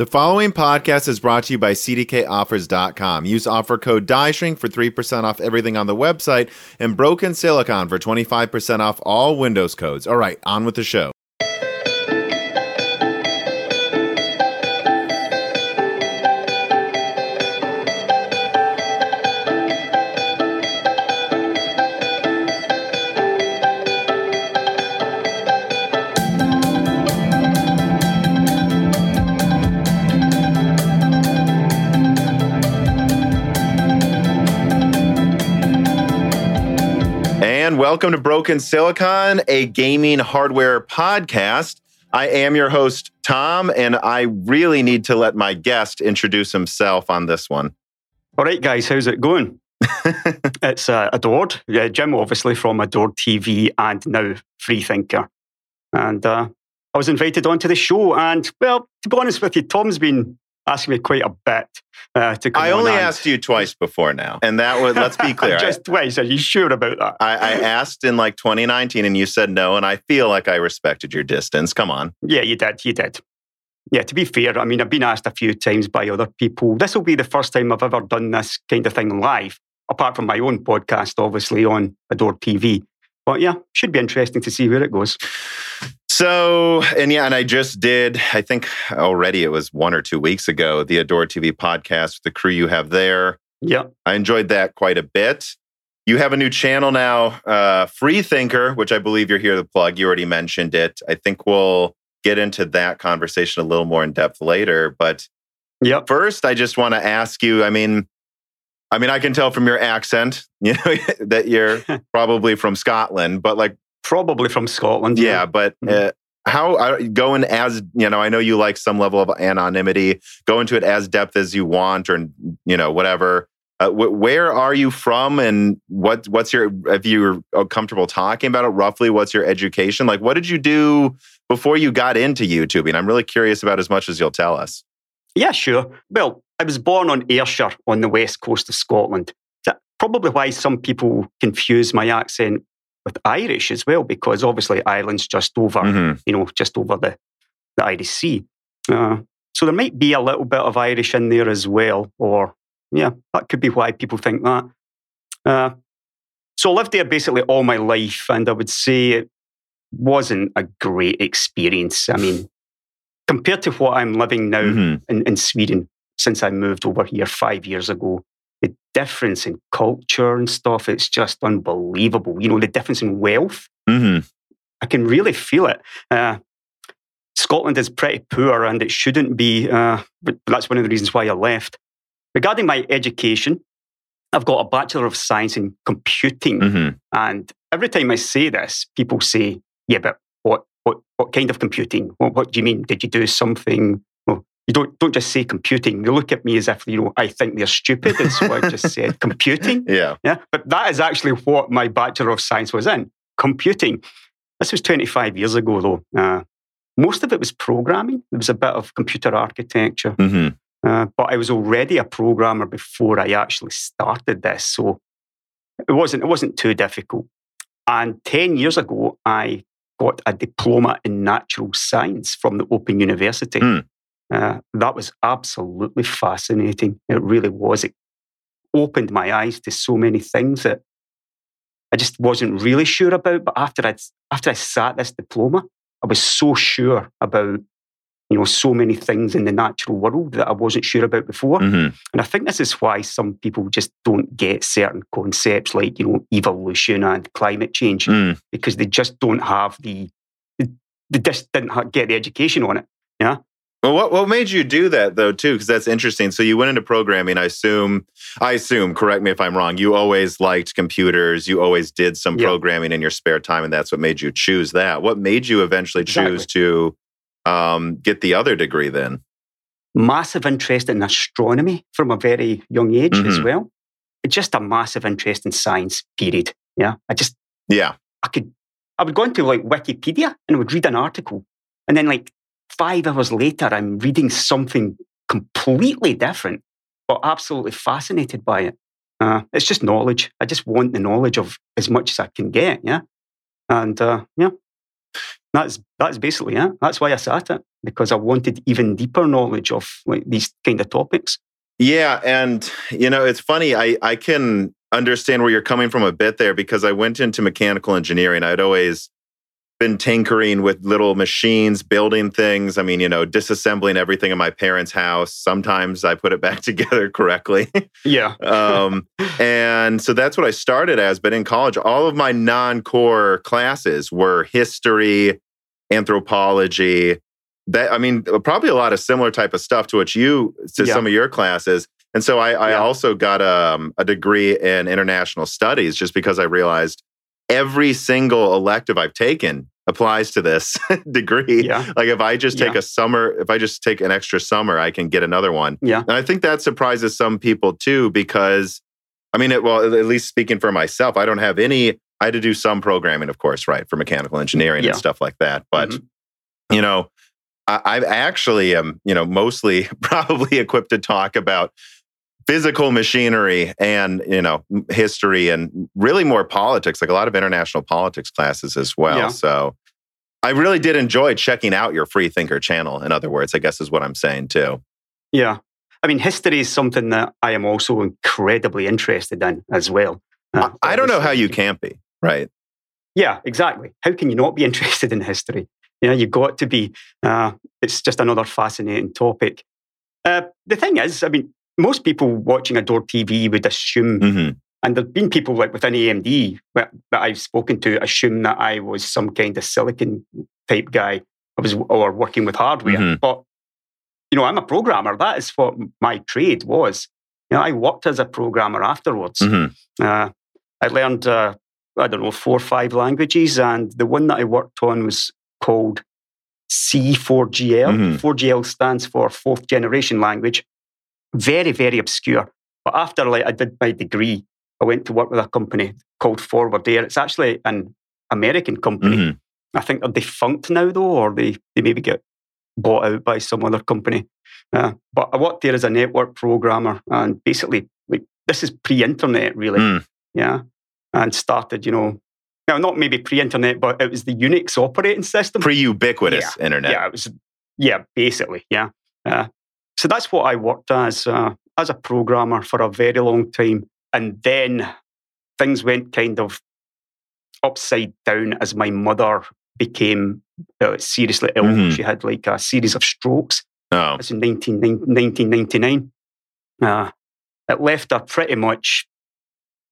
The following podcast is brought to you by CDKOffers.com. Use offer code DIESHRINK for 3% off everything on the website and Broken Silicon for 25% off all Windows codes. All right, on with the show. Welcome to Broken Silicon, a gaming hardware podcast. I am your host, Tom, and I really need to let my guest introduce himself on this one. All right, guys, how's it going? it's uh, Adored. Yeah, Jim, obviously, from Adored TV and now Freethinker. And uh, I was invited onto the show. And, well, to be honest with you, Tom's been asking me quite a bit uh, to come I only on and- asked you twice before now. And that was, let's be clear. I- Just twice. Are you sure about that? I, I asked in like 2019 and you said no, and I feel like I respected your distance. Come on. Yeah, you did. You did. Yeah, to be fair, I mean, I've been asked a few times by other people. This will be the first time I've ever done this kind of thing live, apart from my own podcast, obviously, on Adored TV. But yeah, should be interesting to see where it goes. So, and yeah, and I just did, I think already it was one or two weeks ago, the Adored TV podcast, with the crew you have there. Yeah. I enjoyed that quite a bit. You have a new channel now, uh, Free Thinker, which I believe you're here to plug. You already mentioned it. I think we'll get into that conversation a little more in depth later. But Yep. first, I just want to ask you. I mean, I mean, I can tell from your accent, you know, that you're probably from Scotland. But like, Probably from Scotland. yeah, but Mhm. uh, how uh, going as you know? I know you like some level of anonymity. Go into it as depth as you want, or you know, whatever. Uh, wh- where are you from, and what what's your? If you're comfortable talking about it, roughly, what's your education? Like, what did you do before you got into YouTubing? I'm really curious about as much as you'll tell us. Yeah, sure. Well, I was born on Ayrshire on the west coast of Scotland. That's probably why some people confuse my accent with Irish as well, because obviously Ireland's just over, Mhm. you know, just over the, the Irish Sea. Uh, so there might be a little bit of Irish in there as well, or yeah, that could be why people think that. Uh, so I lived there basically all my life, and I would say it wasn't a great experience. I mean, compared to what I'm living now, Mhm. in, in Sweden since I moved over here five years ago. The difference in culture and stuff, it's just unbelievable. You know, the difference in wealth, Mhm. I can really feel it. Uh, Scotland is pretty poor and it shouldn't be. Uh, but that's one of the reasons why I left. Regarding my education, I've got a Bachelor of Science in Computing. Mhm. And every time I say this, people say, yeah, but what, what, what kind of computing? What, what do you mean? Did you do something? You don't, don't just say computing. They look at me as if, you know, I think they're stupid. And so I just said computing. Yeah. Yeah. But that is actually what my Bachelor of Science was in computing. This was 25 years ago, though. Uh, most of it was programming. There was a bit of computer architecture. Mhm. Uh, but I was already a programmer before I actually started this, so it wasn't it wasn't too difficult. And ten years ago, I got a diploma in natural science from the Open University. Hmm. Uh, that was absolutely fascinating. It really was. It opened my eyes to so many things that I just wasn't really sure about. But after I after I sat this diploma, I was so sure about you know so many things in the natural world that I wasn't sure about before. Mhm. And I think this is why some people just don't get certain concepts like you know evolution and climate change Mm. because they just don't have the they just didn't get the education on it. Yeah. Well, what what made you do that though too? Because that's interesting. So you went into programming. I assume. I assume. Correct me if I'm wrong. You always liked computers. You always did some Yeah. programming in your spare time, and that's what made you choose that. What made you eventually choose to um, get the other degree? Then. Massive interest in astronomy from a very young age as Mhm. well. Just a massive interest in science. Period. Yeah. I just Yeah. I could I would go into like Wikipedia and I would read an article. And then like five hours later, I'm reading something completely different, but absolutely fascinated by it. Uh, it's just knowledge. I just want the knowledge of as much as I can get. Yeah. And uh, yeah, that's that's basically it. That's why I sat it. because I wanted even deeper knowledge of like these kind of topics. Yeah, and you know, it's funny. I I can understand where you're coming from a bit there because I went into mechanical engineering. I'd always been tinkering with little machines, building things. I mean, you know, disassembling everything in my parents' house. Sometimes I put it back together correctly. Yeah. um, and so that's what I started as. But in college, all of my non core classes were history, anthropology. That I mean, probably a lot of similar type of stuff to what you to Yeah. some of your classes. And so I, I Yeah. also got um, a degree in international studies just because I realized every single elective I've taken applies to this degree. Yeah. Like if I just take Yeah. a summer, if I just take an extra summer, I can get another one. Yeah. And I think that surprises some people too, because I mean, it, well, at least speaking for myself, I don't have any, I had to do some programming, of course, right, for mechanical engineering Yeah. and stuff like that. But, Mhm. you know, I, I actually am, you know, mostly probably equipped to talk about physical machinery and you know history and really more politics like a lot of international politics classes as well Yeah. so i really did enjoy checking out your free thinker channel in other words i guess is what i'm saying too Yeah. I mean, history is something that I am also incredibly interested in as well. Uh, I, don't know how you can't be right Yeah, exactly. How can you not be interested in history? You know, you've got to be. Uh, it's just another fascinating topic. Uh, the thing is, I mean, most people watching Adored TV would assume, Mhm. and there've been people like within AMD that, that I've spoken to assume that I was some kind of silicon type guy. I was or working with hardware, Mhm. but you know, I'm a programmer. That is what my trade was. You know, I worked as a programmer afterwards. Mhm. Uh, I learned, uh, I don't know, four or five languages, and the one that I worked on was called C4GL. Mhm. 4GL stands for fourth generation language. Very, very obscure. But after like I did my degree, I went to work with a company called Forward Air. It's actually an American company. Mhm. I think they're defunct now, though, or they, they maybe get bought out by some other company. Uh, but I worked there as a network programmer, and basically, like this is pre-internet, really. Mm. Yeah, and started, you know, now not maybe pre-internet, but it was the Unix operating system. pre-ubiquitous internet Yeah, it was. Yeah, basically, yeah. Uh, so that's what I worked as uh, as a programmer for a very long time, and then things went kind of upside down as my mother became uh, seriously ill. Mhm. She had like a series of strokes. oh That's in 19, 1999. Uh, it left her pretty much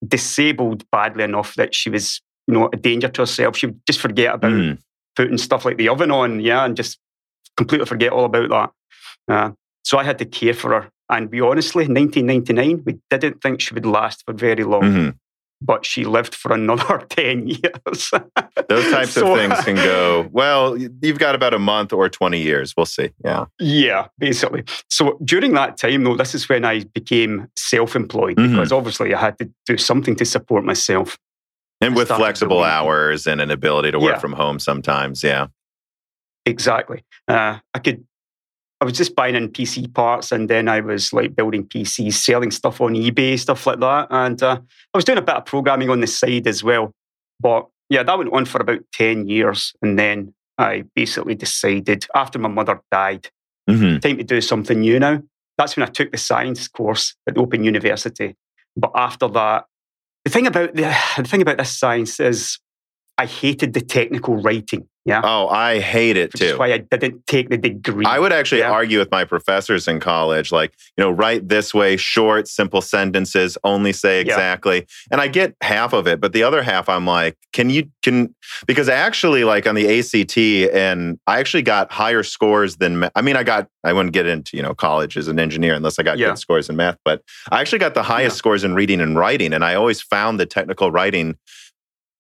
disabled badly enough that she was, you know, a danger to herself. She would just forget about Mhm. putting stuff like the oven on, yeah, and just completely forget all about that. Uh, so I had to care for her. And be honestly, 1999, we didn't think she would last for very long, Mhm. but she lived for another 10 years. those types So- of things can go well you've got about a month or 20 years we'll see yeah Yeah, basically. So during that time, though, this is when I became self employed Mhm. because obviously I had to do something to support myself. and with flexible hours and an ability to work Yeah. from home sometimes yeah Exactly. Uh, I could, I was just buying in PC parts and then I was like building PCs, selling stuff on eBay, stuff like that. And uh, I was doing a bit of programming on the side as well. But yeah, that went on for about 10 years. And then I basically decided after my mother died, Mhm. time to do something new now. That's when I took the science course at the Open University. But after that, the thing about the, the thing about this science is I hated the technical writing. Yeah. oh i hate it which too why I didn't take the degree. I would actually Yeah. argue with my professors in college, like, you know, write this way, short, simple sentences, only say Yeah. exactly. And I get half of it, but the other half, I'm like, can you, can, because actually, like on the ACT, and I actually got higher scores than, I mean, I got, I wouldn't get into, you know, college as an engineer unless I got Yeah. good scores in math, but I actually got the highest Yeah. scores in reading and writing. And I always found the technical writing.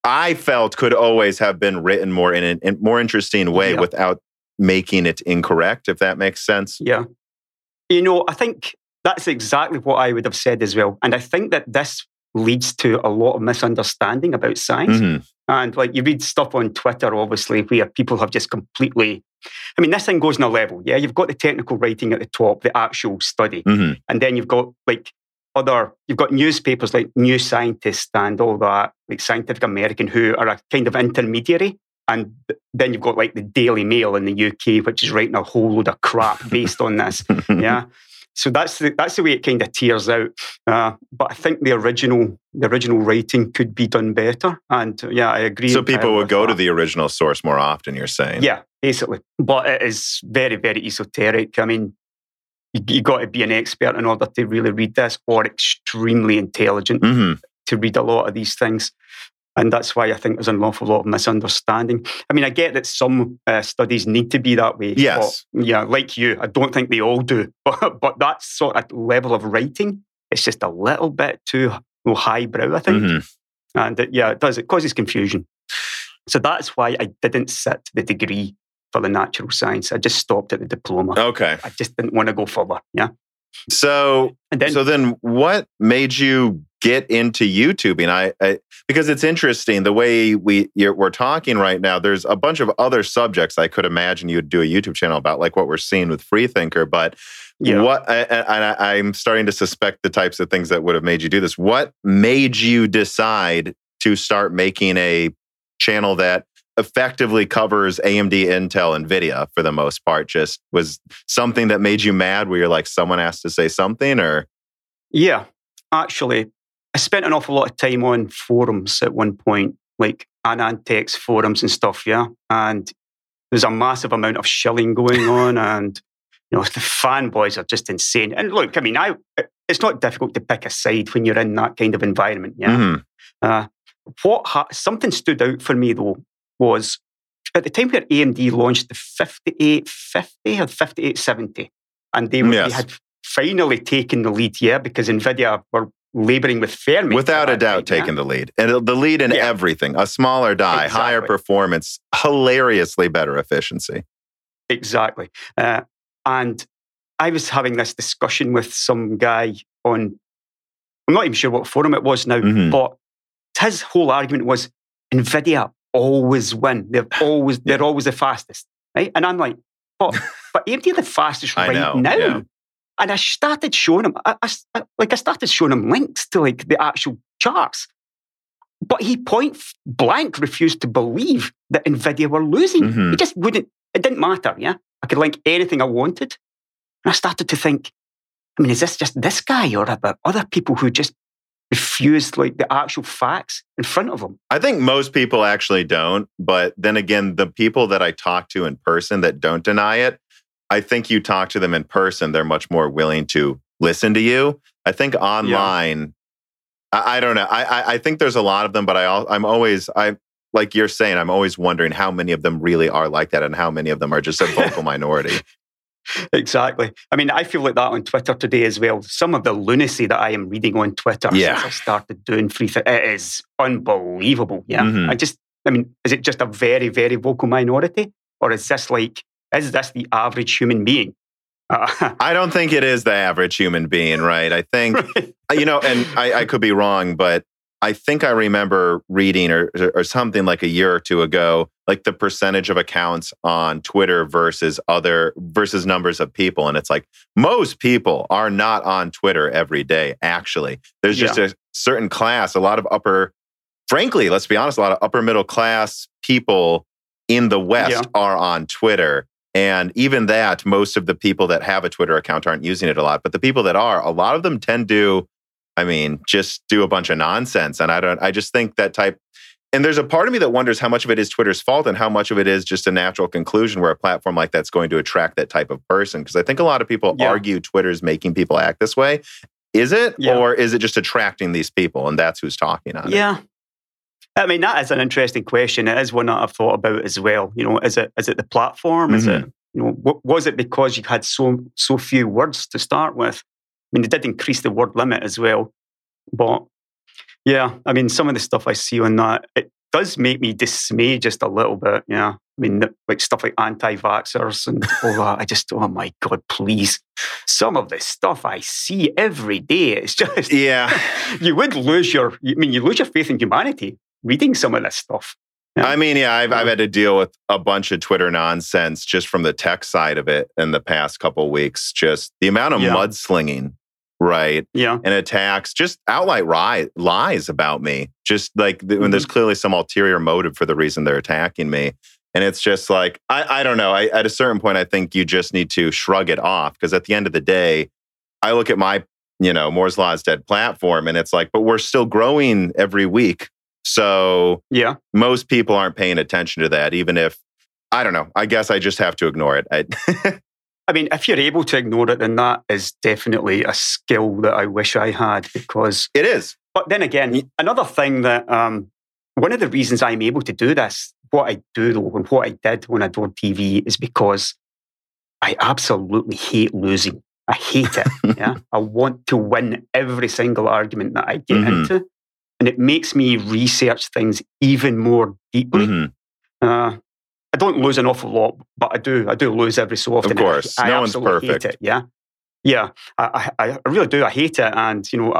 I felt could always have been written more in a in more interesting way Yeah. without making it incorrect, if that makes sense. Yeah. You know, I think that's exactly what I would have said as well. And I think that this leads to a lot of misunderstanding about science. Mhm. And like you read stuff on Twitter, obviously, where people have just completely. I mean, this thing goes in a level. Yeah, you've got the technical writing at the top, the actual study, Mhm. and then you've got like other. You've got newspapers like New Scientist and all that, like Scientific American, who are a kind of intermediary. and then you've got like the Daily Mail in the UK, which is writing a whole load of crap based on this. yeah. So that's the, that's the way it kind of tears out. Uh, but I think the original the original writing could be done better. And uh, yeah, I agree. So people would go that. to the original source more often. You're saying, yeah, basically. But it is very very esoteric. I mean, you, you got to be an expert in order to really read this, or extremely intelligent mm-hmm. to read a lot of these things. And that's why I think there's an awful lot of misunderstanding. I mean, I get that some uh, studies need to be that way. Yes. But, yeah, like you, I don't think they all do. But, but that sort of level of writing, it's just a little bit too highbrow, I think. Mm-hmm. And it, yeah, it does. It causes confusion. So that's why I didn't sit the degree for the natural science. I just stopped at the diploma. Okay. I just didn't want to go further. Yeah. So, then, so then what made you get into YouTubing? I, I because it's interesting the way we we're talking right now. There's a bunch of other subjects I could imagine you'd do a YouTube channel about, like what we're seeing with Freethinker. But yeah. what I, I, I'm starting to suspect the types of things that would have made you do this. What made you decide to start making a channel that effectively covers AMD, Intel, NVIDIA for the most part. Just was something that made you mad where you're like, someone has to say something or? Yeah, actually, I spent an awful lot of time on forums at one point, like AnandTech's forums and stuff, yeah. And there's a massive amount of shilling going on and you know, the fanboys are just insane. And look, I mean, I it's not difficult to pick a side when you're in that kind of environment. Yeah. Mm-hmm. Uh, what ha- something stood out for me though was at the time where AMD launched the 5850 or 5870, and they, yes. they had finally taken the lead, yeah, because NVIDIA were laboring with Fermi. Without a doubt, taking yeah? the lead. And the lead in yeah. everything a smaller die, exactly. higher performance, hilariously better efficiency. Exactly. Uh, and I was having this discussion with some guy on, I'm not even sure what forum it was now, mm-hmm. but his whole argument was NVIDIA always win. They're always they're always the fastest, right? And I'm like, but but AMD are the fastest right know, now. Yeah. And I started showing him, I, I, like I started showing him links to like the actual charts. But he point blank refused to believe that Nvidia were losing. Mm-hmm. He just wouldn't. It didn't matter. Yeah, I could link anything I wanted. And I started to think, I mean, is this just this guy, or are there other people who just refused like the actual facts in front of them. I think most people actually don't. But then again, the people that I talk to in person that don't deny it, I think you talk to them in person, they're much more willing to listen to you. I think online, yeah. I, I, don't know. I, I think there's a lot of them, but I I'm always I like you're saying, I'm always wondering how many of them really are like that and how many of them are just a vocal minority exactly. I mean, I feel like that on Twitter today as well. Some of the lunacy that I am reading on Twitter yeah. since I started doing free, th- it is unbelievable. Yeah, mm-hmm. I just, I mean, is it just a very, very vocal minority, or is this like, is this the average human being? Uh, I don't think it is the average human being, right? I think, right. you know, and I, I could be wrong, but I think I remember reading or, or something like a year or two ago, like the percentage of accounts on Twitter versus other versus numbers of people. And it's like most people are not on Twitter every day, actually. There's just yeah. a certain class, a lot of upper, frankly, let's be honest, a lot of upper middle class people in the West yeah. are on Twitter. And even that, most of the people that have a Twitter account aren't using it a lot. But the people that are, a lot of them tend to I mean, just do a bunch of nonsense. And I don't, I just think that type, and there's a part of me that wonders how much of it is Twitter's fault and how much of it is just a natural conclusion where a platform like that's going to attract that type of person. Because I think a lot of people yeah. argue Twitter's making people act this way. Is it? Yeah. Or is it just attracting these people and that's who's talking on yeah. it? Yeah. I mean, that is an interesting question. It is one that I've thought about as well. You know, is it is it the platform? Is mm-hmm. it you know was it because you had so so few words to start with? I mean, they did increase the word limit as well. But yeah, I mean, some of the stuff I see on that, it does make me dismay just a little bit. Yeah. I mean, like stuff like anti vaxxers and all that. I just, oh my God, please. Some of the stuff I see every day, it's just, yeah. you would lose your, I mean, you lose your faith in humanity reading some of this stuff. Yeah. I mean, yeah, I've, I've had to deal with a bunch of Twitter nonsense just from the tech side of it in the past couple weeks. Just the amount of yeah. mudslinging right? Yeah. And attacks, just outright ri- lies about me. Just like th- when there's Mm-hmm. clearly some ulterior motive for the reason they're attacking me. And it's just like, I, I don't know. I, at a certain point, I think you just need to shrug it off because at the end of the day, I look at my, you know, Moore's Law is Dead platform and it's like, but we're still growing every week. So Yeah. most people aren't paying attention to that, even if, I don't know. I guess I just have to ignore it. I, I mean, if you're able to ignore it, then that is definitely a skill that I wish I had because it is. But then again, another thing that um, one of the reasons I'm able to do this, what I do though, and what I did when I did TV is because I absolutely hate losing. I hate it. yeah. I want to win every single argument that I get Mhm. into. And it makes me research things even more deeply. Mhm. Uh, I don't lose an awful lot, but I do. I do lose every so often. Of course. I, No one's perfect. Hate it. Yeah, yeah. I, I, I really do. I hate it, and you know,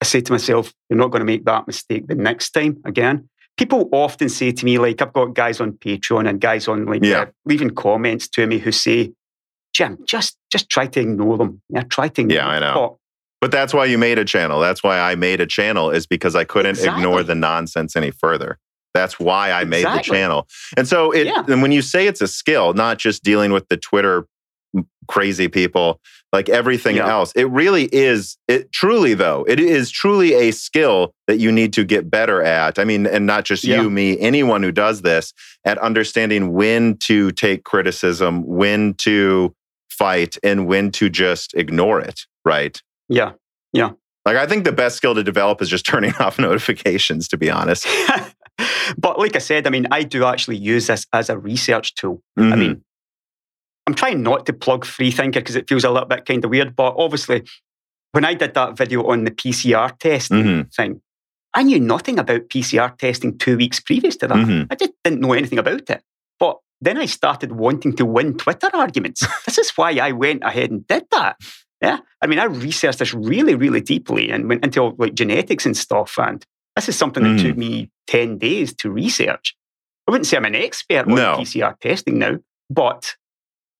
I say to myself, "You're not going to make that mistake the next time again." People often say to me, like I've got guys on Patreon and guys on like Yeah. uh, leaving comments to me who say, "Jim, just just try to ignore them. Yeah, try to. Ignore Yeah, I them." know. But that's why you made a channel. That's why I made a channel is because I couldn't Exactly. ignore the nonsense any further. That's why I made the channel. And so it Yeah. and when you say it's a skill, not just dealing with the Twitter crazy people, like everything Yeah. else, it really is it truly though, it is truly a skill that you need to get better at. I mean, and not just Yeah. you, me, anyone who does this at understanding when to take criticism, when to fight and when to just ignore it, right? Yeah. Yeah, Like I think the best skill to develop is just turning off notifications, to be honest. but like I said, I mean, I do actually use this as a research tool. I Mhm. mean, I'm trying not to plug Freethinker because it feels a little bit kind of weird. But obviously, when I did that video on the PCR testing Mhm. thing, I knew nothing about PCR testing two weeks previous to that. Mhm. I just didn't know anything about it. But then I started wanting to win Twitter arguments. this is why I went ahead and did that. Yeah. I mean, I researched this really, really deeply and went into like genetics and stuff. And this is something that Mhm. took me 10 days to research. I wouldn't say I'm an expert on No. PCR testing now, but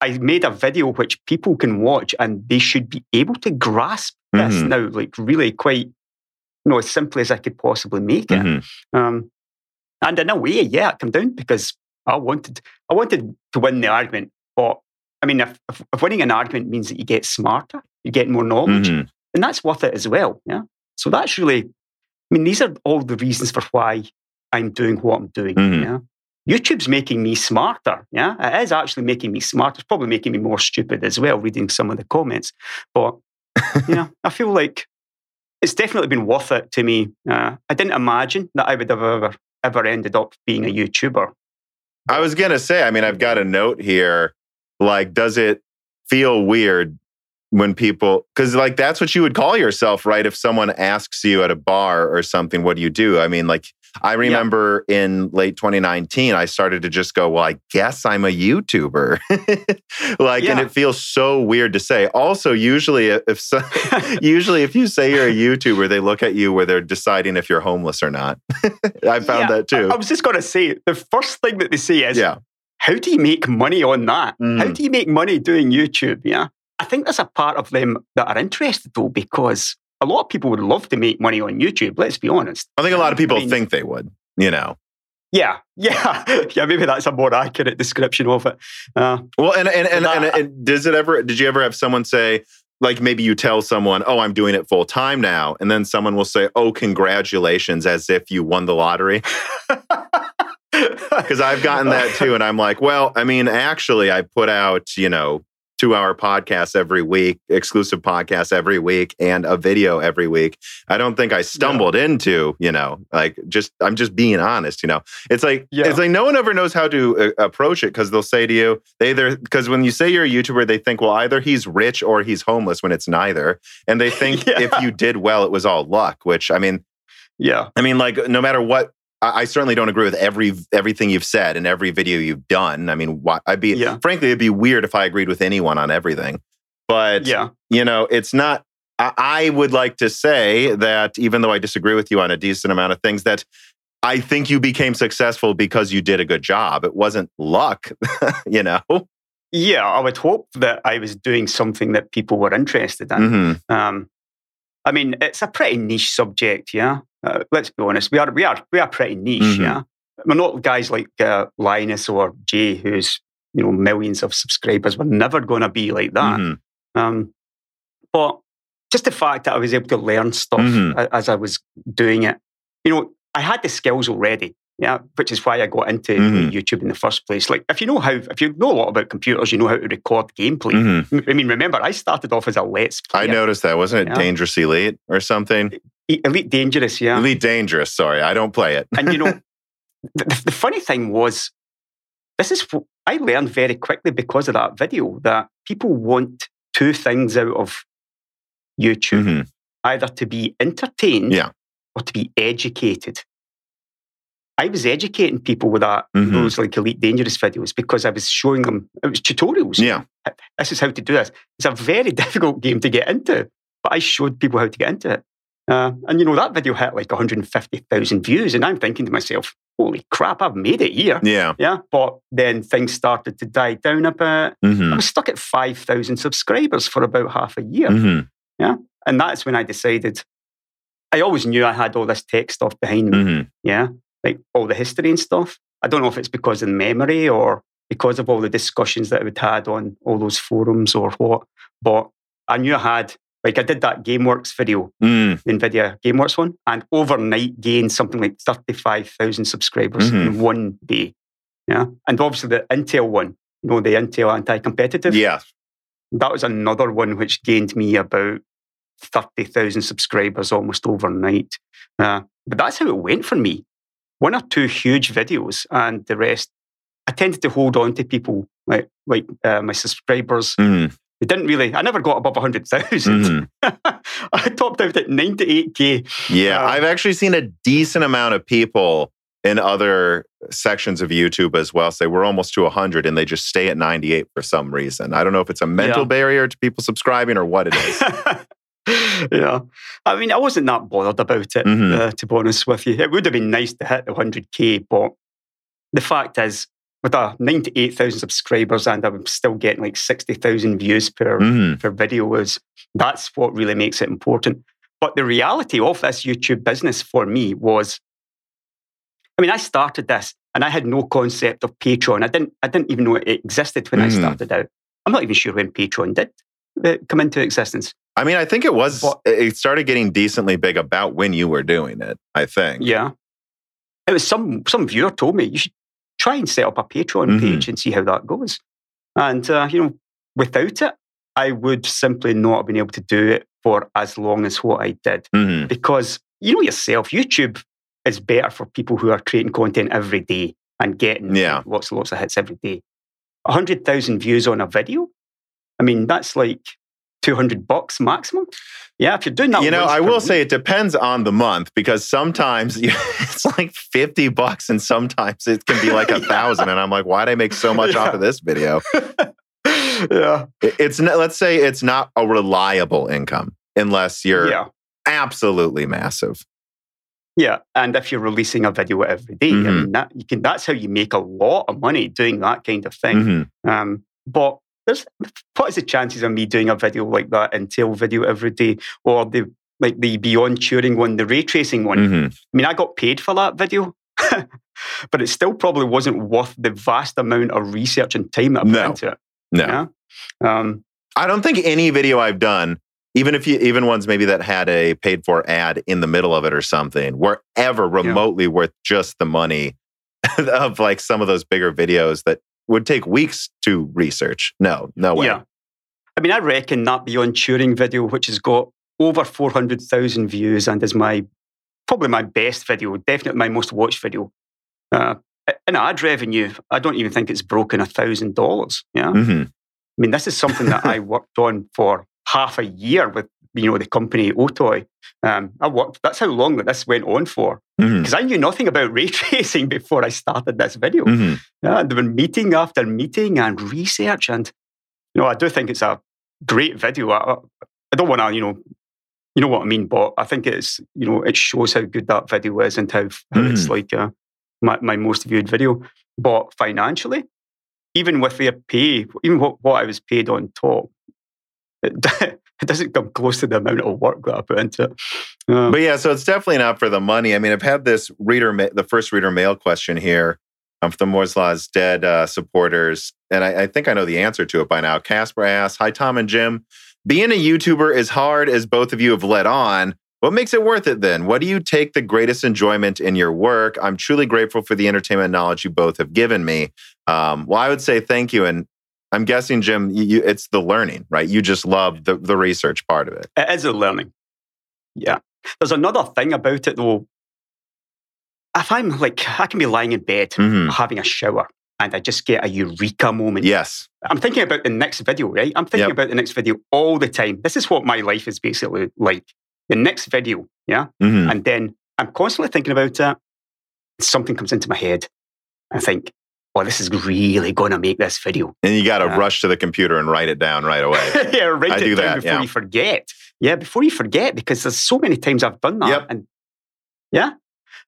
I made a video which people can watch and they should be able to grasp this Mhm. now, like really quite, you know, as simply as I could possibly make it. Mhm. Um, and in a way, yeah, it came down because I wanted, I wanted to win the argument. But I mean, if, if, if winning an argument means that you get smarter, you get more knowledge, Mhm. then that's worth it as well. Yeah. So that's really, mean, these are all the reasons for why I'm doing what I'm doing. Mhm. Yeah. YouTube's making me smarter. Yeah. It is actually making me smarter. It's probably making me more stupid as well, reading some of the comments. But, you know, I feel like it's definitely been worth it to me. Uh, I didn't imagine that I would have ever, ever ended up being a YouTuber. I was gonna say, I mean, I've got a note here. Like, does it feel weird when people because like that's what you would call yourself, right? If someone asks you at a bar or something, what do you do? I mean, like I remember in late 2019, I started to just go, Well, I guess I'm a YouTuber. like, and it feels so weird to say. Also, usually if so, usually if you say you're a YouTuber, they look at you where they're deciding if you're homeless or not. I found Yeah, that too. I, I was just going to say the first thing that they say is, yeah. how do you make money on that? How Mhm. do you make money doing YouTube? Yeah. I think there's a part of them that are interested though, because a lot of people would love to make money on YouTube. Let's be honest. I think a lot of people I mean- think they would, you know. Yeah, yeah, yeah. Maybe that's a more accurate description of it. Uh, Well, and and and, and, and does it ever? Did you ever have someone say, like, maybe you tell someone, "Oh, I'm doing it full time now," and then someone will say, "Oh, congratulations," as if you won the lottery? Because I've gotten that too, and I'm like, well, I mean, actually, I put out, you know. Two hour podcasts every week, exclusive podcasts every week, and a video every week. I don't think I stumbled into, you know, like just, I'm just being honest, you know. It's like, Yeah. it's like no one ever knows how to uh, approach it because they'll say to you, they either, because when you say you're a YouTuber, they think, well, either he's rich or he's homeless when it's neither. And they think Yeah. if you did well, it was all luck, which I mean, yeah, I mean, like no matter what, I, I certainly don't agree with every everything you've said and every video you've done. I mean, why, I'd be Yeah. frankly, it'd be weird if I agreed with anyone on everything. But yeah, you know, it's not. I, I would like to say that even though I disagree with you on a decent amount of things, that I think you became successful because you did a good job. It wasn't luck, you know. yeah, I would hope that I was doing something that people were interested in. Mhm. Um, I mean, it's a pretty niche subject, yeah. Uh, let's be honest, we are we are we are pretty niche, Mhm. yeah. We're not guys like uh, Linus or Jay, who's you know millions of subscribers. We're never going to be like that. Mhm. Um, but just the fact that I was able to learn stuff Mhm. as I was doing it, you know, I had the skills already. Yeah, which is why I got into Mhm. YouTube in the first place. Like, if you know how, if you know a lot about computers, you know how to record gameplay. Mhm. I mean, remember, I started off as a Let's Play. I noticed that. Wasn't it Yeah. Dangerous Elite or something? Elite Dangerous, yeah. Elite Dangerous. Sorry, I don't play it. And you know, the, the- funny thing was, this is what I learned very quickly because of that video that people want two things out of YouTube Mhm. either to be entertained Yeah. or to be educated. I was educating people with that Mhm. those like Elite Dangerous videos because I was showing them it was tutorials. Yeah. This is how to do this. It's a very difficult game to get into, but I showed people how to get into it. Uh, and you know, that video hit like 150,000 views. And I'm thinking to myself, holy crap, I've made it here. Yeah. Yeah. But then things started to die down a bit. I Mhm. was stuck at 5,000 subscribers for about half a year. Mhm. And that's when I decided I always knew I had all this tech stuff behind me. Mhm. Yeah. Like all the history and stuff. I don't know if it's because of memory or because of all the discussions that we'd had on all those forums or what. But I knew I had, like, I did that GameWorks video, Mm. the NVIDIA GameWorks one, and overnight gained something like 35,000 subscribers Mhm. in one day. Yeah. And obviously the Intel one, you know, the Intel anti competitive Yeah. that was another one which gained me about 30,000 subscribers almost overnight. Uh, but that's how it went for me. One or two huge videos, and the rest, I tended to hold on to people like like uh, my subscribers. Mhm. They didn't really, I never got above 100,000. Mhm. I topped out at 98K. Yeah, Uh, I've actually seen a decent amount of people in other sections of YouTube as well say we're almost to 100 and they just stay at 98 for some reason. I don't know if it's a mental Yeah. barrier to people subscribing or what it is. yeah. I mean, I wasn't that bothered about it, Mhm. uh, to be honest with you. It would have been nice to hit the 100K, but the fact is, with a 98,000 subscribers and I'm still getting like 60,000 views per, Mhm. per video, is that's what really makes it important. But the reality of this YouTube business for me was, I mean, I started this and I had no concept of Patreon. I didn't, I didn't even know it existed when I Mhm. started out. I'm not even sure when Patreon did uh, come into existence. I mean, I think it was, it started getting decently big about when you were doing it, I think. Yeah. It was some some viewer told me you should try and set up a Patreon Mhm. page and see how that goes. And uh, you know, without it, I would simply not have been able to do it for as long as what I did. Mhm. Because you know yourself, YouTube is better for people who are creating content every day and getting Yeah. lots and lots of hits every day. A hundred thousand views on a video. I mean, that's like two hundred bucks maximum. Yeah, if you're doing that, You know, I will week- say it depends on the month because sometimes it's like 50 bucks and sometimes it can be like a Yeah. thousand. And I'm like, why'd I make so much off of this video? yeah, It's not, let's say it's not a reliable income unless you're yeah. absolutely massive. Yeah, and if you're releasing a video every day, I Mhm. mean that you can. That's how you make a lot of money doing that kind of thing. Mhm. Um, but there's what is the chances of me doing a video like that Intel video every day, or the like the Beyond Turing one, the ray tracing one? Mhm. I mean, I got paid for that video, but it still probably wasn't worth the vast amount of research and time that I put No. into it. No. Yeah. Um, I don't think any video I've done, even if you, even ones maybe that had a paid for ad in the middle of it or something, were ever remotely worth just the money of like some of those bigger videos that would take weeks to research. No, no way. Yeah. I mean, I reckon that Beyond Turing video, which has got over 400,000 views and is my probably my best video, definitely my most watched video. Uh, in ad revenue, I don't even think it's broken a thousand dollars. Yeah. hmm I mean, this is something that I worked on for half a year with, you know, the company Otoy. Um, I worked, that's how long that this went on for. Because I knew nothing about ray tracing before I started this video. hmm Yeah, there been meeting after meeting and research, and you know, I do think it's a great video. I, I don't want to, you know, you know what I mean, but I think it's, you know, it shows how good that video is and how, how it's like uh, my my most viewed video. But financially, even with their pay, even what, what I was paid on top, it, it doesn't come close to the amount of work that I put into it. Um, but yeah, so it's definitely not for the money. I mean, I've had this reader, ma- the first reader mail question here um, from Moore's Law's Dead uh, supporters, and I, I think I know the answer to it by now. Casper asks, "Hi Tom and Jim, being a YouTuber is hard as both of you have let on." What makes it worth it then? What do you take the greatest enjoyment in your work? I'm truly grateful for the entertainment knowledge you both have given me. Um, well, I would say thank you. And I'm guessing, Jim, you, it's the learning, right? You just love the, the research part of it. It is a learning. Yeah. There's another thing about it, though. If I'm like, I can be lying in bed mm-hmm. having a shower and I just get a eureka moment. Yes. I'm thinking about the next video, right? I'm thinking yep. about the next video all the time. This is what my life is basically like. The next video, yeah? Mm-hmm. And then I'm constantly thinking about it. Something comes into my head. I think, well, this is really going to make this video. And you got to uh, rush to the computer and write it down right away. yeah, write I it down that, before yeah. you forget. Yeah, before you forget, because there's so many times I've done that. Yep. And yeah,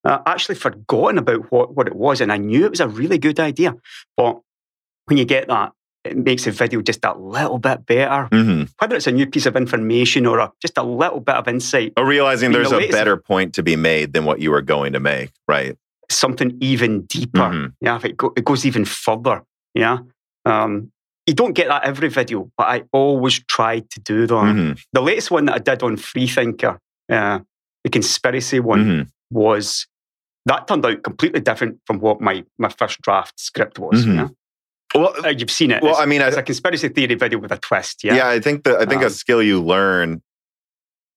uh, actually forgotten about what, what it was. And I knew it was a really good idea. But when you get that, it makes the video just a little bit better. Mm-hmm. Whether it's a new piece of information or a, just a little bit of insight. Or realizing there's a better point to be made than what you were going to make, right? Something even deeper. Mm-hmm. Yeah, it, go, it goes even further. Yeah. Um, you don't get that every video, but I always try to do that. Mm-hmm. The latest one that I did on Freethinker, uh, the conspiracy one, mm-hmm. was that turned out completely different from what my, my first draft script was. Mm-hmm. Yeah? Well, uh, you've seen it. Well, it's, I mean, it's a conspiracy theory video with a twist. Yeah, yeah. I think that I think um, a skill you learn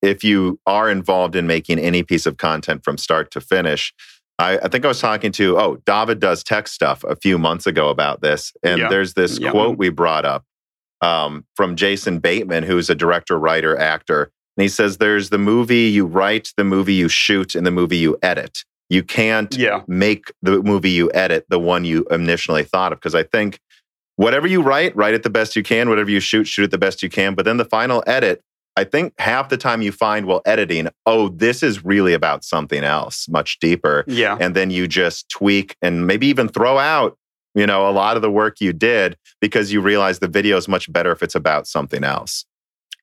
if you are involved in making any piece of content from start to finish I, I, think I was talking to, oh, Dawid does tech stuff a few months ago about this. And yeah. there's this yeah. quote we brought up um, from Jason Bateman, who's a director, writer, actor. And he says, there's the movie you write, the movie you shoot, and the movie you edit. You can't yeah. make the movie you edit the one you initially thought of. Because I think whatever you write, write it the best you can. Whatever you shoot, shoot it the best you can. But then the final edit I think half the time you find while editing, oh, this is really about something else, much deeper. Yeah. And then you just tweak and maybe even throw out, you know, a lot of the work you did because you realize the video is much better if it's about something else.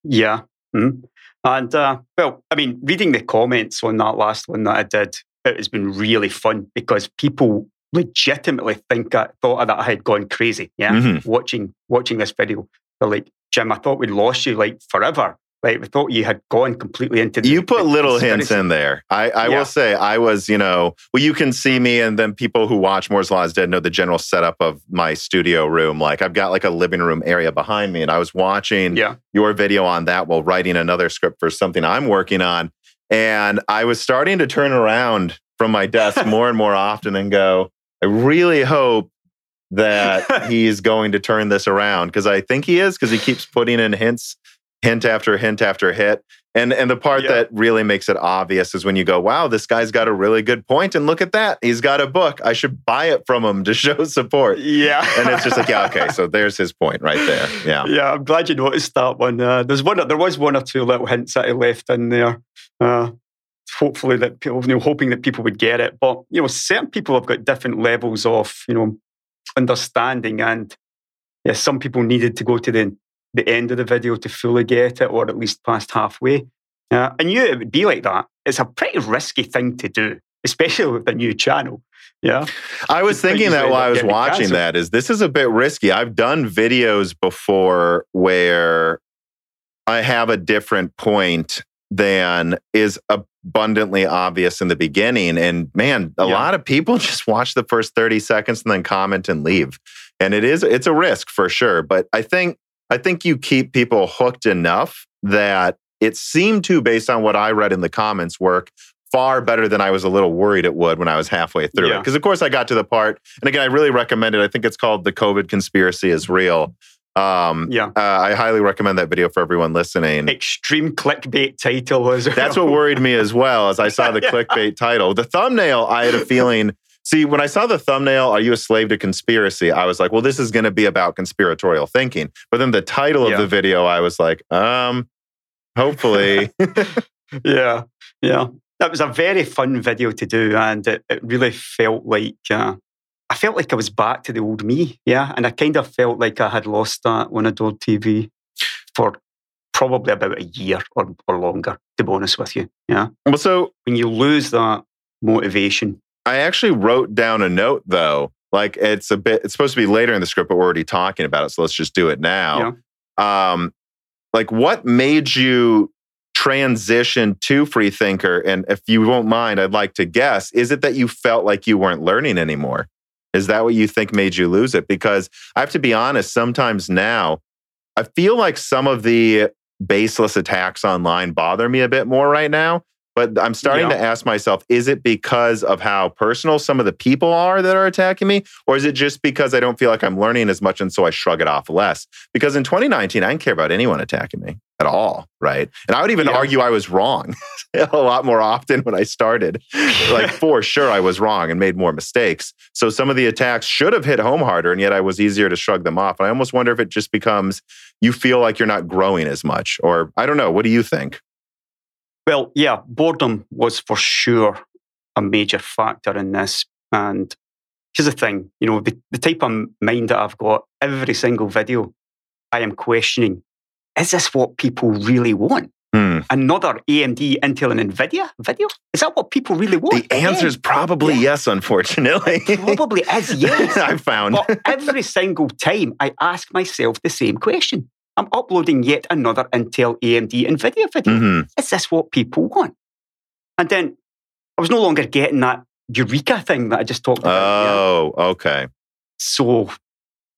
Yeah. Mm-hmm. And uh, well, I mean, reading the comments on that last one that I did, it has been really fun because people legitimately think I thought that I had gone crazy. Yeah. Mm-hmm. Watching watching this video. They're like, Jim, I thought we'd lost you like forever. Like we thought you had gone completely into. The, you put little hints in there. I, I yeah. will say I was, you know, well, you can see me, and then people who watch Moore's Law is Dead know the general setup of my studio room. Like I've got like a living room area behind me, and I was watching yeah. your video on that while writing another script for something I'm working on, and I was starting to turn around from my desk more and more often and go, I really hope that he's going to turn this around because I think he is because he keeps putting in hints hint after hint after hit. And and the part that really makes it obvious is when you go, wow, this guy's got a really good point, and look at that, he's got a book. I should buy it from him to show support. Yeah, and it's just like, yeah, okay, so there's his point right there. Yeah, yeah, I'm glad you noticed that one. Uh, there's one, there was one or two little hints that I left in there. Uh, hopefully that people, you know, hoping that people would get it. But you know, certain people have got different levels of you know understanding, and yeah, some people needed to go to the the end of the video to fully get it, or at least past halfway. Uh, I knew it would be like that. It's a pretty risky thing to do, especially with a new channel. Yeah. I was thinking that while I was watching cancer. that is this is a bit risky. I've done videos before where I have a different point than is abundantly obvious in the beginning. And man, a yeah. lot of people just watch the first 30 seconds and then comment and leave. And it is, it's a risk for sure. But I think I think you keep people hooked enough that it seemed to, based on what I read in the comments, work far better than I was a little worried it would when I was halfway through yeah. it. Because of course I got to the part, and again, I really recommend it. I think it's called "The COVID Conspiracy Is Real." Um, yeah, uh, I highly recommend that video for everyone listening. Extreme clickbait title was. That's what worried me as well as I saw the yeah. clickbait title. The thumbnail, I had a feeling See, when I saw the thumbnail, Are You a Slave to Conspiracy? I was like, well, this is going to be about conspiratorial thinking. But then the title yeah. of the video, I was like, um, hopefully. yeah. Yeah. That was a very fun video to do. And it, it really felt like uh, I felt like I was back to the old me. Yeah. And I kind of felt like I had lost that when I Adored TV for probably about a year or, or longer, to be honest with you. Yeah. Well, so When you lose that motivation, I actually wrote down a note though. Like it's a bit, it's supposed to be later in the script, but we're already talking about it. So let's just do it now. Um, like what made you transition to Freethinker? And if you won't mind, I'd like to guess, is it that you felt like you weren't learning anymore? Is that what you think made you lose it? Because I have to be honest, sometimes now I feel like some of the baseless attacks online bother me a bit more right now. But I'm starting Yeah. to ask myself, is it because of how personal some of the people are that are attacking me? Or is it just because I don't feel like I'm learning as much and so I shrug it off less? Because in 2019, I didn't care about anyone attacking me at all, right? And I would even Yeah. argue I was wrong a lot more often when I started. Like, for sure, I was wrong and made more mistakes. So some of the attacks should have hit home harder, and yet I was easier to shrug them off. And I almost wonder if it just becomes you feel like you're not growing as much, or I don't know. What do you think? Well, yeah, boredom was for sure a major factor in this. And here's the thing you know, the, the type of mind that I've got, every single video, I am questioning is this what people really want? Hmm. Another AMD, Intel, and NVIDIA video? Is that what people really want? The answer is probably Yeah. yes, unfortunately. Probably is yes. I found. But every single time I ask myself the same question. I'm uploading yet another Intel, AMD, NVIDIA video. Mhm. Is this what people want? And then I was no longer getting that eureka thing that I just talked about. Oh, okay. So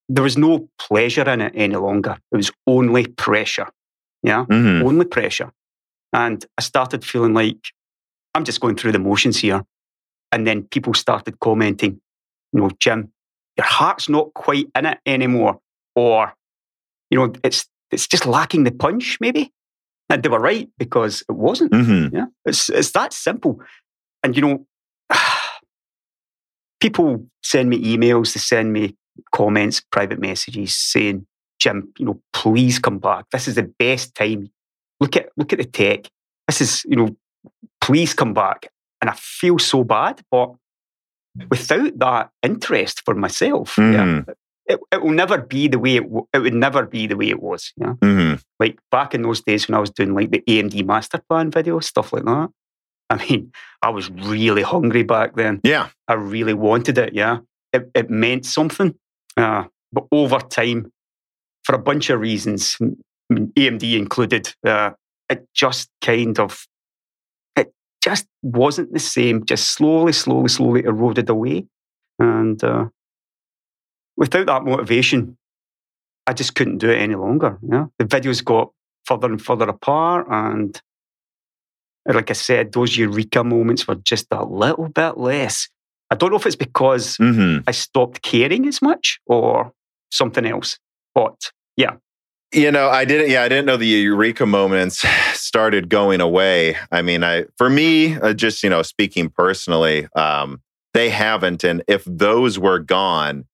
there was no pleasure in it any longer. It was only pressure. Yeah, Mhm. only pressure. And I started feeling like I'm just going through the motions here. And then people started commenting, you know, Jim, your heart's not quite in it anymore. Or, you know, it's it's just lacking the punch, maybe. And they were right because it wasn't. Mhm. Yeah, it's it's that simple. And you know, people send me emails, they send me comments, private messages saying, "Jim, you know, please come back. This is the best time. Look at look at the tech. This is you know, please come back." And I feel so bad, but without that interest for myself, yeah, it, it will never be the way it, w- it would never be the way it was. Yeah Mhm. like back in those days when I was doing like the AMD master plan videos, stuff like that. I mean, I was really hungry back then. Yeah. I really wanted it. Yeah. It, it meant something. Uh, but over time, for a bunch of reasons, m- I mean, AMD included, uh, it just kind of, it just wasn't the same, just slowly, slowly, slowly eroded away. And uh, without that motivation, I just couldn't do it any longer. Yeah, the videos got further and further apart, and like I said, those eureka moments were just a little bit less. I don't know if it's because Mhm. I stopped caring as much or something else, but yeah, You know, I didn't. Yeah, I didn't know the eureka moments started going away. I mean, I for me, uh, just you know, speaking personally, um, they haven't. And if those were gone,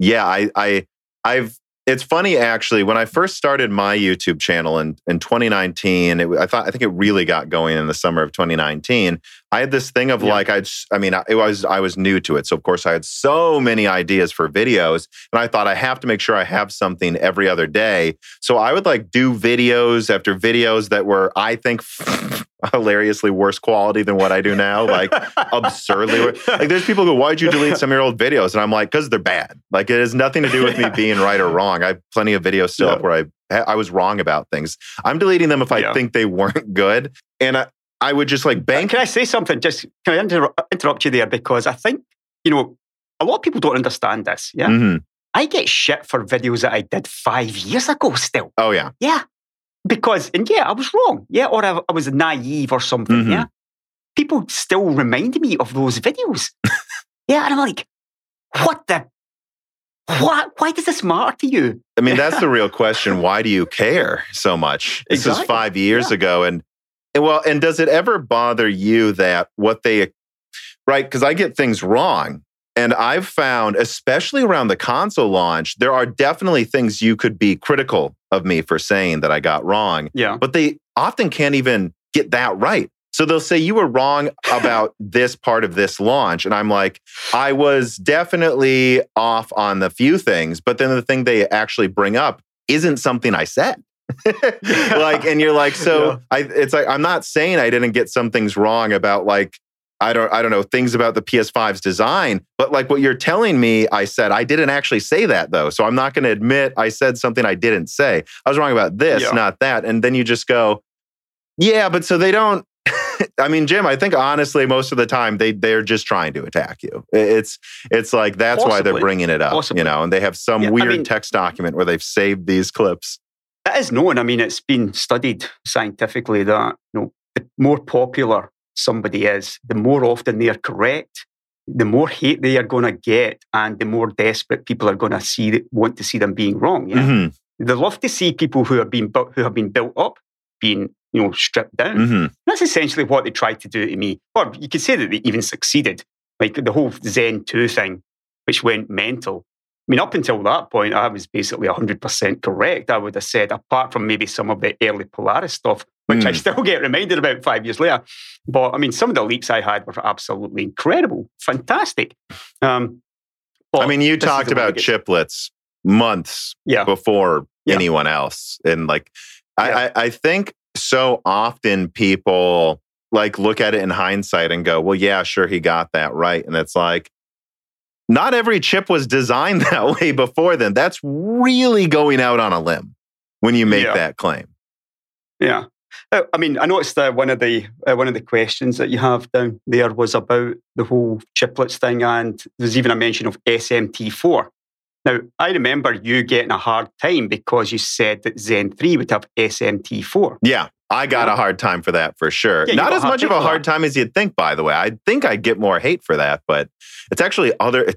yeah, I, I, I've. It's funny actually. When I first started my YouTube channel in in 2019, it, I thought I think it really got going in the summer of 2019. I had this thing of Yeah. like I'd. I mean, I- it was I was new to it, so of course I had so many ideas for videos, and I thought I have to make sure I have something every other day. So I would like do videos after videos that were, I think, hilariously worse quality than what I do now. Like absurdly. Like there's people who go, why'd you delete some of your old videos? And I'm like, because they're bad. Like it has nothing to do with me being right or wrong. I have plenty of videos still up where I I was wrong about things. I'm deleting them if I Yeah. think they weren't good. And I, I would just like bank. Can I say something? Just can I inter- interrupt you there because I think you know a lot of people don't understand this. Yeah, Mhm. I get shit for videos that I did five years ago. Still, Oh yeah. yeah, because and yeah, I was wrong. Yeah, or I, I was naive or something. Mhm. Yeah, people still remind me of those videos. yeah, and I'm like, what the. What? Why does this matter to you? I mean, that's the real question. Why do you care so much? This Exactly. is five years Yeah. ago. And, and well, and does it ever bother you that what they, right? Because I get things wrong. And I've found, especially around the console launch, there are definitely things you could be critical of me for saying that I got wrong, Yeah, but they often can't even get that right. So they'll say you were wrong about this part of this launch. And I'm like, I was definitely off on the few things, but then the thing they actually bring up isn't something I said. like, and you're like, so yeah. I, it's like, I'm not saying I didn't get some things wrong about like, I don't, I don't know things about the PS5's design, but like what you're telling me, I said I didn't actually say that though, so I'm not going to admit I said something I didn't say. I was wrong about this, yeah. not that, and then you just go, yeah, but so they don't. I mean, Jim, I think honestly, most of the time they they're just trying to attack you. It's it's like that's Possibly. why they're bringing it up, Possibly. you know. And they have some yeah, weird I mean, text document where they've saved these clips. That is known. I mean, it's been studied scientifically that you know the more popular somebody is, the more often they are correct, the more hate they are going to get, and the more desperate people are going to see want to see them being wrong. Yeah, mm-hmm. they love to see people who have been who have been built up being you know stripped down. Mm-hmm. That's essentially what they tried to do to me. Or you could say that they even succeeded. Like the whole Zen two thing, which went mental. I mean, up until that point, I was basically 100% correct. I would have said, apart from maybe some of the early Polaris stuff, which mm. I hmm. still get reminded about five years later. But I mean, some of the leaps I had were absolutely incredible, fantastic. Um, I mean, you talked about chiplets months yeah. before yeah. anyone else. And like, yeah. I, I think so often people like look at it in hindsight and go, well, yeah, sure, he got that right. And it's like, not every chip was designed that way before then. That's really going out on a limb when you make yeah. that claim. Yeah. Uh, I mean, I noticed that one of the uh, one of the questions that you have down there was about the whole chiplets thing, and there's even a mention of SMT4. Now, I remember you getting a hard time because you said that Zen 3 would have SMT4. Yeah, I got yeah. a hard time for that for sure. Yeah, Not as much of a hard time as you'd think, by the way. I think I'd get more hate for that, but it's actually other.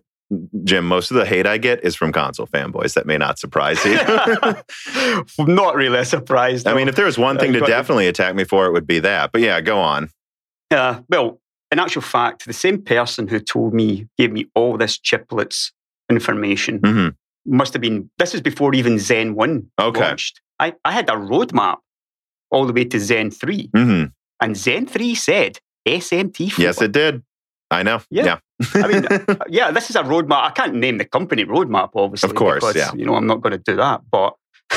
Jim, most of the hate I get is from console fanboys. That may not surprise you. not really surprised. Though. I mean, if there was one thing uh, to definitely attack me for, it would be that. But yeah, go on. Uh, well, in actual fact, the same person who told me, gave me all this chiplets information, mm-hmm. must have been, this is before even Zen 1 okay. launched. I, I had a roadmap all the way to Zen 3. Mm-hmm. And Zen 3 said SMT4. Yes, it did. I know. Yeah. yeah. I mean, uh, yeah, this is a roadmap. I can't name the company roadmap, obviously. Of course, because, yeah. You know, I'm not going to do that. But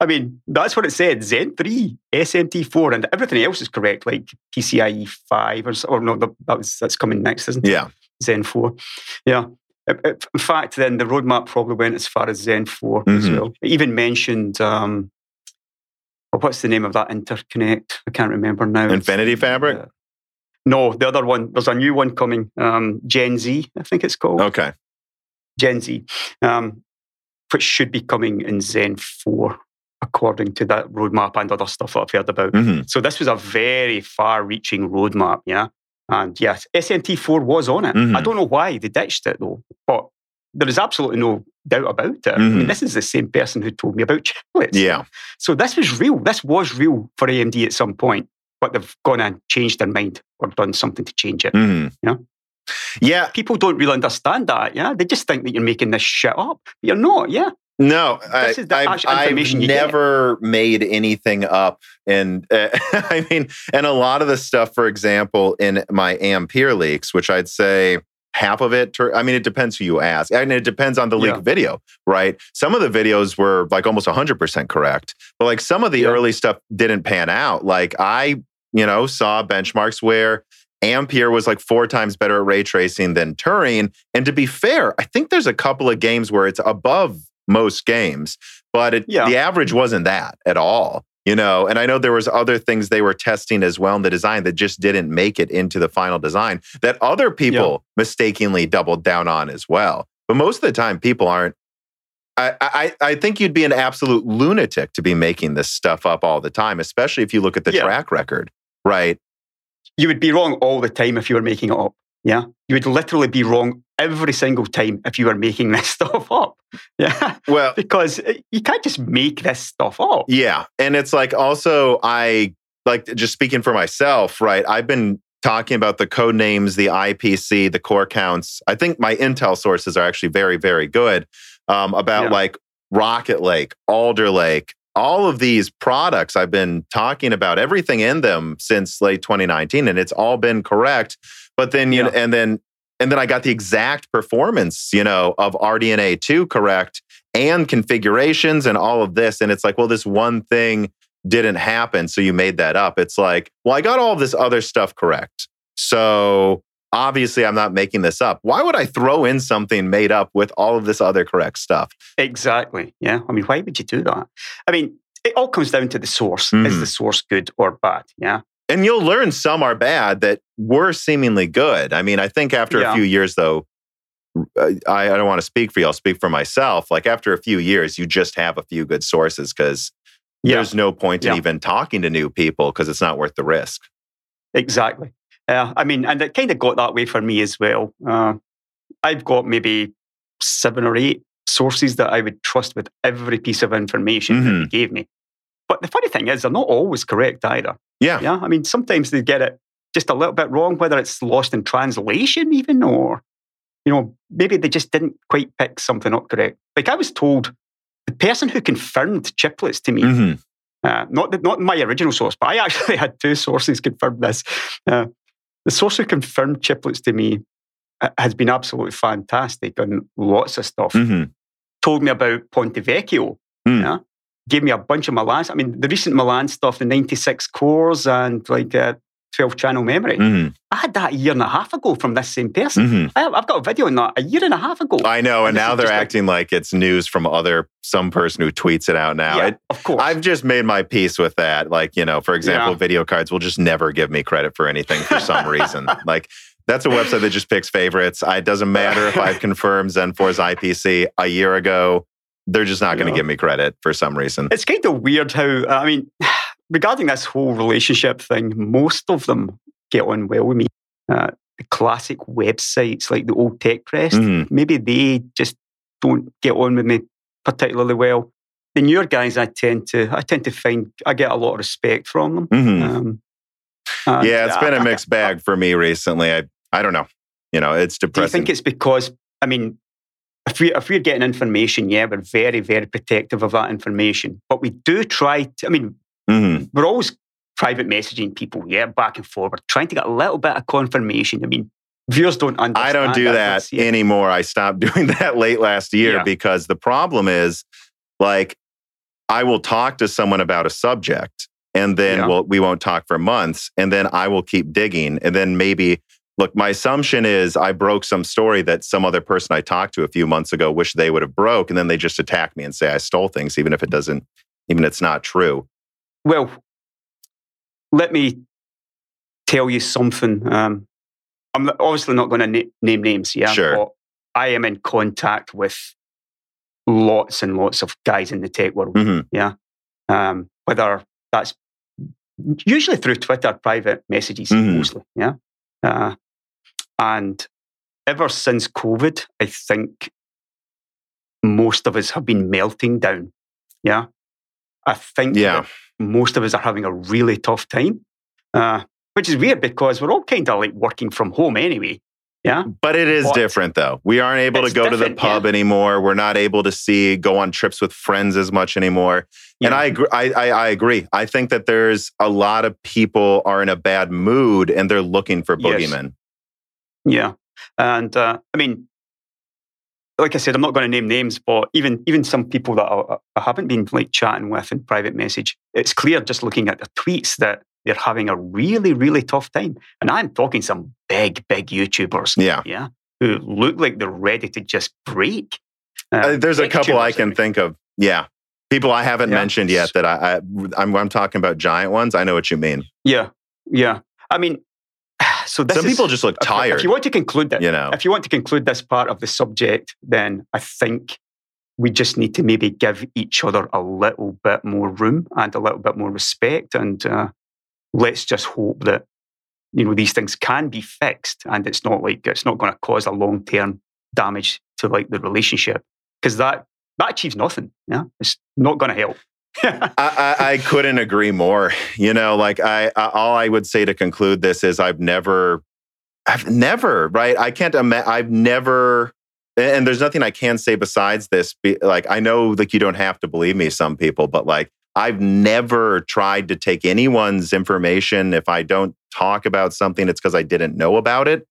I mean, that's what it said Zen 3, SMT4, and everything else is correct, like PCIe 5 or, or no, that was, that's coming next, isn't it? Yeah. Zen 4. Yeah. In fact, then the roadmap probably went as far as Zen 4 mm-hmm. as well. It even mentioned, um, what's the name of that interconnect? I can't remember now. Infinity Fabric? Uh, no, the other one. There's a new one coming. Um, Gen Z, I think it's called. Okay. Gen Z, um, which should be coming in Zen 4, according to that roadmap and other stuff that I've heard about. Mm-hmm. So this was a very far-reaching roadmap, yeah. And yes, SMT4 was on it. Mm-hmm. I don't know why they ditched it though, but there is absolutely no doubt about it. Mm-hmm. I mean, mm-hmm. this is the same person who told me about chiplets. Yeah. So this was real. This was real for AMD at some point but they've gone and changed their mind or done something to change it. Mm. You know? Yeah. People don't really understand that. Yeah. They just think that you're making this shit up. But you're not. Yeah. No, I, I've, I've never get. made anything up. And uh, I mean, and a lot of the stuff, for example, in my Ampere leaks, which I'd say half of it, I mean, it depends who you ask. And it depends on the leak yeah. video, right? Some of the videos were like almost 100% correct, but like some of the yeah. early stuff didn't pan out. Like I, you know, saw benchmarks where Ampere was like four times better at ray tracing than Turing. And to be fair, I think there's a couple of games where it's above most games, but it, yeah. the average wasn't that at all you know and i know there was other things they were testing as well in the design that just didn't make it into the final design that other people yeah. mistakenly doubled down on as well but most of the time people aren't I, I, I think you'd be an absolute lunatic to be making this stuff up all the time, especially if you look at the yeah. track record, right? You would be wrong all the time if you were making it up. Yeah. You would literally be wrong every single time if you were making this stuff up. Yeah. Well, because you can't just make this stuff up. Yeah. And it's like also, I like just speaking for myself, right? I've been talking about the code names, the IPC, the core counts. I think my Intel sources are actually very, very good um, about yeah. like Rocket Lake, Alder Lake, all of these products I've been talking about, everything in them since late 2019, and it's all been correct. But then you Yeah. know, and then and then I got the exact performance, you know, of RDNA two correct and configurations and all of this. And it's like, well, this one thing didn't happen, so you made that up. It's like, well, I got all of this other stuff correct, so obviously I'm not making this up. Why would I throw in something made up with all of this other correct stuff? Exactly. Yeah. I mean, why would you do that? I mean, it all comes down to the source. Is Mhm. the source good or bad? Yeah. and you'll learn some are bad that were seemingly good. I mean, I think after Yeah. a few years, though, uh, I, I don't want to speak for you. I'll speak for myself. Like after a few years, you just have a few good sources because Yeah. there's no point in Yeah. even talking to new people because it's not worth the risk. Exactly. Yeah. I mean, and it kind of got that way for me as well. Uh, I've got maybe seven or eight sources that I would trust with every piece of information that Mhm. they gave me. But the funny thing is, they're not always correct either. Yeah. Yeah. I mean, sometimes they get it just a little bit wrong, whether it's lost in translation, even, or, you know, maybe they just didn't quite pick something up correct. Like I was told the person who confirmed chiplets to me, Mhm. uh, not, the, not my original source, but I actually had two sources confirm this. Uh, the source who confirmed chiplets to me uh, has been absolutely fantastic on lots of stuff. Mhm. Told me about Ponte Vecchio. Mm. Yeah. Gave me a bunch of Milan. I mean, the recent Milan stuff, the 96 cores and like uh, 12 channel memory. Mhm. I had that a year and a half ago from this same person. Mhm. I, I've got a video on that a year and a half ago. I know, and And now they're just like- acting like it's news from other some person who tweets it out now. yeah, It- of course. I've just made my peace with that. Like, you know, for example, Yeah. VideoCardz will just never give me credit for anything for some reason. Like, that's a website that just picks favorites. I- It doesn't matter if I've confirmed Zen 4's IPC a year ago. They're just not going to give me credit for some reason. it's kind of weird how, I mean, regarding this whole relationship thing, most of them get on well with me. Uh, the classic websites like the old tech press, Mhm. maybe they just don't get on with me particularly well. The newer guys, I tend to, I tend to find I get a lot of respect from them. Mhm. Um, yeah, it's been a I- mixed bag for me recently. I, I don't know. You know, it's Do you think it's because I mean, if we if we're getting information, yeah, we're very very protective of that information, but we do try. To, I mean, Mhm. we're always private messaging people, yeah, back and forward, trying to get a little bit of confirmation. I mean, viewers don't understand. I don't do that yeah. anymore. I stopped doing that late last year Yeah. because the problem is like I will talk to someone about a subject and then Yeah. we'll, we won't talk for months and then I will keep digging and then maybe look my assumption is I broke some story that some other person I talked to a few months ago wish they would have broke and then they just attack me and say I stole things even if it doesn't even if it's not true. Well, let me tell you something. Um, I'm obviously not going to na- name names, yeah. Sure. But I am in contact with lots and lots of guys in the tech world. Mhm. um, whether that's usually through Twitter, private messages Mhm. mostly, yeah. Uh, and ever since COVID, I think most of us have been melting down. Yeah, I think Yeah. Most of us are having a really tough time, uh, which is weird because we're all kind of like working from home anyway. Yeah, But it is But- different though. We aren't able to go to the pub anymore. We're not able to see, go on trips with friends as much anymore. And I, agree, I, I, I agree. I think that there's a lot of people are in a bad mood and they're looking for Yes. boogeymen. Yeah, and uh, I mean, like I said, I'm not going to name names, but even even some people that I, I haven't been like chatting with in private message, it's clear just looking at their tweets that they're having a really really tough time. And I'm talking some big big YouTubers, Yeah. yeah, who look like they're ready to just break. Uh, Uh, there's a couple I can think of. Yeah. People I haven't Yeah. mentioned yet that I, I I'm, I'm talking about giant ones. I know what you mean. Yeah, yeah. I mean, so this Some is- people just look if- tired, If you want to conclude that, you know. if you want to conclude this part of the subject, then I think we just need to maybe give each other a little bit more room and a little bit more respect, and uh, let's just hope that you know these things can be fixed, and it's not like it's not going to cause a long term damage to like the relationship because that that achieves nothing. Yeah, it's not going to help. I, I, I couldn't agree more. You know, like I, I, all I would say to conclude this is I've never, I've never, right? I can't imagine, I've never, and there's nothing I can say besides this. Be, like, I know, like, you don't have to believe me, some people, but like, I've never tried to take anyone's information. If I don't talk about something, it's because I didn't know about it.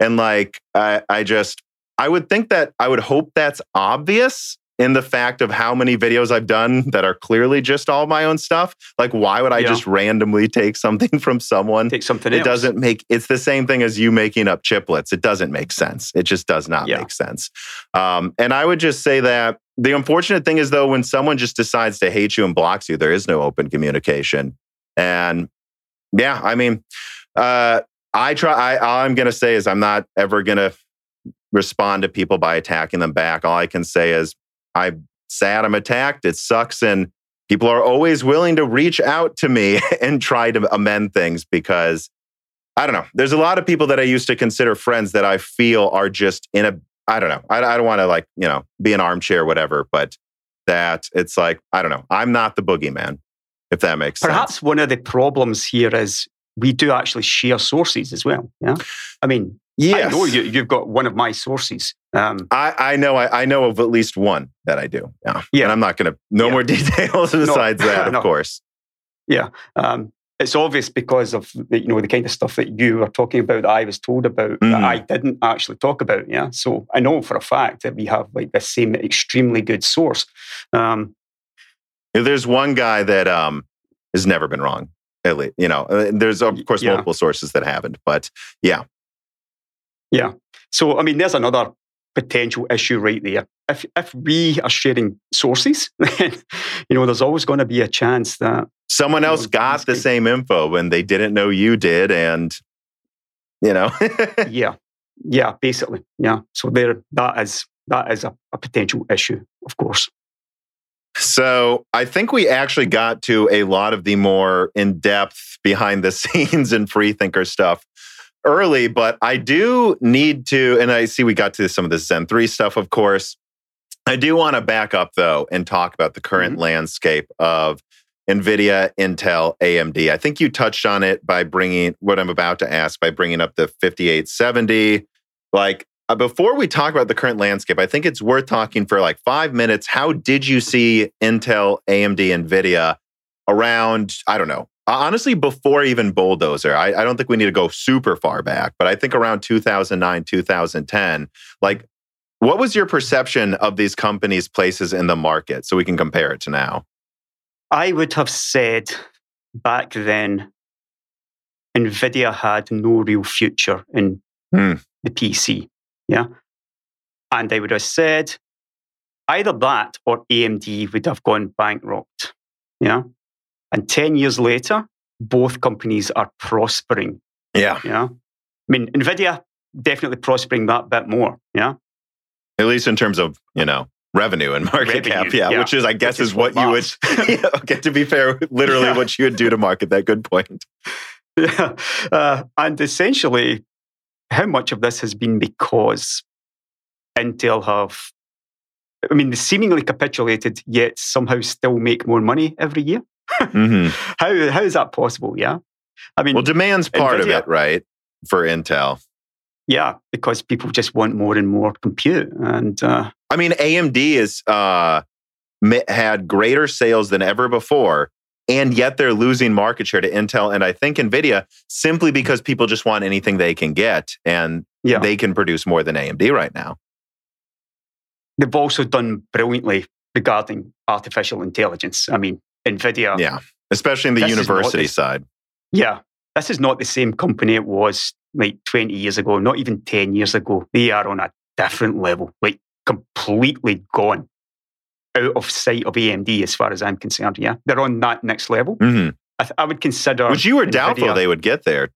And like, I, I just, I would think that I would hope that's obvious in the fact of how many videos I've done that are clearly just all my own stuff. Like, why would I Yeah. just randomly take something from someone? Take something It else. doesn't make it's the same thing as you making up chiplets. It doesn't make sense. It just does not Yeah. make sense. Um, and I would just say that the unfortunate thing is though, when someone just decides to hate you and blocks you, there is no open communication. And yeah, I mean, uh, I try. I, all I'm going to say is I'm not ever going to respond to people by attacking them back. All I can say is I'm sad I'm attacked. It sucks, and people are always willing to reach out to me and try to amend things because I don't know. There's a lot of people that I used to consider friends that I feel are just in a. I don't know. I, I don't want to like you know be an armchair whatever, but that it's like I don't know. I'm not the boogeyman, if that makes Perhaps sense. Perhaps one of the problems here is we do actually share sources as well. Yeah. I mean, Yes. I know you, you've got one of my sources. Um, I, I know I, I know of at least one that I do. Yeah. Yeah. And I'm not gonna no Yeah. more details besides that, of No. course. Yeah. Um, it's obvious because of the, you know the kind of stuff that you were talking about that I was told about that Mhm. I didn't actually talk about. Yeah, so I know for a fact that we have like the same extremely good source. Um, There's one guy that um has never been wrong. At least, you know, uh, there's of course Yeah. multiple sources that haven't, but yeah, yeah. so I mean, there's another potential issue right there. If if we are sharing sources, then you know there's always going to be a chance that Someone You know, else got the same info when they didn't know you did, and you know. yeah, yeah, basically, yeah. So there, that is that is a, a potential issue, of course. So I think we actually got to a lot of the more in depth behind the scenes and free thinker stuff early, but I do need to, and I see we got to some of the Zen 3 stuff, of course. I do want to back up though and talk about the current landscape of NVIDIA, Intel, AMD. I think you touched on it by bringing what I'm about to ask by bringing up the 5870. Like, uh, before we talk about the current landscape, I think it's worth talking for like five minutes. How did you see Intel, AMD, NVIDIA around, I don't know, honestly, before even Bulldozer? I, I don't think we need to go super far back, but I think around 2009, 2010, like, what was your perception of these companies' places in the market so we can compare it to now? I would have said back then, NVIDIA had no real future in Hmm. the PC. Yeah. And I would have said either that or AMD would have gone bankrupt. Yeah. And 10 years later, both companies are prospering. Yeah. Yeah. I mean, NVIDIA definitely prospering that bit more. Yeah. At least in terms of, you know, revenue and market Revenue, cap. Yeah, yeah. Which is, I guess, is is what what you would, yeah, okay, to be fair, literally Yeah. what you would do to market that. Good point. Yeah. Uh, and essentially, how much of this has been because Intel have, I mean, they seemingly capitulated, yet somehow still make more money every year? Mhm. How, how is that possible? Yeah. I mean, Well, demand's part of it, right? For Intel. yeah, because people just want more and more compute. And uh, I mean, AMD is uh, had greater sales than ever before, and yet they're losing market share to Intel and I think Nvidia simply because people just want anything they can get, and yeah, they can produce more than AMD right now. they've also done brilliantly regarding artificial intelligence. I mean, NVIDIA, Yeah, especially in the This university the- side. Yeah, this is not the same company it was like 20 years ago, not even 10 years ago. They are on a different level, like completely gone out of sight of AMD as far as I'm concerned. Yeah, they're on that next level. hmm I, th- I would consider. Which you were doubtful they would get there,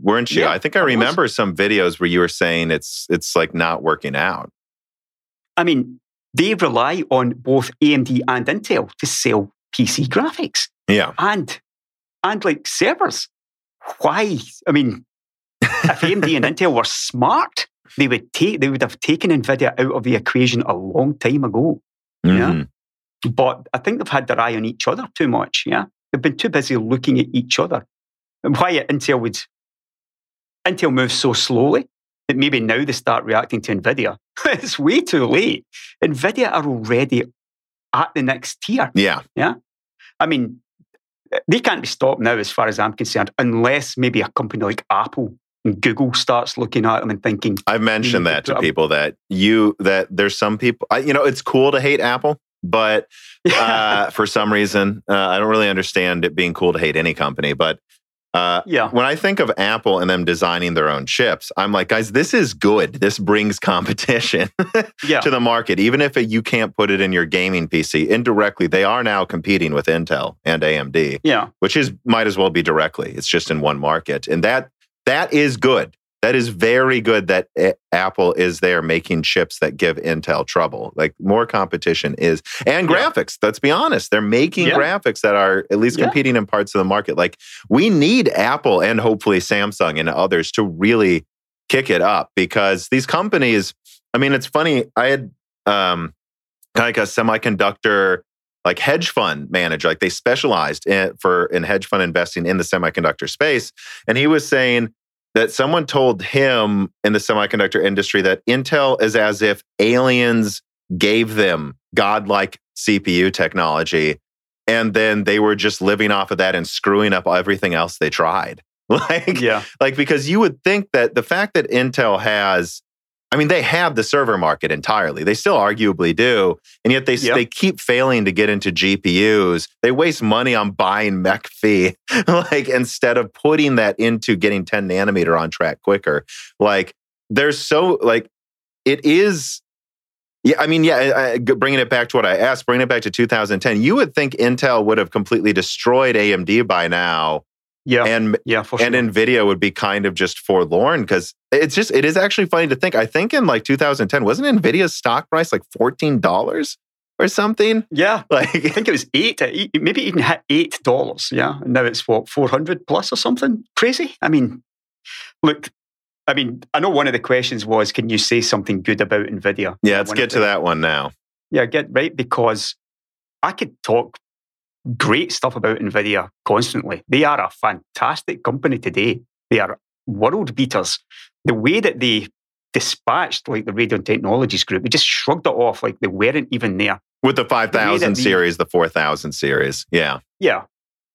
weren't you? Yeah, I think I remember some videos where you were saying it's it's like not working out. I mean, they rely on both AMD and Intel to sell PC graphics Yeah, and and like servers. Why? I mean, if AMD and Intel were smart, they would take they would have taken Nvidia out of the equation a long time ago. Yeah. Mhm. But I think they've had their eye on each other too much. Yeah, they've been too busy looking at each other. And why Intel would Intel moves so slowly that maybe now they start reacting to Nvidia. it's way too late. Nvidia are already at the next tier. Yeah. yeah. I mean, they can't be stopped now, as far as I'm concerned, unless maybe a company like Apple and Google starts looking at them and thinking. I've mentioned that to people that you that there's some people. You know, it's cool to hate Apple, but uh, for some reason, uh, I don't really understand it being cool to hate any company. But uh, yeah. When I think of Apple and them designing their own chips, I'm like, guys, this is good. This brings competition yeah. to the market. Even if it, you can't put it in your gaming PC, indirectly, they are now competing with Intel and AMD. Yeah. Which is might as well be directly. It's just in one market. And that that is good. That is very good that Apple is there making chips that give Intel trouble. Like more competition is, and yeah. graphics. Let's be honest, they're making yeah. graphics that are at least competing yeah. in parts of the market. Like we need Apple and hopefully Samsung and others to really kick it up because these companies. I mean, it's funny. I had um, like a semiconductor like hedge fund manager like they specialized in, for in hedge fund investing in the semiconductor space and he was saying that someone told him in the semiconductor industry that Intel is as if aliens gave them godlike CPU technology and then they were just living off of that and screwing up everything else they tried. Like, yeah. like because you would think that the fact that Intel has I mean, they have the server market entirely. They still arguably do. And yet they, yep. they keep failing to get into GPUs. They waste money on buying McAfee, like instead of putting that into getting 10 nanometer on track quicker. Like there's so, like, it is. Yeah, I mean, yeah, I, bringing it back to what I asked, bringing it back to 2010, you would think Intel would have completely destroyed AMD by now yeah. And yeah, for and Nvidia would be kind of just forlorn because it's just it is actually funny to think. I think in like 2010, wasn't Nvidia's stock price like $14 or something? Yeah. Like I think it was eight, uh, maybe even hit eight dollars. Yeah. And now it's what, 400 plus or something? Crazy. I mean, look, I mean, I know one of the questions was, can you say something good about Nvidia? Yeah, let's get to that one now. Yeah, get right because I could talk great stuff about NVIDIA constantly. They are a fantastic company today. They are world beaters. The way that they dispatched like the Radeon Technologies Group, they just shrugged it off like they weren't even there. With the 5000 the series, the 4000 series. Yeah. Yeah.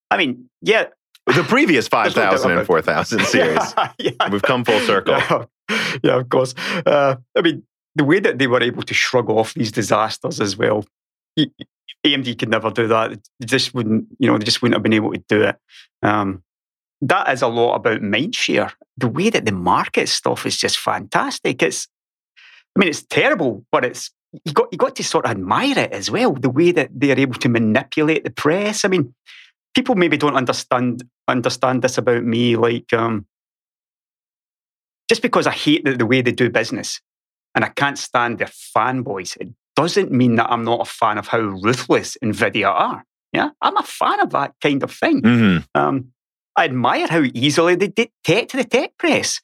I mean, yeah. The previous 5000 and 4000 series. yeah, yeah. We've come full circle. Yeah, yeah of course. Uh, I mean, the way that they were able to shrug off these disasters as well, AMD could never do that. They just wouldn't, you know, they just wouldn't have been able to do it. Um, that is a lot about mindshare. The way that the market stuff is just fantastic. It's, I mean, it's terrible, but it's you got you got to sort of admire it as well. The way that they are able to manipulate the press. I mean, people maybe don't understand understand this about me. Like, um, just because I hate the, the way they do business and I can't stand their fanboys, it doesn't mean that I'm not a fan of how ruthless NVIDIA are. Yeah, I'm a fan of that kind of thing. Mm-hmm. Um, I admire how easily they to the tech press.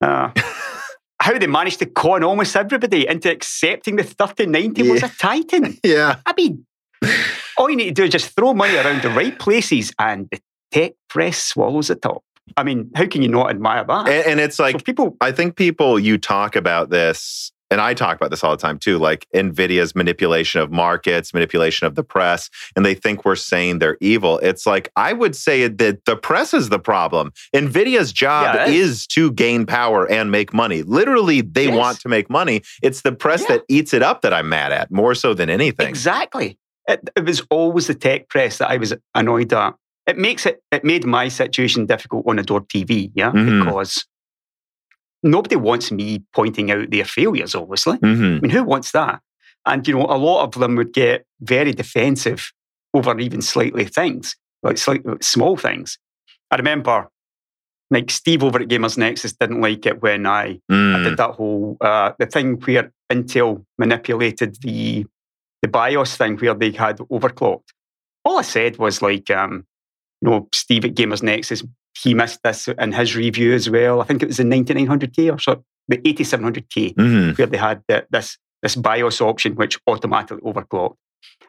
Uh, how they managed to con almost everybody into accepting the 3090 yeah. was a Titan. Yeah. I mean, all you need to do is just throw money around the right places and the tech press swallows it up. I mean, how can you not admire that? And, and it's like, so people, I think people, you talk about this and I talk about this all the time too, like NVIDIA's manipulation of markets, manipulation of the press, and they think we're saying they're evil. It's like, I would say that the press is the problem. NVIDIA's job yeah, is to gain power and make money. Literally, they yes. want to make money. It's the press yeah. that eats it up that I'm mad at more so than anything. Exactly. It, it was always the tech press that I was annoyed at. It makes it, it made my situation difficult on Adored TV, yeah, mm-hmm. because nobody wants me pointing out their failures, obviously. Mm-hmm. I mean, who wants that? And, you know, a lot of them would get very defensive over even slightly things, like slightly, small things. I remember, like, Steve over at Gamers Nexus didn't like it when I, mm. I did mm. that whole, uh, the thing where Intel manipulated the, the BIOS thing where they had overclocked. All I said was, like, um, you know, Steve at Gamers Nexus he missed this in his review as well. I think it was the 9900K or so, the 8700K, mm-hmm. where they had the, this, this BIOS option which automatically overclocked.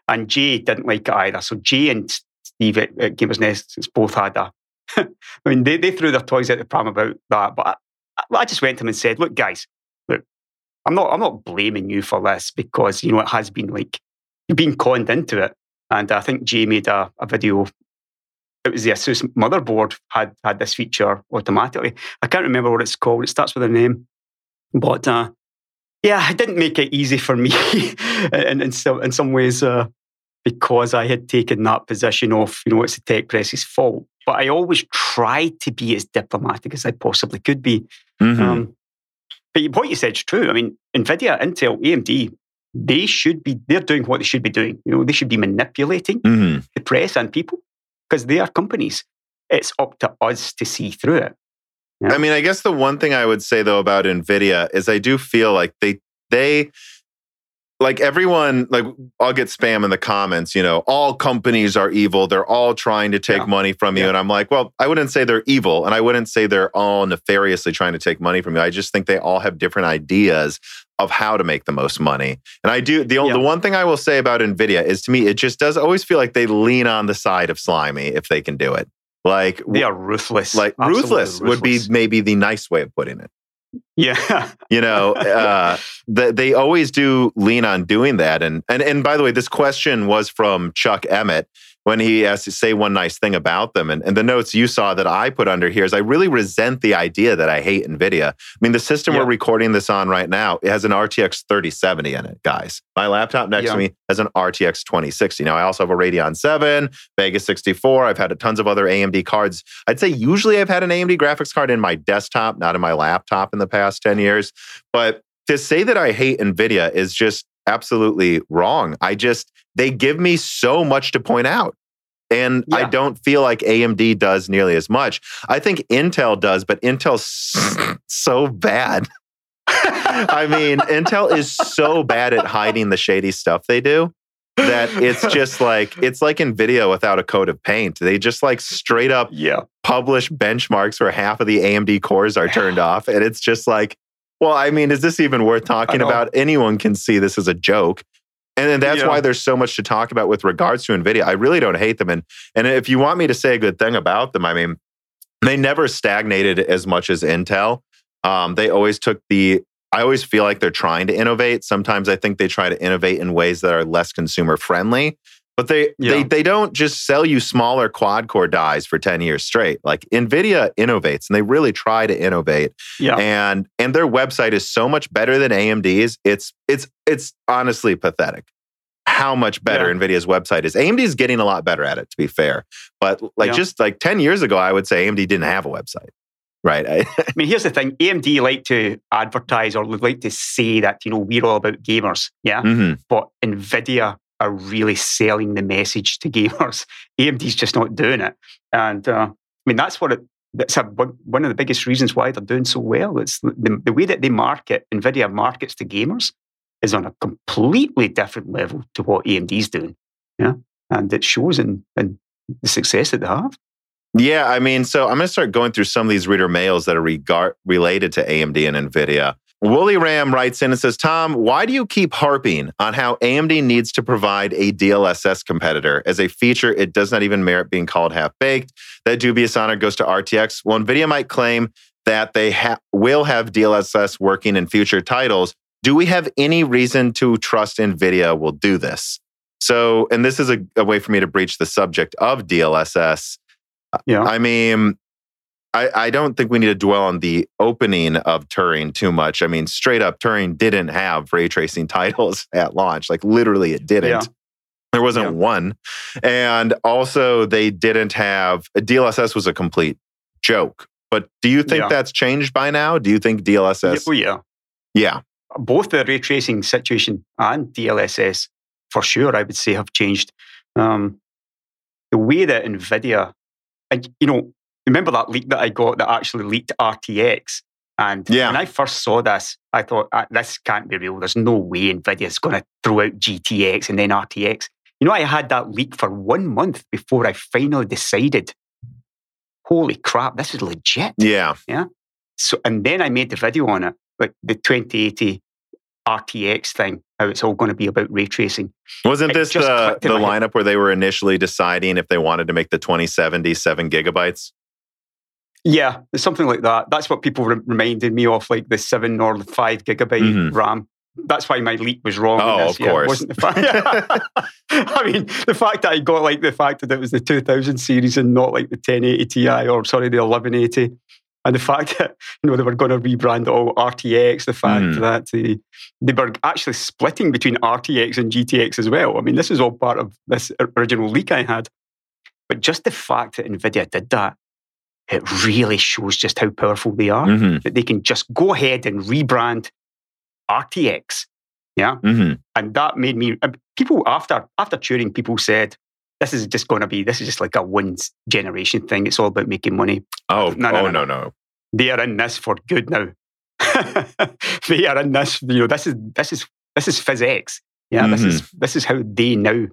And Jay didn't like it either. So Jay and Steve at, at Gamers Nexus both had a. I mean, they, they threw their toys at the pram about that. But I, I just went to him and said, look, guys, look, I'm not, I'm not blaming you for this because, you know, it has been like, you've been conned into it. And I think Jay made a, a video. It was the Asus motherboard had had this feature automatically. I can't remember what it's called. It starts with a name, but uh, yeah, it didn't make it easy for me in, in, some, in some ways uh, because I had taken that position of, you know, it's the tech press's fault. But I always tried to be as diplomatic as I possibly could be. Mm-hmm. Um, but what you said is true. I mean, NVIDIA, Intel, AMD, they should be, they're doing what they should be doing. You know, they should be manipulating mm-hmm. the press and people because they are companies. It's up to us to see through it. Yeah. I mean, I guess the one thing I would say though about Nvidia is I do feel like they they like everyone like I'll get spam in the comments, you know, all companies are evil. They're all trying to take yeah. money from you yeah. and I'm like, well, I wouldn't say they're evil and I wouldn't say they're all nefariously trying to take money from you. I just think they all have different ideas of how to make the most money. And I do the yeah. the one thing I will say about Nvidia is to me it just does always feel like they lean on the side of slimy if they can do it. Like they are ruthless. Like ruthless, ruthless, would be maybe the nice way of putting it. Yeah, you know, uh, the, they always do lean on doing that. And and and by the way, this question was from Chuck Emmett, when he has to say one nice thing about them. And, and the notes you saw that I put under here is I really resent the idea that I hate NVIDIA. I mean, the system yep. we're recording this on right now, it has an RTX 3070 in it, guys. My laptop next yep. to me has an RTX 2060. Now, I also have a Radeon 7, Vega 64. I've had tons of other AMD cards. I'd say usually I've had an AMD graphics card in my desktop, not in my laptop in the past 10 years. But to say that I hate NVIDIA is just absolutely wrong. I just, they give me so much to point out. And yeah. I don't feel like AMD does nearly as much. I think Intel does, but Intel's so bad. I mean, Intel is so bad at hiding the shady stuff they do that it's just like it's like Nvidia without a coat of paint. They just like straight up yeah. publish benchmarks where half of the AMD cores are turned off, and it's just like, well, I mean, is this even worth talking about? Anyone can see this is a joke. And then that's yeah. why there's so much to talk about with regards to NVIDIA. I really don't hate them. And, and if you want me to say a good thing about them, I mean, they never stagnated as much as Intel. Um, they always took the, I always feel like they're trying to innovate. Sometimes I think they try to innovate in ways that are less consumer friendly. But they, yeah. they they don't just sell you smaller quad core dies for 10 years straight. Like Nvidia innovates and they really try to innovate. Yeah. And and their website is so much better than AMD's. It's it's it's honestly pathetic how much better yeah. Nvidia's website is. AMD is getting a lot better at it, to be fair. But like yeah. just like 10 years ago, I would say AMD didn't have a website. Right. I mean, here's the thing AMD like to advertise or like to say that, you know, we're all about gamers. Yeah. Mm-hmm. But NVIDIA are really selling the message to gamers. AMD's just not doing it. And uh, I mean, that's what it, that's a, one of the biggest reasons why they're doing so well. It's the, the way that they market, NVIDIA markets to gamers is on a completely different level to what AMD's doing. Yeah. And it shows in, in the success that they have. Yeah, I mean, so I'm going to start going through some of these reader mails that are regard, related to AMD and NVIDIA. Wooly Ram writes in and says, Tom, why do you keep harping on how AMD needs to provide a DLSS competitor? As a feature, it does not even merit being called half baked. That dubious honor goes to RTX. Well, NVIDIA might claim that they ha- will have DLSS working in future titles. Do we have any reason to trust NVIDIA will do this? So, and this is a, a way for me to breach the subject of DLSS. Yeah. I mean, I, I, don't think we need to dwell on the opening of Turing too much. I mean, straight up, Turing didn't have ray tracing titles at launch. Like literally, it didn't. Yeah. There wasn't yeah. one. And also, they didn't have DLSS was a complete joke. But do you think yeah. that's changed by now? Do you think DLSS? Oh, yeah. Yeah. Both the ray tracing situation and DLSS, for sure, I would say, have changed. Um, the way that NVIDIA, and you know, remember that leak that I got that actually leaked RTX? And yeah. when I first saw this, I thought, ah, this can't be real. There's no way NVIDIA's going to throw out GTX and then RTX. You know, I had that leak for one month before I finally decided, holy crap, this is legit. Yeah. Yeah. So, and then I made the video on it, like the 2080 RTX thing, how it's all going to be about ray tracing. Wasn't it this the, the lineup head. where they were initially deciding if they wanted to make the 2070 seven gigabytes? Yeah, something like that. That's what people re- reminded me of, like the seven or the five gigabyte mm-hmm. RAM. that's why my leak was wrong. Oh, of yeah, course. wasn't the fact. I mean, the fact that I got like the fact that it was the 2000 series and not like the 1080 Ti or sorry, the 1180, and the fact that you know they were going to rebrand it all RTX, the fact Mm. that they, they were actually splitting between RTX and GTX as well. I mean, this is all part of this original leak I had. But just the fact that Nvidia did that, it really shows just how powerful they are. hmm That they can just go ahead and rebrand RTX. Yeah. hmm And that made me uh, people after after Turing, people said this is just going to be this is just like a one generation thing. It's all about making money. Oh, No, no, oh no, no, no. They are in this for good now. they are in this. You know, this is this is this is physics. Yeah, this is this is how they now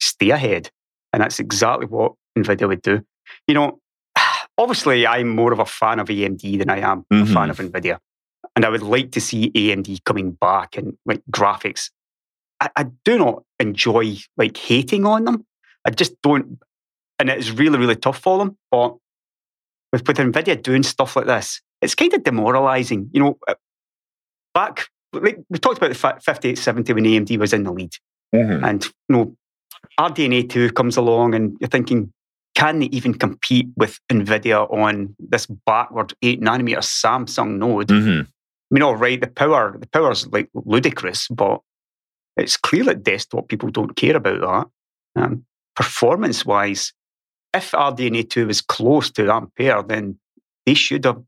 stay ahead, and that's exactly what Nvidia would do. You know, obviously, I'm more of a fan of AMD than I am a Mhm. fan of Nvidia, and I would like to see AMD coming back and like graphics. I, I do not enjoy like hating on them. I just don't, and it's really really tough for them. But with with Nvidia doing stuff like this, it's kind of demoralizing. You know, uh, back like we talked about the 5870 when AMD was in the lead, Mhm. and you know, RDNA two comes along, and you're thinking, can they even compete with Nvidia on this backward eight nanometer Samsung node? Mhm. I mean, all right, the power the power's like ludicrous, but it's clear that desktop people don't care about that. Um, performance wise, if RDNA two is close to Ampere, then they should have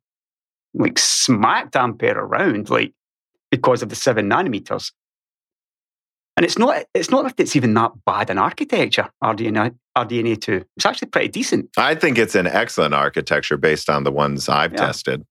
like smacked Ampere around, like because of the seven nanometers. And it's not it's not that it's even that bad an architecture, RDNA RDNA two. It's actually pretty decent. I think it's an excellent architecture based on the ones I've Yeah. tested.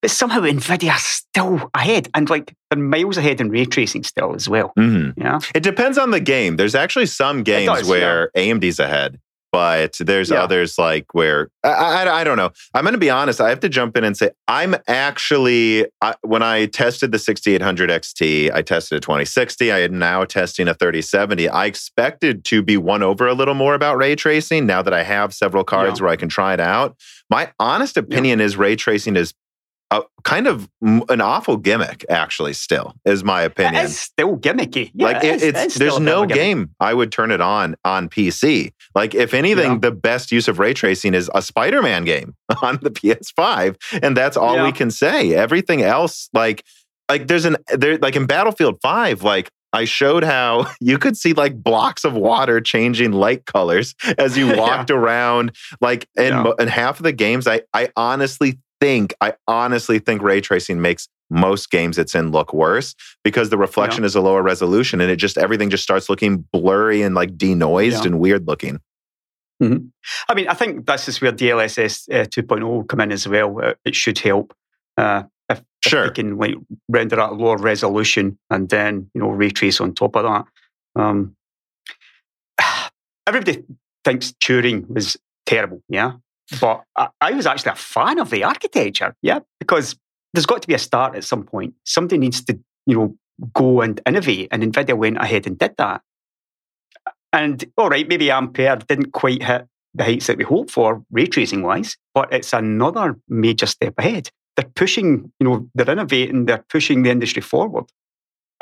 But somehow Nvidia is still ahead and like they're miles ahead in ray tracing still as well. hmm Yeah. It depends on the game. There's actually some games does, where AMD's ahead, but there's Yeah. others like where I, I, I don't know. I'm going to be honest. I have to jump in and say I'm actually I, when I tested the 6800 XT, I tested a 2060. I am now testing a 3070. I expected to be won over a little more about ray tracing. Now that I have several cards Yeah. where I can try it out, my honest opinion is ray tracing is. A, kind of m- an awful gimmick, actually. Still, is my opinion It is still gimmicky. Yeah, like it it's it is still there's a bit of no gimmick. game I would turn it on on PC. Like if anything, Yeah. the best use of ray tracing is a Spider-Man game on the PS5, and that's all Yeah. we can say. Everything else, like like there's an there like in Battlefield Five, like. I showed how you could see like blocks of water changing light colors as you Yeah. walked around. Like in, Yeah. in half of the games, I, I honestly think, I honestly think ray tracing makes most games it's in look worse because the reflection is a lower resolution and it just everything just starts looking blurry and like denoised Yeah. and weird looking. I mean, I think this is where DLSS uh, 2.0 will come in as well. Uh, it should help. Uh, if, if Sure. you can like render at a lower resolution and then you know ray trace on top of that. Um, everybody thinks Turing was terrible, yeah, but I, I was actually a fan of the architecture, yeah, because there's got to be a start at some point. Somebody needs to you know go and innovate, and Nvidia went ahead and did that. And all right, maybe Ampere didn't quite hit the heights that we hoped for ray tracing wise, but it's another major step ahead. They're pushing, you know, they're innovating, they're pushing the industry forward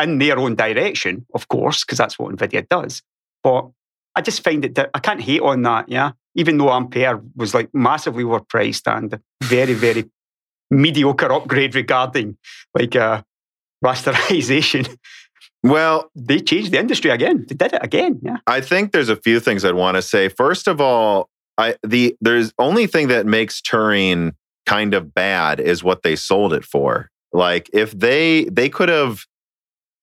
in their own direction, of course, because that's what NVIDIA does. But I just find it I can't hate on that, yeah. Even though Ampere was like massively overpriced and very, very mediocre upgrade regarding like uh, rasterization, Well, they changed the industry again. They did it again, yeah. I think there's a few things I'd want to say. First of all, I the there's only thing that makes Turing kind of bad is what they sold it for. Like if they they could have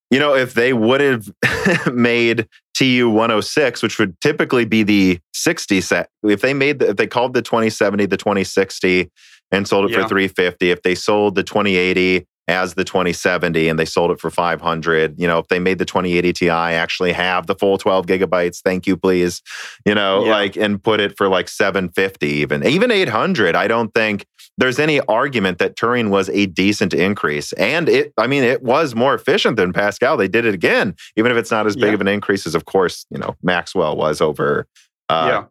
you know, if they would have made TU 106, which would typically be the 60 set, if they made the, if they called the 2070 the 2060 and sold it Yeah. for 350, if they sold the 2080 as the 2070 and they sold it for 500, you know, if they made the 2080 Ti actually have the full 12 gigabytes, thank you, please, you know, Yeah. like, and put it for like 750, even, even 800, I don't think there's any argument that Turing was a decent increase. And it, I mean, it was more efficient than Pascal. They did it again, even if it's not as big Yeah. of an increase as, of course, you know, Maxwell was over uh,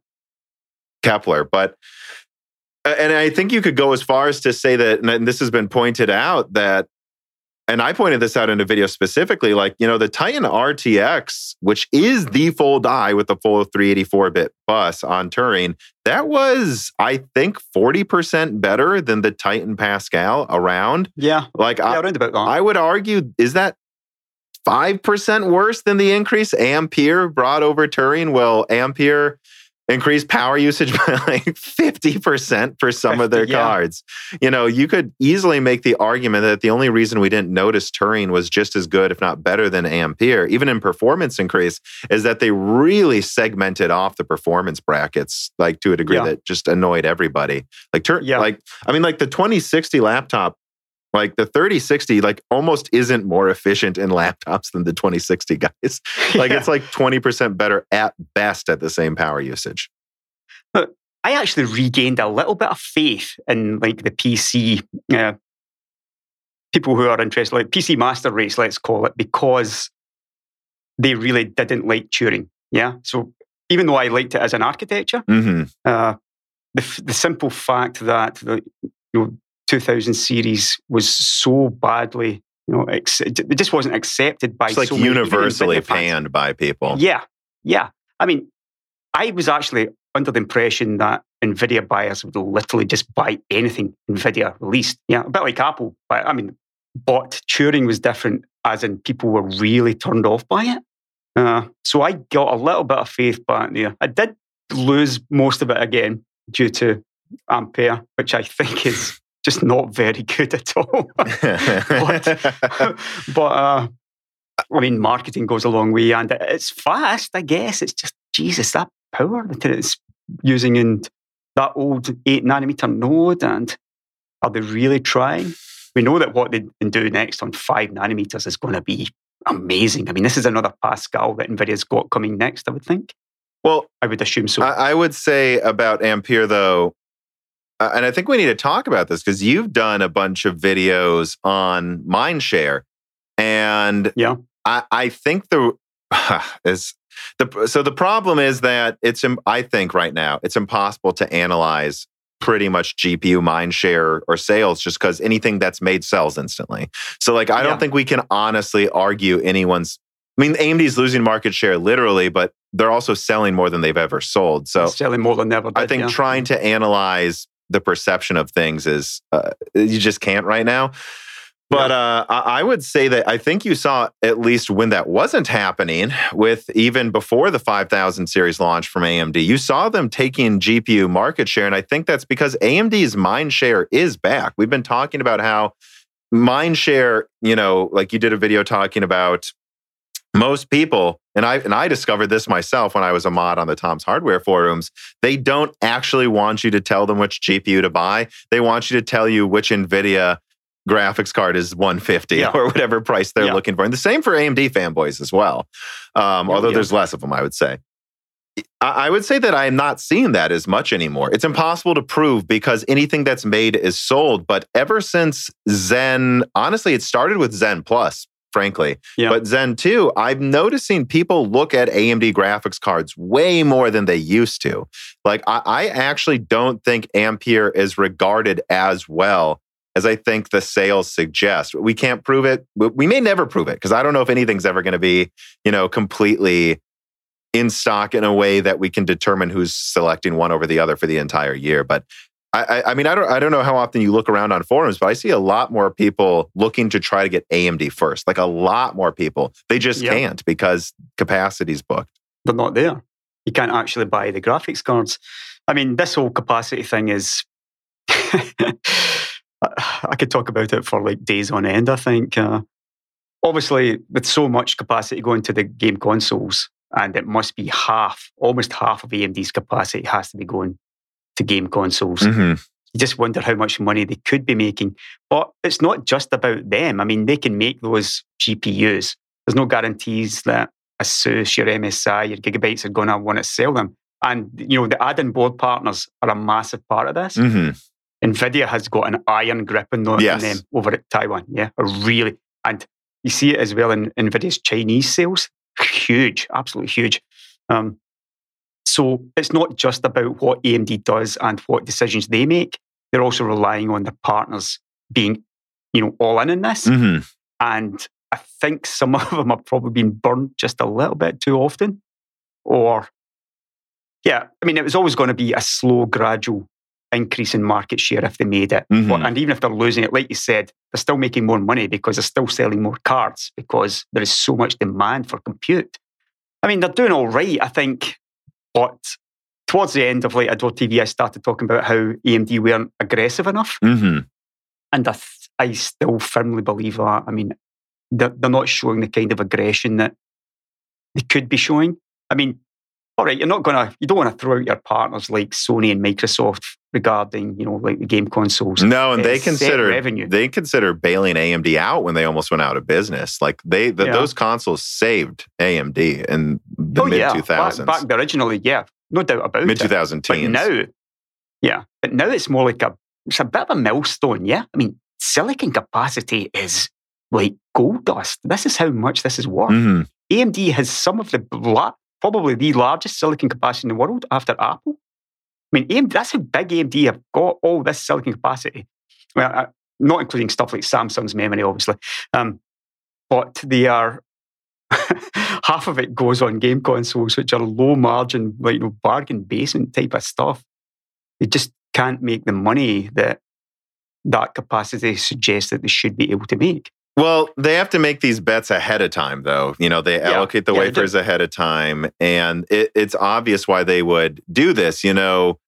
Kepler. But, and I think you could go as far as to say that, and this has been pointed out, that and I pointed this out in a video specifically, like, you know, the Titan RTX, which is the full die with the full 384 bit bus on Turing, that was, I think, 40% better than the Titan Pascal around. Yeah. Like, Yeah, I, about. I would argue, is that 5% worse than the increase Ampere brought over Turing? Well, Ampere increased power usage by like 50% for some of their yeah. cards. You know, you could easily make the argument that the only reason we didn't notice Turing was just as good, if not better than Ampere, even in performance increase, is that they really segmented off the performance brackets like to a degree Yeah. that just annoyed everybody. Like Tur- Yeah. like I mean like the 2060 laptop like the 3060 like almost isn't more efficient in laptops than the 2060 guys. Like Yeah. it's like 20% better at best at the same power usage. But I actually regained a little bit of faith in like the PC uh, people who are interested, like PC master race, let's call it, because they really didn't like Turing. Yeah. So even though I liked it as an architecture, hmm uh, the, f- the simple fact that the you know 2000 series was so badly, you know, ex- it just wasn't accepted by It's like so universally panned by people. Yeah, yeah. I mean, I was actually under the impression that NVIDIA buyers would literally just buy anything NVIDIA released. Yeah, a bit like Apple. But I mean, but Turing was different, as in people were really turned off by it. Uh, so I got a little bit of faith back there. I did lose most of it again due to Ampere, which I think is just not very good at all. but uh, I mean, marketing goes a long way, and it's fast. I guess it's just Jesus that power that it's using in that old eight nanometer node, and are they really trying? We know that what they can do next on five nanometers is going to be amazing. I mean, this is another Pascal that Nvidia's got coming next. I would think. well, I would assume so. I, I would say about Ampere though, uh, and I think we need to talk about this because you've done a bunch of videos on Mindshare, and Yeah. I, I think the is the so the problem is that it's I think right now it's impossible to analyze pretty much GPU mindshare or sales just because anything that's made sells instantly. So like I don't think we can honestly argue anyone's. I mean, AMD's losing market share literally, but they're also selling more than they've ever sold. So selling more than ever. Did, I think yeah. trying to analyze the perception of things is uh, you just can't right now. But uh, I I would say that I think you saw at least when that wasn't happening, with even before the 5000 series launch from AMD, you saw them taking GPU market share. And I think that's because AMD's mind share is back. We've been talking about how mind share, you know, like you did a video talking about most people and i and i discovered this myself when i was a mod on the tom's hardware forums they don't actually want you to tell them which gpu to buy they want you to tell you which nvidia graphics card is 150 Yeah. or whatever price they're Yeah. looking for and the same for amd fanboys as well um, although yeah. there's less of them i would say I I would say that I'm not seeing that as much anymore. It's impossible to prove because anything that's made is sold. But ever since Zen, honestly, it started with Zen Plus, frankly. Yeah. But Zen 2, I'm noticing people look at AMD graphics cards way more than they used to. Like, I, I actually don't think Ampere is regarded as well as I think the sales suggest. We can't prove it. We- We may never prove it because I don't know if anything's ever going to be, you know, completely in stock in a way that we can determine who's selecting one over the other for the entire year. But I, I, mean, I don't, I don't know how often you look around on forums, but I see a lot more people looking to try to get AMD first. Like a lot more people. They just Yeah. can't because capacity's booked. they're not there. You can't actually buy the graphics cards. I mean, this whole capacity thing is. I could talk about it for like days on end, I think. Uh, obviously, with so much capacity going to the game consoles, and it must be half, almost half of AMD's capacity has to be going to game consoles. Mm-hmm. You just wonder how much money they could be making. But it's not just about them. I mean, they can make those GPUs. There's no guarantees that ASUS, your MSI, your Gigabytes are going to want to sell them. And you know, the add-in board partners are a massive part of this. Mm-hmm. Nvidia has got an iron grip on them, Yes. over at Taiwan. Yeah, really, and you see it as well in Nvidia's Chinese sales. Huge, absolutely huge. Um, so it's not just about what AMD does and what decisions they make. They're also relying on their partners being, you know, all in in this. Mm-hmm. And I think some of them have probably been burned just a little bit too often. Or, yeah, I mean, it was always going to be a slow, gradual increase in market share if they made it. Mhm. And even if they're losing it, like you said, they're still making more money because they're still selling more cards because there is so much demand for compute. I mean, they're doing all right, I think. But towards the end of like Adored TV, I started talking about how AMD weren't aggressive enough. hmm And I, th- I still firmly believe that. I mean, they're, they're not showing the kind of aggression that they could be showing. I mean, all right, you're not gonna, you don't want to throw out your partners like Sony and Microsoft regarding, you know, like the game consoles. No, and they consider revenue. they consider bailing AMD out when they almost went out of business. Like they, the, Yeah. those consoles saved AMD in the oh mid yeah, back, back originally, yeah, no doubt about mid two it. thousand But teens. now, yeah, but now it's more like a, it's a bit of a milestone. Yeah, I mean, silicon capacity is like gold dust. This is how much this is worth. Mhm. AMD has some of the la- probably the largest silicon capacity in the world after Apple. I mean, AMD, that's how big AMD have got all this silicon capacity. Well, uh, not including stuff like Samsung's memory, obviously, um, but they are. half of it goes on game consoles, which are low margin, like you know, bargain basement type of stuff. They just can't make the money that that capacity suggests that they should be able to make. Well, they have to make these bets ahead of time, though. You know, they Yeah. allocate the Yeah, wafers ahead of time, and it, it's obvious why they would do this. You know,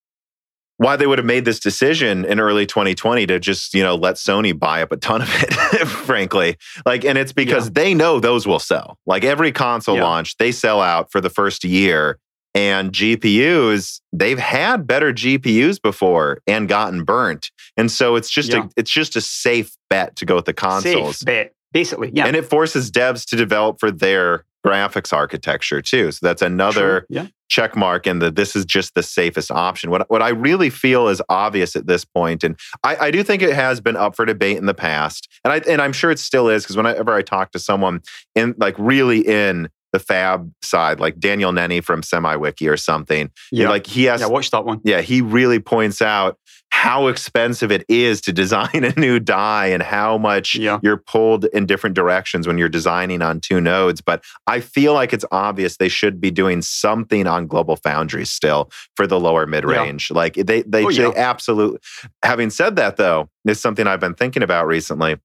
why they would have made this decision in early 2020 to just you know let Sony buy up a ton of it. frankly, like, and it's because Yeah. they know those will sell. Like every console launch, they sell out for the first year. And GPUs, they've had better GPUs before and gotten burnt, and so it's just Yeah. a it's just a safe bet to go with the consoles. Safe bet, basically. Yeah. And it forces devs to develop for their graphics architecture too. So that's another. Yeah. check mark in the this is just the safest option. What what I really feel is obvious at this point, and I, I do think it has been up for debate in the past, and I and I'm sure it still is because whenever I talk to someone in like really in the fab side, like Daniel Nenni from SemiWiki or something, Yeah. like he has yeah, watch that one. yeah, he really points out how expensive it is to design a new die and how much Yeah. you're pulled in different directions when you're designing on two nodes. But I feel like it's obvious they should be doing something on Global Foundries still for the lower mid range. Like they they, Oh, they yeah. absolutely. Having said that, though, is something I've been thinking about recently.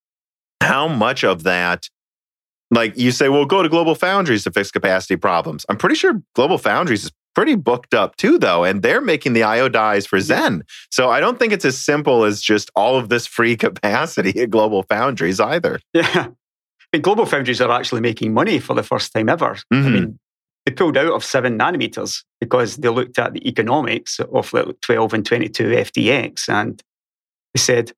How much of that? Like you say, well, go to Global Foundries to fix capacity problems. I'm pretty sure Global Foundries is pretty booked up too, though, and they're making the IO dies for Zen. So I don't think it's as simple as just all of this free capacity at Global Foundries either. Yeah. But Global Foundries are actually making money for the first time ever. I Mhm. mean, they pulled out of seven nanometers because they looked at the economics of like 12 and 22 FDX and they said,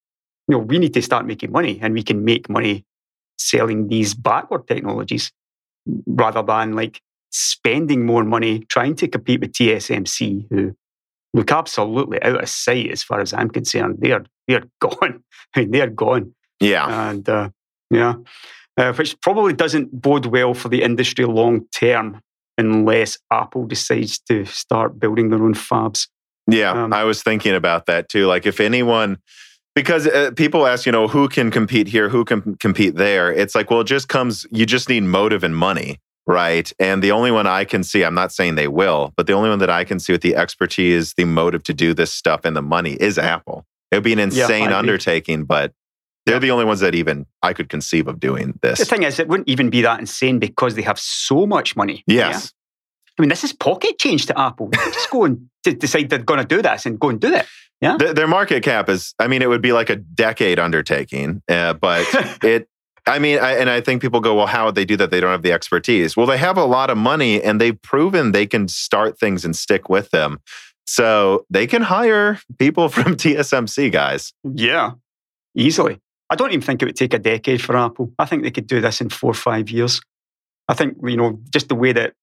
you know, we need to start making money and we can make money selling these backward technologies rather than like spending more money trying to compete with TSMC, who look absolutely out of sight as far as I'm concerned. They're they're gone. I mean, they're gone Yeah. and uh, yeah, uh, which probably doesn't bode well for the industry long term unless Apple decides to start building their own fabs. Yeah, Um, I was thinking about that too. Like, if anyone, because uh, people ask, you know, who can compete here, who can compete there? It's like, well, it just comes, you just need motive and money, right? And the only one I can see, I'm not saying they will, but the only one that I can see with the expertise, the motive to do this stuff, and the money is Apple. It would be an insane agree. undertaking, but they're Yeah. the only ones that even I could conceive of doing this. The thing is, it wouldn't even be that insane because they have so much money. yeah? Yes. I mean, this is pocket change to Apple. They just go and decide they're going to do this and go and do it. Th- their market cap is, I mean, it would be like a decade undertaking, uh, but it i mean I, and i think people go well how would they do that they don't have the expertise well they have a lot of money and they've proven they can start things and stick with them so they can hire people from tsmc guys yeah, easily. I don't even think it would take a decade for Apple. I think they could do this in four or five years. I think, you know, just the way that,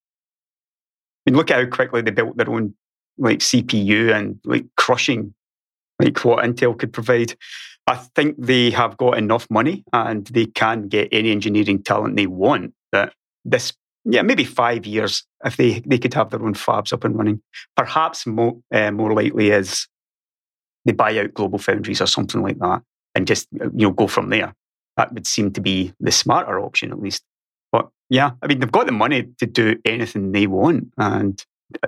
I mean, look at how quickly they built their own like CPU and like crushing like what Intel could provide. I think they have got enough money and they can get any engineering talent they want that this, yeah, maybe five years if they, they could have their own fabs up and running. Perhaps more, uh, more likely is they buy out global foundries or something like that and just you know go from there that would seem to be the smarter option, at least. But yeah, I mean, they've got the money to do anything they want, and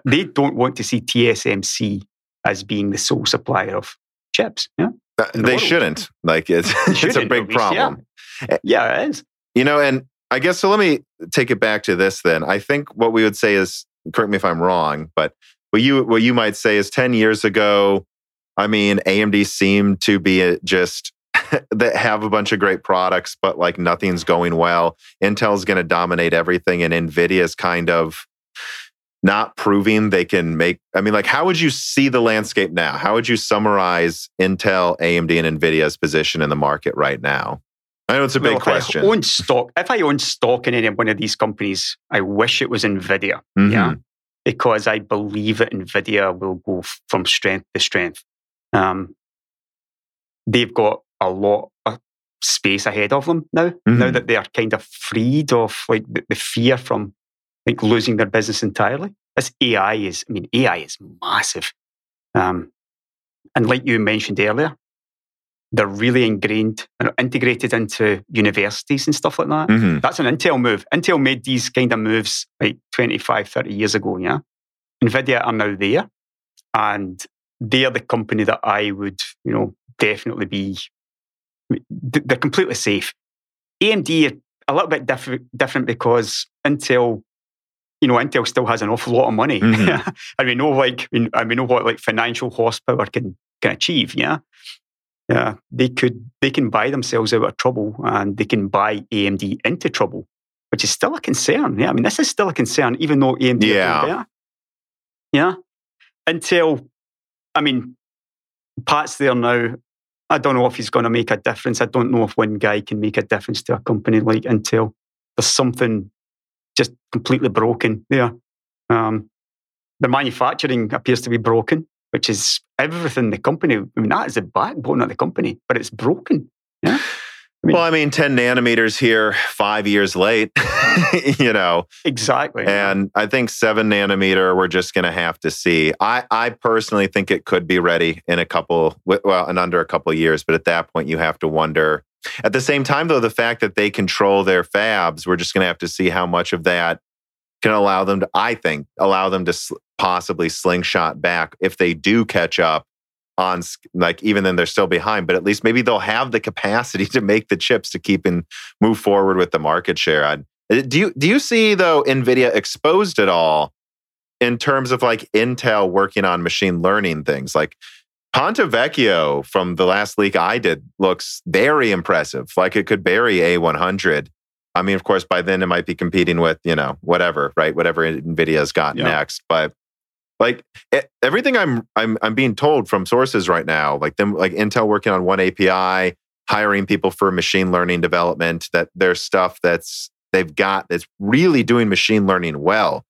they don't want to see TSMC as being the sole supplier of chips. Yeah, uh, they the shouldn't. Like it's it's a big problem. Yeah. yeah, it is. You know, and I guess so. Let me take it back to this. Then I think what we would say is, correct me if I'm wrong, but what you what you might say is ten years ago. I mean, AMD seemed to be just that have a bunch of great products, but like nothing's going well. Intel's going to dominate everything, and Nvidia's kind of not proving they can make. I mean, like, how would you see the landscape now? How would you summarize Intel, AMD, and Nvidia's position in the market right now? I know it's a big well, question. I own stock. If I own stock in any one of these companies, I wish it was Nvidia. Mm-hmm. Yeah, because I believe that Nvidia will go from strength to strength. Um, they've got a lot of space ahead of them now. Mm-hmm. Now that they are kind of freed of like the, the fear from like losing their business entirely. This AI is, I mean, AI is massive. Um, and like you mentioned earlier, they're really ingrained and integrated into universities and stuff like that. Mm-hmm. That's an Intel move. Intel made these kind of moves like 25, 30 years ago, yeah? NVIDIA are now there. And they are the company that I would, you know, definitely be they're completely safe. AMD are a little bit different, different because Intel, you know, Intel still has an awful lot of money, mm-hmm. and we know like, and we know what like financial horsepower can can achieve. Yeah, yeah, they could they can buy themselves out of trouble, and they can buy AMD into trouble, which is still a concern. Yeah, I mean, this is still a concern, even though AMD yeah, yeah, Intel. I mean, Pat's there now. I don't know if he's going to make a difference. I don't know if one guy can make a difference to a company like Intel. There's something just completely broken there. Um, the manufacturing appears to be broken, which is everything the company. I mean, that is the backbone of the company, but it's broken. Yeah mean, well, I mean, 10 nanometers here, five years late, you know. Exactly. And I think seven nanometer, we're just going to have to see. I, I personally think it could be ready in a couple, well, in under a couple years. But at that point, you have to wonder. At the same time, though, the fact that they control their fabs, we're just going to have to see how much of that can allow them to, I think, allow them to possibly slingshot back if they do catch up on like even then they're still behind but at least maybe they'll have the capacity to make the chips to keep and move forward with the market share. Uh, do you do you see though nvidia exposed at all in terms of like intel working on machine learning things? Like ponte vecchio from the last leak i did looks very impressive like it could bury a100 i mean of course by then it might be competing with you know whatever right whatever nvidia's got yeah. next but like everything I'm I'm I'm being told from sources right now, like them like Intel working on one API, hiring people for machine learning development, that there's stuff that's they've got that's really doing machine learning well.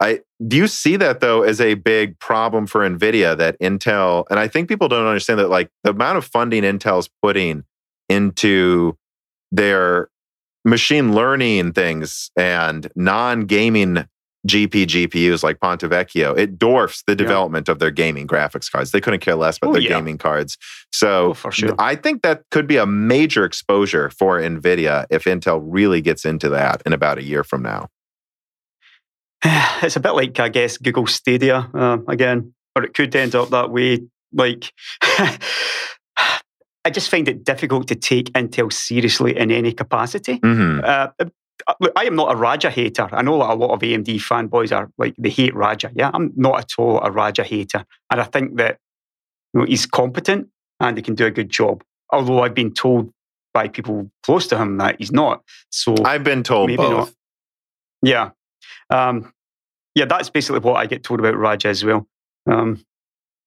I do you see that though as a big problem for Nvidia that Intel and I think people don't understand that like the amount of funding Intel's putting into their machine learning things and non-gaming GP GPUs like Ponte Vecchio, it dwarfs the development yeah. of their gaming graphics cards. They couldn't care less about oh, their yeah. gaming cards. So oh, sure. I think that could be a major exposure for NVIDIA if Intel really gets into that in about a year from now. It's a bit like, I guess, Google Stadia uh, again, or it could end up that way. Like, I just find it difficult to take Intel seriously in any capacity. Mm-hmm. Uh, look, I am not a Raja hater. I know that a lot of AMD fanboys are like they hate Raja. Yeah, I'm not at all a Raja hater, and I think that you know, he's competent and he can do a good job. Although I've been told by people close to him that he's not. So I've been told maybe both. Not. Yeah, um, yeah, that's basically what I get told about Raja as well. Um,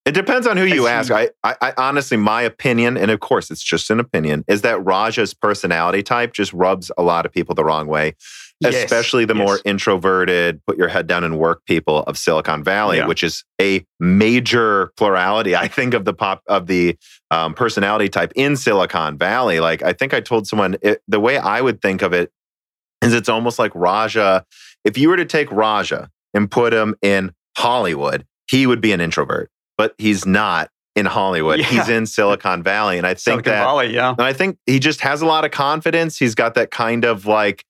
it depends on who you ask. I, I, I, honestly, my opinion, and of course it's just an opinion, is that Raja's personality type just rubs a lot of people the wrong way, yes, especially the yes. more introverted, put your head down and work people of Silicon Valley, yeah. which is a major plurality, I think, of the pop of the um, personality type in Silicon Valley. Like I think I told someone it, the way I would think of it is it's almost like Raja. If you were to take Raja and put him in Hollywood, he would be an introvert but he's not in Hollywood. Yeah. He's in Silicon Valley. And I think Silicon that Valley, yeah. and I think he just has a lot of confidence. He's got that kind of like,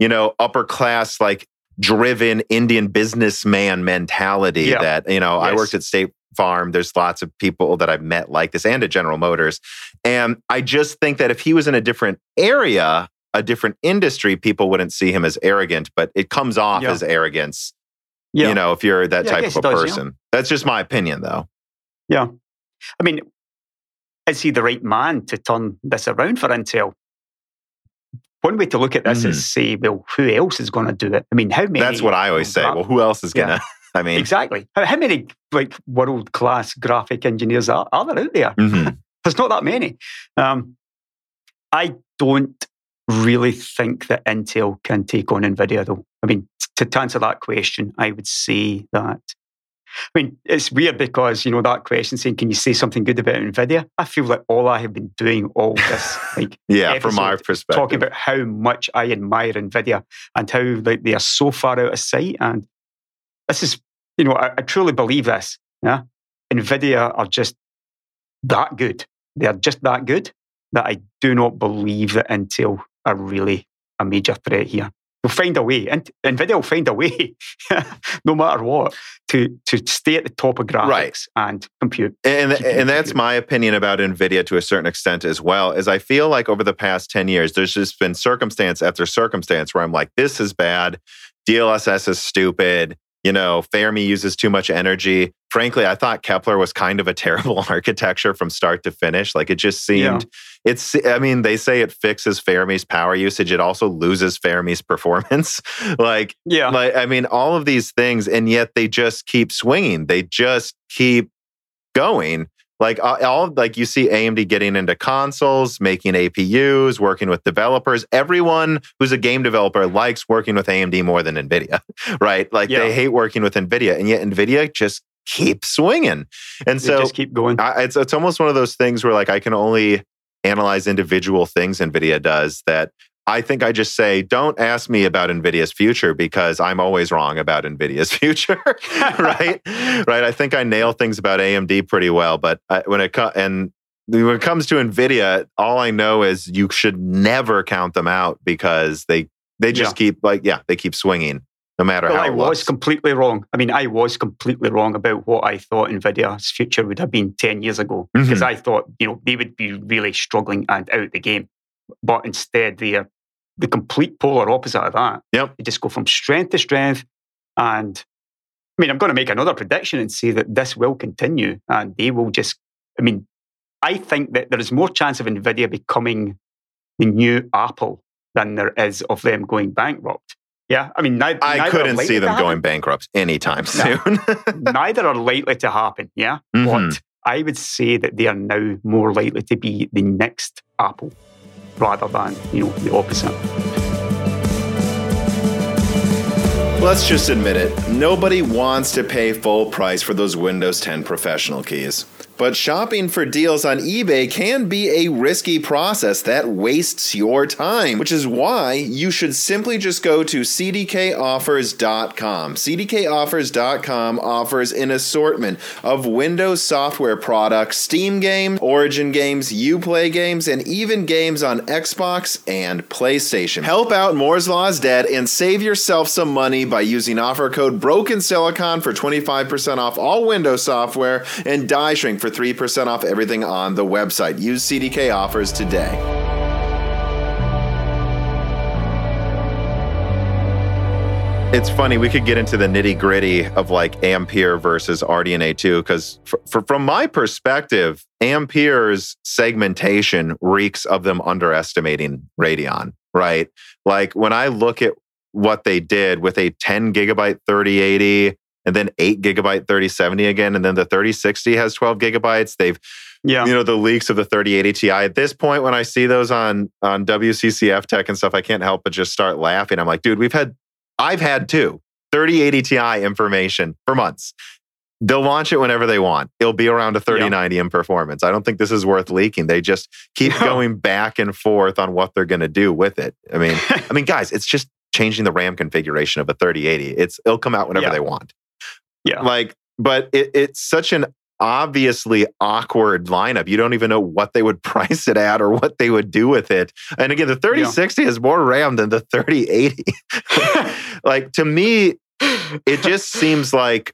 you know, upper class, like driven Indian businessman mentality Yeah. that, you know, I worked at State Farm. There's lots of people that I've met like this and at General Motors. And I just think that if he was in a different area, a different industry, people wouldn't see him as arrogant, but it comes off Yeah. as arrogance, Yeah. you know, if you're that Yeah, type of a does, person. That's just my opinion, though. Yeah. I mean, is he the right man to turn this around for Intel? One way to look at this Mhm. is say, well, who else is going to do it? I mean, how many? That's what I always say. Well, who else is going to? I mean, exactly. How, how many like world class graphic engineers are, are there out there? mhm. There's not that many. Um, I don't really think that Intel can take on NVIDIA, though. I mean, t- to answer that question, I would say that. I mean, it's weird because, you know, that question saying, can you say something good about NVIDIA? I feel like all I have been doing all this, like yeah, from my perspective. talking about how much I admire NVIDIA and how like they are so far out of sight. And this is, you know, I, I truly believe this. Yeah. NVIDIA are just that good. They are just that good that I do not believe that Intel are really a major threat here. They'll find a way. And NVIDIA will find a way, no matter what, to, to stay at the top of graphics Right. and compute. and and that's my opinion about nvidia to a certain extent as well is i feel like over the past 10 years there's just been circumstance after circumstance where i'm like this is bad dlss is stupid you know fermi uses too much energy frankly i thought kepler was kind of a terrible architecture from start to finish. Like it just seemed it's i mean they say it fixes fermi's power usage it also loses fermi's performance. Like Yeah. like i mean all of these things and yet they just keep swinging. They just keep going. Like all like you see amd getting into consoles making apus working with developers. Everyone who's a game developer likes working with amd more than nvidia right? Like Yeah. they hate working with nvidia and yet nvidia just keeps swinging and They so just keep going. I, it's it's almost one of those things where like I can only analyze individual things Nvidia does that I think I just say don't ask me about Nvidia's future because I'm always wrong about Nvidia's future, right? right. I think I nail things about AMD pretty well, but I, when it co- and when it comes to Nvidia, all I know is you should never count them out because they they just keep like yeah they keep swinging no matter Well, how I it was completely wrong. I mean, I was completely wrong about what I thought NVIDIA's future would have been 10 years ago Mm-hmm. because I thought, you know, they would be really struggling and out the game. But instead, they are the complete polar opposite of that. Yep. They just go from strength to strength. And I mean, I'm going to make another prediction and say that this will continue and they will just, I mean, I think that there is more chance of NVIDIA becoming the new Apple than there is of them going bankrupt. Yeah, I mean, neither, I neither couldn't see them going bankrupt anytime soon. neither are likely to happen. Yeah. Mhm. But I would say that they are now more likely to be the next Apple rather than, you know, the opposite. Let's just admit it, nobody wants to pay full price for those Windows 10 professional keys. But shopping for deals on eBay can be a risky process that wastes your time, which is why you should simply just go to cdkoffers.com. cdkoffers.com offers an assortment of Windows software products, Steam games, Origin games, Uplay games, and even games on Xbox and PlayStation. Help out Moore's Law is Dead and save yourself some money by using offer code Broken Silicon for 25% off all Windows software and Die Shrink for 3% off everything on the website. Use CDK offers today. it's funny we could get into the nitty gritty of like ampere versus rdna 2 because from my perspective ampere's segmentation reeks of them underestimating radeon right like when i look at what they did with a 10 gigabyte 3080 and then 8 gigabyte 3070 again and then the 3060 has 12 gigabytes they've Yeah. you know the leaks of the 3080 Ti. At this point, when I see those on on WCCF Tech and stuff, I can't help but just start laughing. I'm like, dude, we've had, I've had two 3080 Ti information for months. They'll launch it whenever they want. It'll be around a 3090 in performance. I don't think this is worth leaking. They just keep No. going back and forth on what they're going to do with it. I mean, I mean, guys, it's just changing the RAM configuration of a 3080. It's it'll come out whenever Yeah. they want yeah. like but it, it's such an obviously awkward lineup. You don't even know what they would price it at or what they would do with it. And again, the 3060 yeah. has more RAM than the 3080. like to me, it just seems like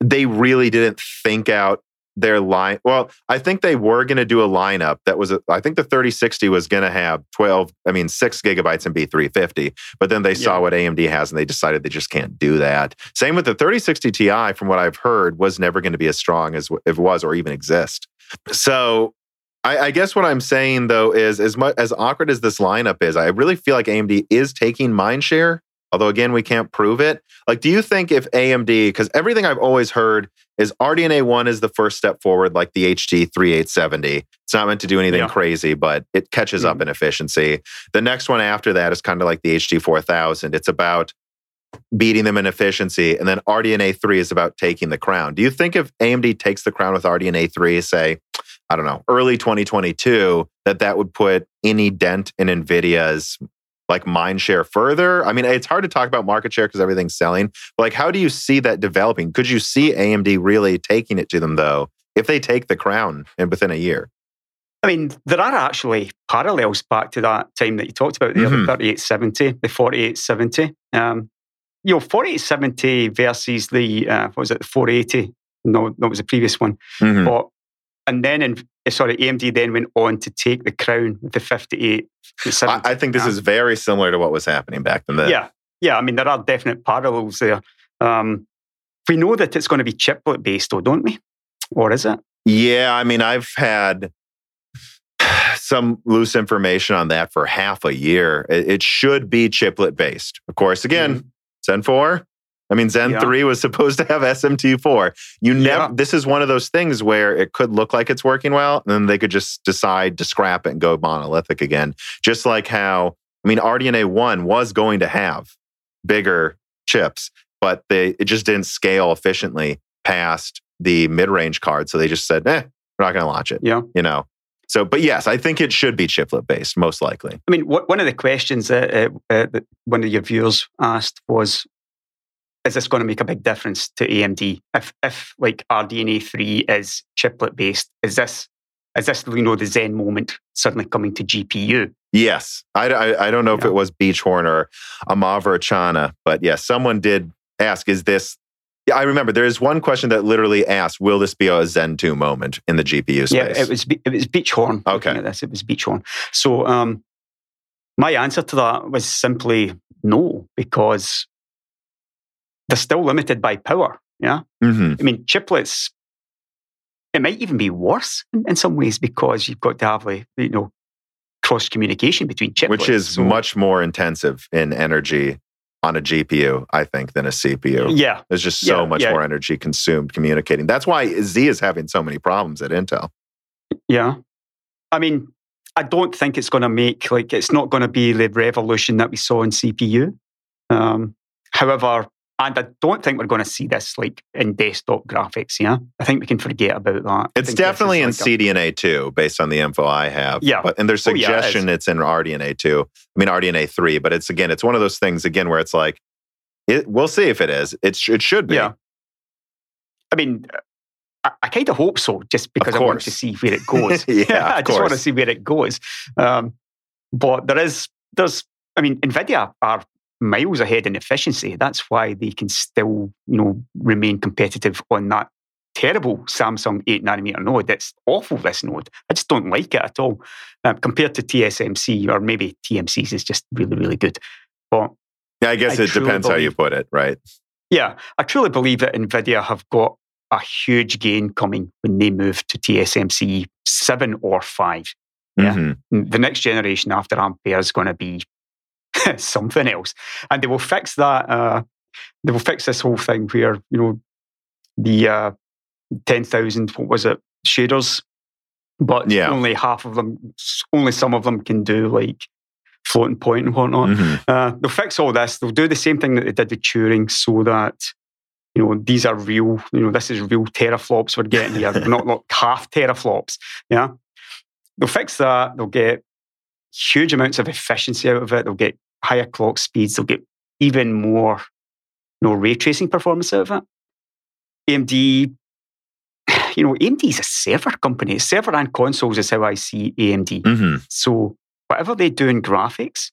they really didn't think out their line. Well, I think they were going to do a lineup that was, a, I think the 3060 was going to have 12, I mean, six gigabytes and be 350. But then they yeah. saw what AMD has and they decided they just can't do that. Same with the 3060 Ti, from what I've heard, was never going to be as strong as it was or even exist. So I, I, guess what I'm saying though is as much as awkward as this lineup is, I really feel like AMD is taking mind share Although again, we can't prove it. Like, do you think if AMD, because everything I've always heard is RDNA 1 is the first step forward, like the HD 3870. It's not meant to do anything yeah. crazy, but it catches mm-hmm. up in efficiency. The next one after that is kind of like the HD 4000. It's about beating them in efficiency. And then RDNA 3 is about taking the crown. Do you think if AMD takes the crown with RDNA 3, say, I don't know, early 2022, that that would put any dent in NVIDIA's like mind share further? I mean, it's hard to talk about market share because everything's selling. But like, how do you see that developing? Could you see AMD really taking it to them though, if they take the crown and within a year? I mean, there are actually parallels back to that time that you talked about there, mm-hmm. the 3870, the 4870. Um, you know, 4870 versus the, uh, what was it, the 480? No, that was the previous one. Mm-hmm. But, and then in sorry, AMD then went on to take the crown with the 58. I, I, think this is very similar to what was happening back then. Yeah, yeah. I mean, there are definite parallels there. Um, we know that it's going to be chiplet based, though, don't we? Or is it? Yeah, I mean, I've had some loose information on that for half a year. It, it should be chiplet based. Of course, again, mm-hmm. Zen 4, I mean, Zen yeah. 3 was supposed to have SMT4. You never yeah. this is one of those things where it could look like it's working well, and then they could just decide to scrap it and go monolithic again. Just like how I mean, RDNA 1 was going to have bigger chips, but they it just didn't scale efficiently past the mid-range card. So they just said, eh, we're not gonna launch it. Yeah. You know. So, but yes, I think it should be chiplet based, most likely. I mean, what, one of the questions that, uh, uh, that one of your viewers asked was is this going to make a big difference to AMD? If, if like RDNA 3 is chiplet based, is this, is this, you know, the Zen moment suddenly coming to GPU? Yes. I, I, I don't know yeah. if it was Beachhorn or Amav or Chana, but yes, someone did ask, is this, yeah, I remember there is one question that literally asked, will this be a Zen 2 moment in the GPU space? Yeah, it was, it was Beachhorn. Okay. This. It was Beachhorn. So um, my answer to that was simply no, because they're still limited by power. Yeah. Mm-hmm. I mean, chiplets, it might even be worse in, in, some ways because you've got to have like, you know, cross communication between chiplets. Which is so, much more intensive in energy on a GPU, I think, than a CPU. Yeah. There's just so yeah, much yeah. more energy consumed communicating. That's why Xe is having so many problems at Intel. Yeah. I mean, I don't think it's going to make, like, it's not going to be the revolution that we saw in CPU. Um, however, and I don't think we're going to see this like in desktop graphics. Yeah, I think we can forget about that. It's definitely in like CDNA two, based on the info I have. Yeah, but and their suggestion oh, yeah, it it's in RDNA two. I mean RDNA three, but it's again, it's one of those things again where it's like, it, we'll see if it is. It, sh- it should be. Yeah. I mean, I, I kind of hope so, just because I want to see where it goes. yeah, I just want to see where it goes. Um, but there is, there's, I mean, Nvidia are miles ahead in efficiency. That's why they can still, you know, remain competitive on that terrible Samsung 8 nanometer node. It's awful, this node. I just don't like it at all. Um, compared to TSMC, or maybe TMC's is just really, really good. But yeah, I guess I it depends believe, how you put it, right? Yeah, I truly believe that NVIDIA have got a huge gain coming when they move to TSMC 7 or 5. Yeah. Mm-hmm. The next generation after Ampere is going to be something else. And they will fix that. Uh, they will fix this whole thing where, you know, the uh, 10,000, what was it, shaders, but yeah. only half of them, only some of them can do like floating point and whatnot. Mm-hmm. Uh, they'll fix all this. They'll do the same thing that they did with Turing so that, you know, these are real, you know, this is real teraflops we're getting here, not, not half teraflops. Yeah. They'll fix that. They'll get huge amounts of efficiency out of it. They'll get higher clock speeds, they'll get even more you know, ray tracing performance out of it. AMD, you know, AMD is a server company. Server and consoles is how I see AMD. hmm So whatever they do in graphics,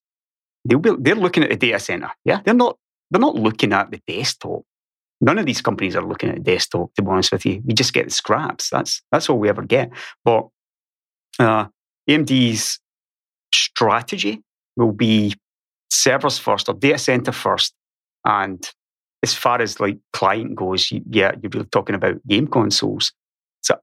they'll be, they're looking at the data center. Yeah, they're not they're not looking at the desktop. None of these companies are looking at the desktop. To be honest with you, we just get the scraps. That's that's all we ever get. But uh, AMD's strategy will be servers first or data center first, and as far as like client goes, you, yeah, you're really talking about game consoles. So, I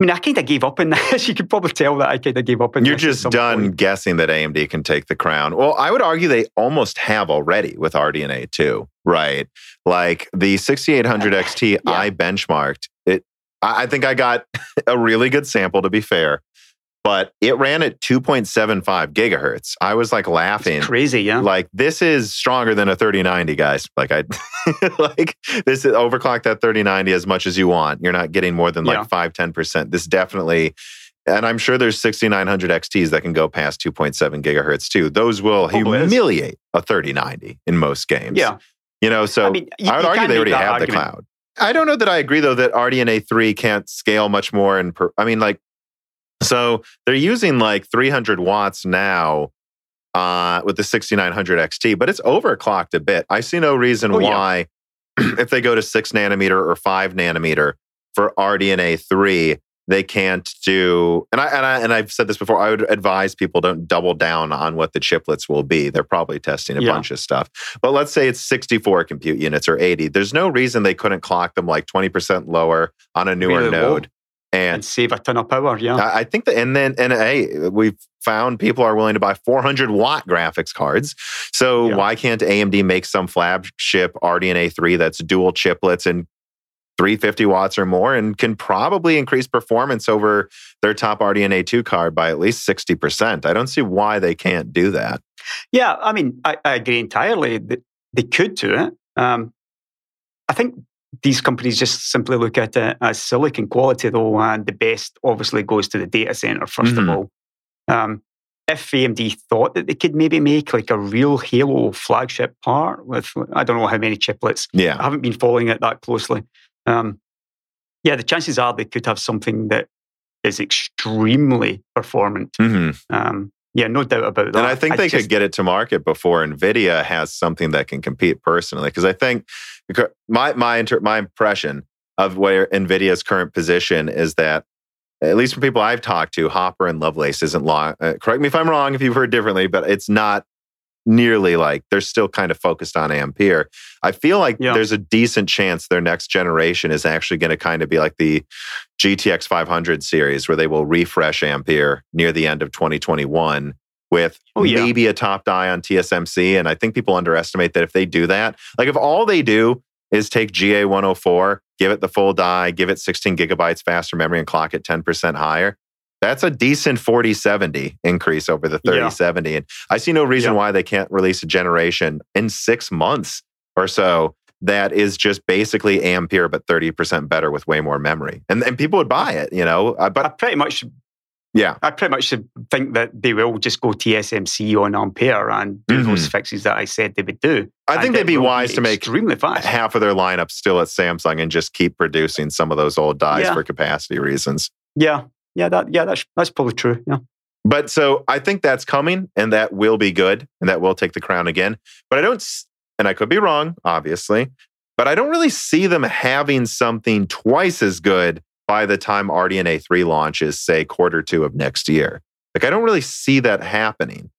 mean, I kind of gave up on this. You could probably tell that I kind of gave up on that. You're just done point. guessing that AMD can take the crown. Well, I would argue they almost have already with RDNA 2, right? Like the 6800 XT, Yeah. I benchmarked it. I think I got a really good sample, to be fair, but it ran at 2.75 gigahertz. I was like laughing. It's crazy, yeah. Like this is stronger than a 3090, guys. Like I like this is overclock that 3090 as much as you want. You're not getting more than like Yeah. five, 10%. This definitely and I'm sure there's 6900 XTs that can go past 2.7 gigahertz too. Those will humiliate a 3090 in most games. yeah. You know, so I mean, you- I would argue they already have argument. the cloud. I don't know that I agree though that RDNA 3 can't scale much more. And per, I mean, like, so they're using like 300 watts now uh, with the 6900 XT, but it's overclocked a bit. I see no reason Oh, yeah. why, if they go to six nanometer or five nanometer for RDNA 3, they can't do and I, and I and I've said this before I would advise people don't double down on what the chiplets will be they're probably testing a Yeah. bunch of stuff but let's say it's 64 compute units or 80 there's no reason they couldn't clock them like 20% lower on a newer node and And save a ton of power, yeah. I think that, and then, and hey, we've found people are willing to buy 400 watt graphics cards. So Yeah. why can't AMD make some flagship RDNA 3 that's dual chiplets and 350 watts or more and can probably increase performance over their top RDNA 2 card by at least 60%? I don't see why they can't do that. Yeah, I mean, I, I agree entirely that they could do it. Um, I think these companies just simply look at it as silicon quality, though, and the best obviously goes to the data center 1st Mhm. of all. Um, if AMD thought that they could maybe make like a real Halo flagship part with, I don't know how many chiplets, Yeah. I haven't been following it that closely. Um, yeah, the chances are they could have something that is extremely performant. Mhm. Um, yeah, no doubt about that. And I think they just- could get it to market before Nvidia has something that can compete personally. Because I think because my my inter, my impression of where Nvidia's current position is that, at least from people I've talked to, Hopper and Lovelace isn't long. Uh, correct me if I'm wrong if you've heard differently, but it's not nearly like they're still kind of focused on Ampere. I feel like Yeah. there's a decent chance their next generation is actually going to kind of be like the GTX 500 series, where they will refresh Ampere near the end of 2021 with Oh, yeah. maybe a top die on TSMC. And I think people underestimate that if they do that, like if all they do is take GA104, give it the full die, give it 16 gigabytes faster memory, and clock it 10% higher. That's a decent 4070 increase over the Yeah. 3070. And I see no reason Yeah. why they can't release a generation in six months or so that is just basically Ampere, but 30% better with way more memory. And, and people would buy it, you know? Uh, I But pretty much, yeah, I pretty much think that they will just go TSMC on Ampere and do those fixes that I said they would do. Mm-hmm. I think they'd be wise to make extremely fast. half of their lineup still at Samsung and just keep producing some of those old dies Yeah. for capacity reasons. Yeah, yeah, that yeah, that's that's probably true. Yeah, But so I think that's coming and that will be good and that will take the crown again. But I don't, and I could be wrong, obviously, but I don't really see them having something twice as good by the time RDNA 3 launches, say quarter two of next year. Like, I don't really see that happening.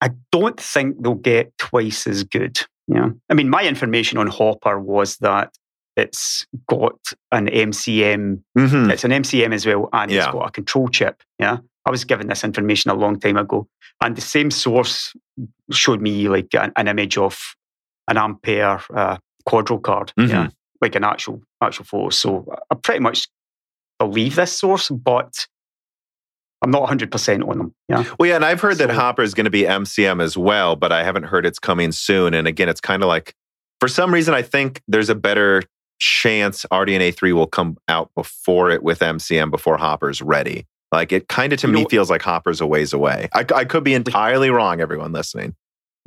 I don't think they'll get twice as good. Yeah, I mean, my information on Hopper was that it's got an MCM Mhm. It's an MCM as well, and Yeah. it's got a control chip. Yeah, I was given this information a long time ago, and the same source showed me like an, an image of an Ampere uh, Quadro card. Mm-hmm. Yeah, like an actual actual photo. So I pretty much believe this source, but I'm not 100 percent on them. Yeah, Well, yeah, and I've heard that So- Hopper is going to be MCM as well, but I haven't heard it's coming soon. And again, it's kind of like, for some reason, I think there's a better chance RDNA 3 will come out before it with MCM before Hopper's ready. Like it kind of to You me know- feels like Hopper's a ways away. I, I could be entirely wrong, everyone listening.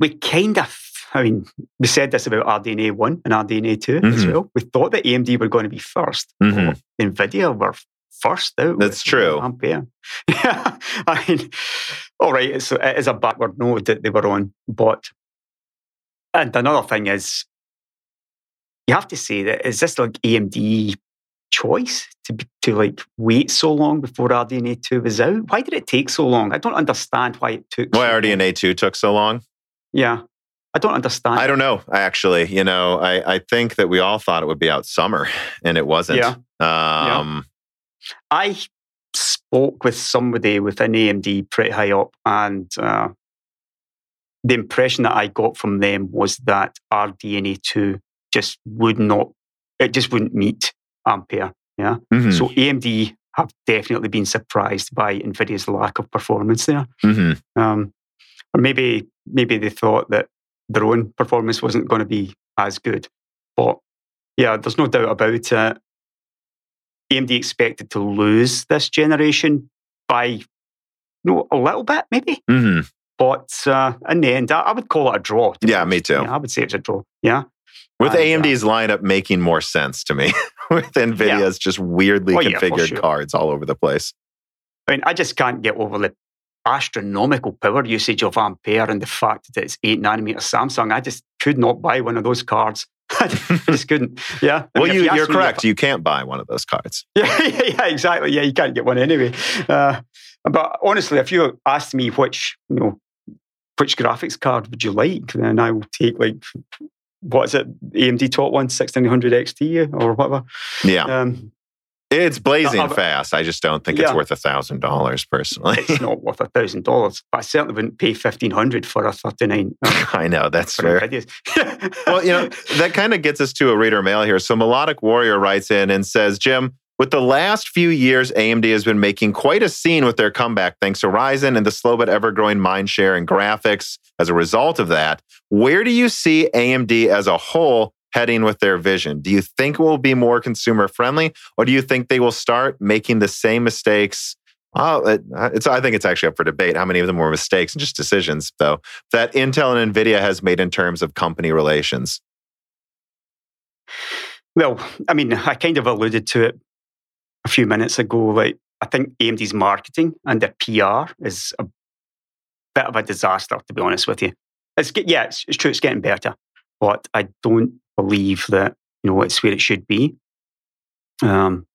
we kind of I mean, we said this about RDNA 1 and RDNA 2 as well. We thought that AMD were going to be 1st Mhm. NVIDIA were first out. That's true. Ampere. Yeah. I mean, all right, it's, it is a backward node that they were on. But, and another thing is, you have to say that is this like AMD choice to be, to like wait so long before RDNA 2 was out? Why did it take so long? I don't understand why it took Why so long. RDNA 2 took so long? Yeah. I don't understand. I don't know, actually. You know, I, I think that we all thought it would be out summer and it wasn't. Yeah. Um, I spoke with somebody within AMD pretty high up, and uh, the impression that I got from them was that RDNA 2 just would not, it just wouldn't meet Ampere. Yeah. mhm, So AMD have definitely been surprised by NVIDIA's lack of performance there. mhm. Um, or maybe maybe they thought that their own performance wasn't going to be as good. But yeah, there's no doubt about it. AMD expected to lose this generation by you know, a little bit, maybe. Mhm. But uh, in the end, I, I would call it a draw. Yeah, me too. Yeah, I would say it's a draw. Yeah. With AMD's lineup making more sense to me. With NVIDIA's just weirdly Oh, yeah, configured sure. cards all over the place. I mean, I just can't get over the astronomical power usage of Ampere and the fact that it's 8 nanometer Samsung. I just could not buy one of those cards. I just couldn't. Yeah. I Well, mean, if you you're correct. You can't buy one of those cards. Yeah, yeah, yeah, exactly. Yeah, you can't get one anyway. Uh, but honestly, if you asked me which, you know, which graphics card would you like, then I will take like, what is it, AMD top one, 1600 XT or whatever. Yeah. Um, It's blazing fast. I just don't think it's worth a thousand dollars personally. it's not worth a thousand dollars, but I certainly wouldn't pay fifteen hundred for a thirty nine. I know that's fair. Well, you know, that kind of gets us to a reader mail here. So Melodic Warrior writes in and says, Jim, with the last few years, AMD has been making quite a scene with their comeback thanks to Ryzen and the slow but ever growing mind share in graphics. As a result of that, where do you see AMD as a whole heading with their vision? Do you think it will be more consumer friendly, or do you think they will start making the same mistakes? Well, it, uh, it's, I think it's actually up for debate how many of them were mistakes and just decisions, though, that Intel and NVIDIA has made in terms of company relations. well, I mean, I kind of alluded to it a few minutes ago. Like, I think AMD's marketing and their PR is a bit of a disaster, to be honest with you. It's yeah, it's, it's true, it's getting better, but I don't believe that you know it's where it should be. Um,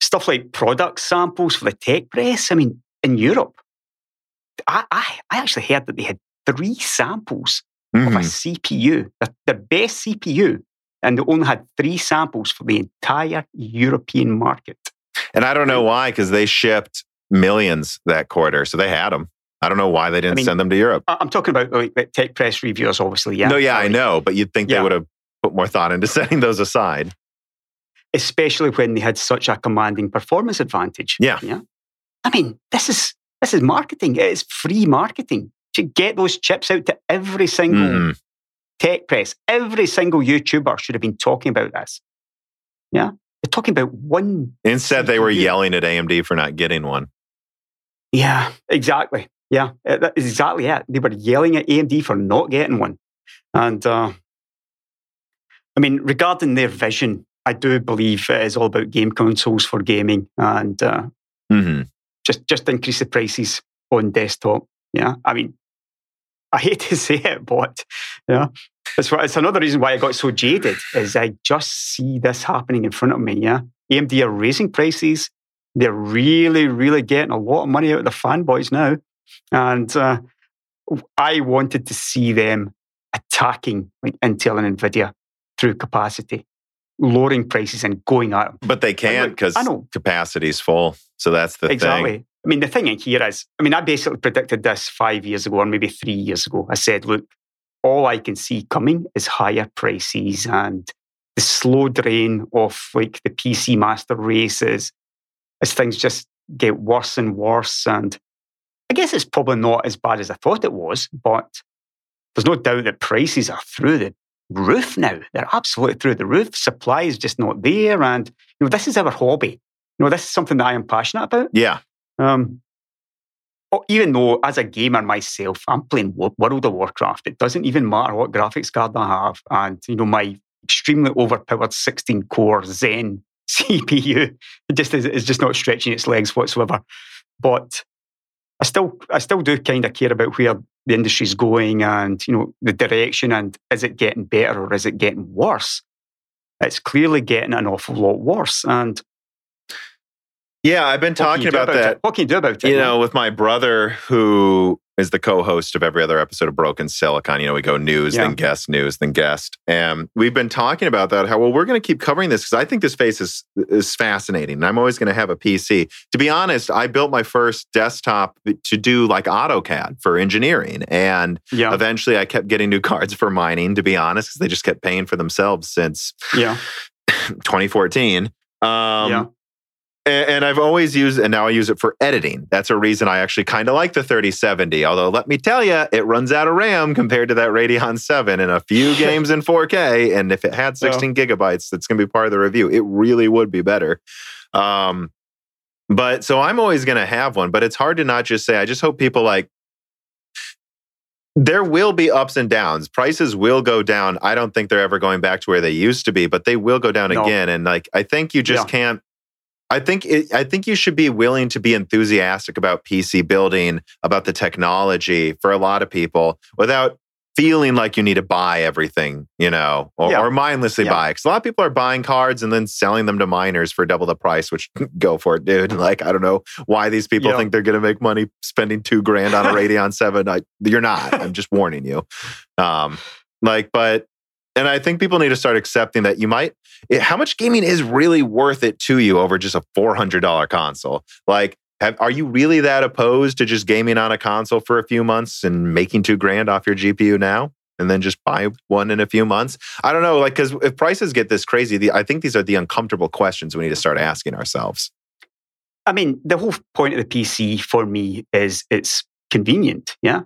stuff like product samples for the tech press. I mean, in Europe, I I, I actually heard that they had three samples of a Mhm. CPU, the, the best CPU, and they only had three samples for the entire European market. And I don't know why, because they shipped millions that quarter. So they had them. I don't know why they didn't mean, send them to Europe. I- I'm talking about like tech press reviewers, obviously. Yeah, no, yeah, I know. But you'd think they would have put more thought into setting those aside. Especially when they had such a commanding performance advantage. Yeah. yeah. I mean, this is this is marketing. It is free marketing. To get those chips out to every single Mhm. Tech press, every single YouTuber should have been talking about this. Yeah, they're talking about one Instead, they were yelling at AMD for not getting one. Yeah, exactly. Yeah, that is exactly it. They were yelling at AMD for not getting one. And uh, I mean, regarding their vision, I do believe it is all about game consoles for gaming and uh, hmm just just increase the prices on desktop. Yeah, I mean, I hate to say it, but yeah, it's, it's another reason why I got so jaded. Is I just see this happening in front of me. Yeah, AMD are raising prices. They're really, really getting a lot of money out of the fanboys now, and uh, I wanted to see them attacking like Intel and Nvidia through capacity, lowering prices and going at them. But they can't because know. capacity's full. So that's the exactly. thing. I mean, the thing in here is, I mean, I basically predicted this five years ago or maybe three years ago. I said, look, all I can see coming is higher prices and the slow drain of like the PC master races as things just get worse and worse. And I guess it's probably not as bad as I thought it was, but there's no doubt that prices are through the roof now. They're absolutely through the roof. Supply is just not there. And, you know, this is our hobby. You know, this is something that I am passionate about. Yeah. Um, Oh, even though as a gamer myself, I'm playing World of Warcraft. It doesn't even matter what graphics card I have, and you know my extremely overpowered 16 core Zen CPU just is, is just not stretching its legs whatsoever. But I still I still do kind of care about where the industry's going and you know the direction and is it getting better or is it getting worse? It's clearly getting an awful lot worse. And yeah, I've been talking about, that. What can you do about it? You know, with my brother who is the co-host of every other episode of Broken Silicon. You know, we go news, yeah. then guest, news, then guest. And we've been talking about that, how well we're going to keep covering this because I think this space is is fascinating. And I'm always going to have a PC. To be honest, I built my first desktop to do like AutoCAD for engineering. And yeah. eventually I kept getting new cards for mining, to be honest, because they just kept paying for themselves since yeah. 2014. Um, yeah. And, and, I've always used, and now I use it for editing. That's a reason I actually kind of like the 3070. Although, let me tell you, it runs out of RAM compared to that Radeon 7 in a few games in 4K. And if it had 16 yeah. gigabytes, that's going to be part of the review. It really would be better. Um, but so I'm always going to have one, but it's hard to not just say, I just hope people like, there will be ups and downs. Prices will go down. I don't think they're ever going back to where they used to be, but they will go down no. again. And like, I think you just yeah. can't I think it, I think you should be willing to be enthusiastic about PC building, about the technology for a lot of people without feeling like you need to buy everything, you know, or, yeah. or mindlessly yeah. buy. Because a lot of people are buying cards and then selling them to miners for double the price, which go for it, dude. Like, I don't know why these people yeah. think they're going to make money spending two grand on a Radeon 7. I, you're not. I'm just warning you. Um, like, but and I think people need to start accepting that you might, it, how much gaming is really worth it to you over just a $400 console? Like, have, are you really that opposed to just gaming on a console for a few months and making two grand off your GPU now? And then just buy one in a few months. I don't know, like, because if prices get this crazy, the, I think these are the uncomfortable questions we need to start asking ourselves. I mean, the whole point of the PC for me is it's convenient. Yeah.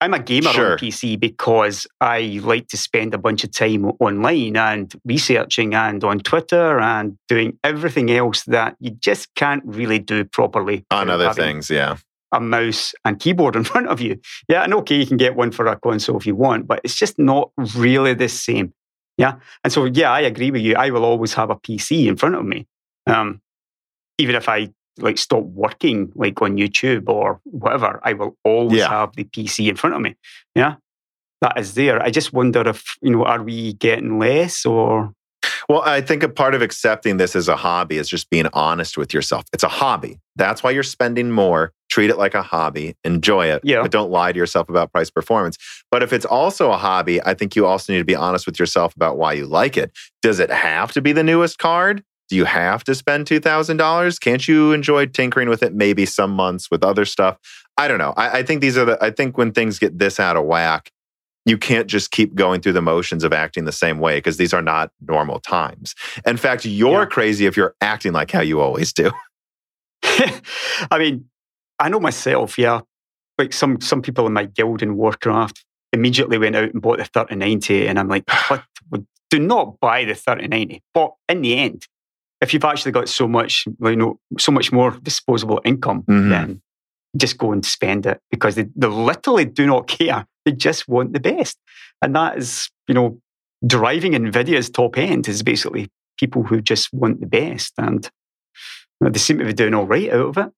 I'm a gamer sure. on PC because I like to spend a bunch of time online and researching and on Twitter and doing everything else that you just can't really do properly. On other things, yeah. A mouse and keyboard in front of you. Yeah, and okay, you can get one for a console if you want, but it's just not really the same. Yeah. And so, yeah, I agree with you. I will always have a PC in front of me. Um, even if I like stop working like on YouTube or whatever, I will always yeah. have the PC in front of me. Yeah. That is there. I just wonder if, you know, are we getting less or well, I think a part of accepting this as a hobby is just being honest with yourself. It's a hobby. That's why you're spending more. Treat it like a hobby. Enjoy it. Yeah. But don't lie to yourself about price performance. But if it's also a hobby, I think you also need to be honest with yourself about why you like it. Does it have to be the newest card? Do you have to spend $2,000? Can't you enjoy tinkering with it maybe some months with other stuff? I don't know. I, I, think these are the, I think when things get this out of whack, you can't just keep going through the motions of acting the same way because these are not normal times. In fact, you're yeah. crazy if you're acting like how you always do. I mean, I know myself, yeah. Like some some people in my guild in Warcraft immediately went out and bought the 3090 and I'm like, what? Do not buy the 3090. But in the end, if you've actually got so much, you know, so much more disposable income, mm-hmm. then just go and spend it because they, they literally do not care. They just want the best. And that is, you know, driving NVIDIA's top end is basically people who just want the best. And they seem to be doing all right out of it.